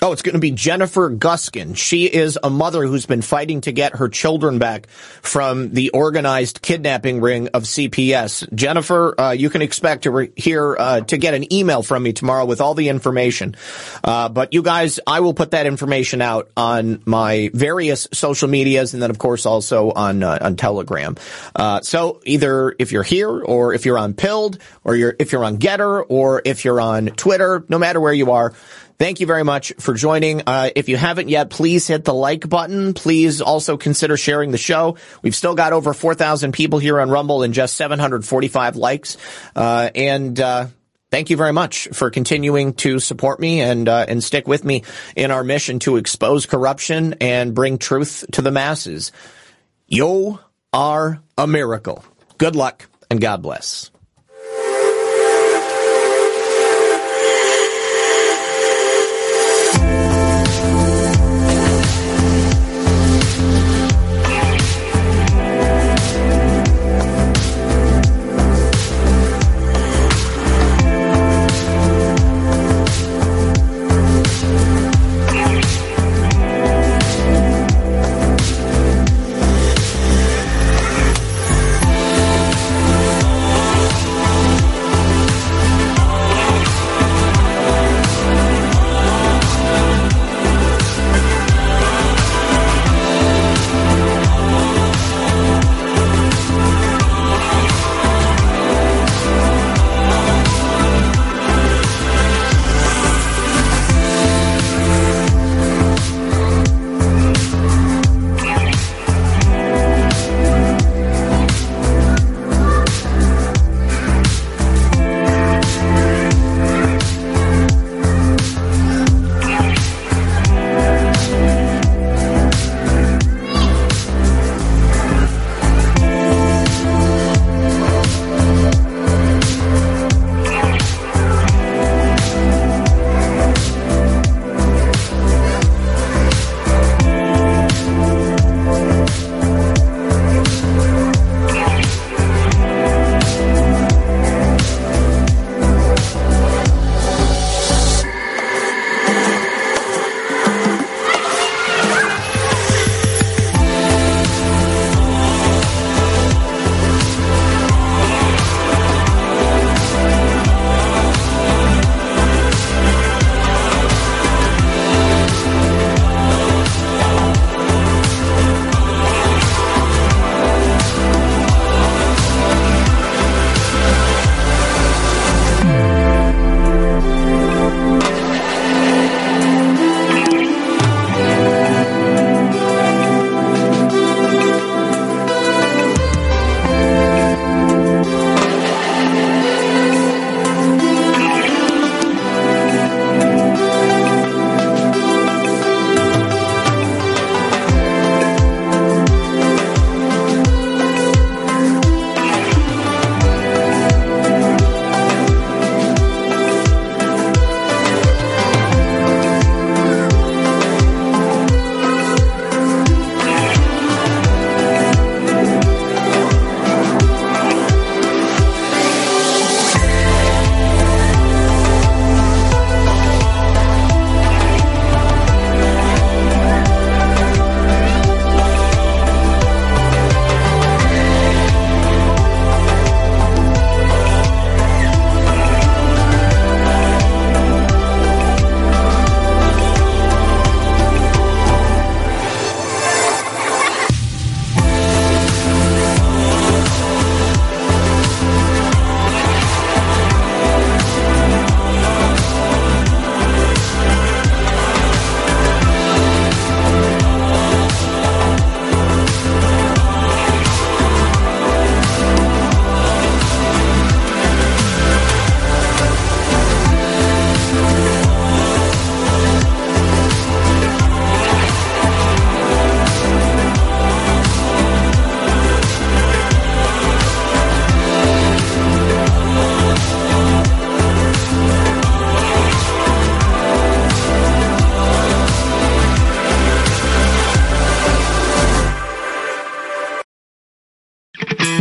Oh, it's going to be Jennifer Guskin. She is a mother who's been fighting to get her children back from the organized kidnapping ring of CPS. Jennifer, uh, you can expect to re- hear uh, to get an email from me tomorrow with all the information. Uh, but you guys, I will put that information out on my various social medias, and then of course also on uh, on Telegram. Uh, so either if you're here, or if you're on Pilled, or you're if you're on Gettr, or if you're on Twitter, no matter where you are. Thank you very much for joining. Uh, if you haven't yet, please hit the like button. Please also consider sharing the show. We've still got over 4,000 people here on Rumble and just 745 likes. Uh, and, uh, Thank you very much for continuing to support me and uh, and stick with me in our mission to expose corruption and bring truth to the masses. You are a miracle. Good luck and God bless.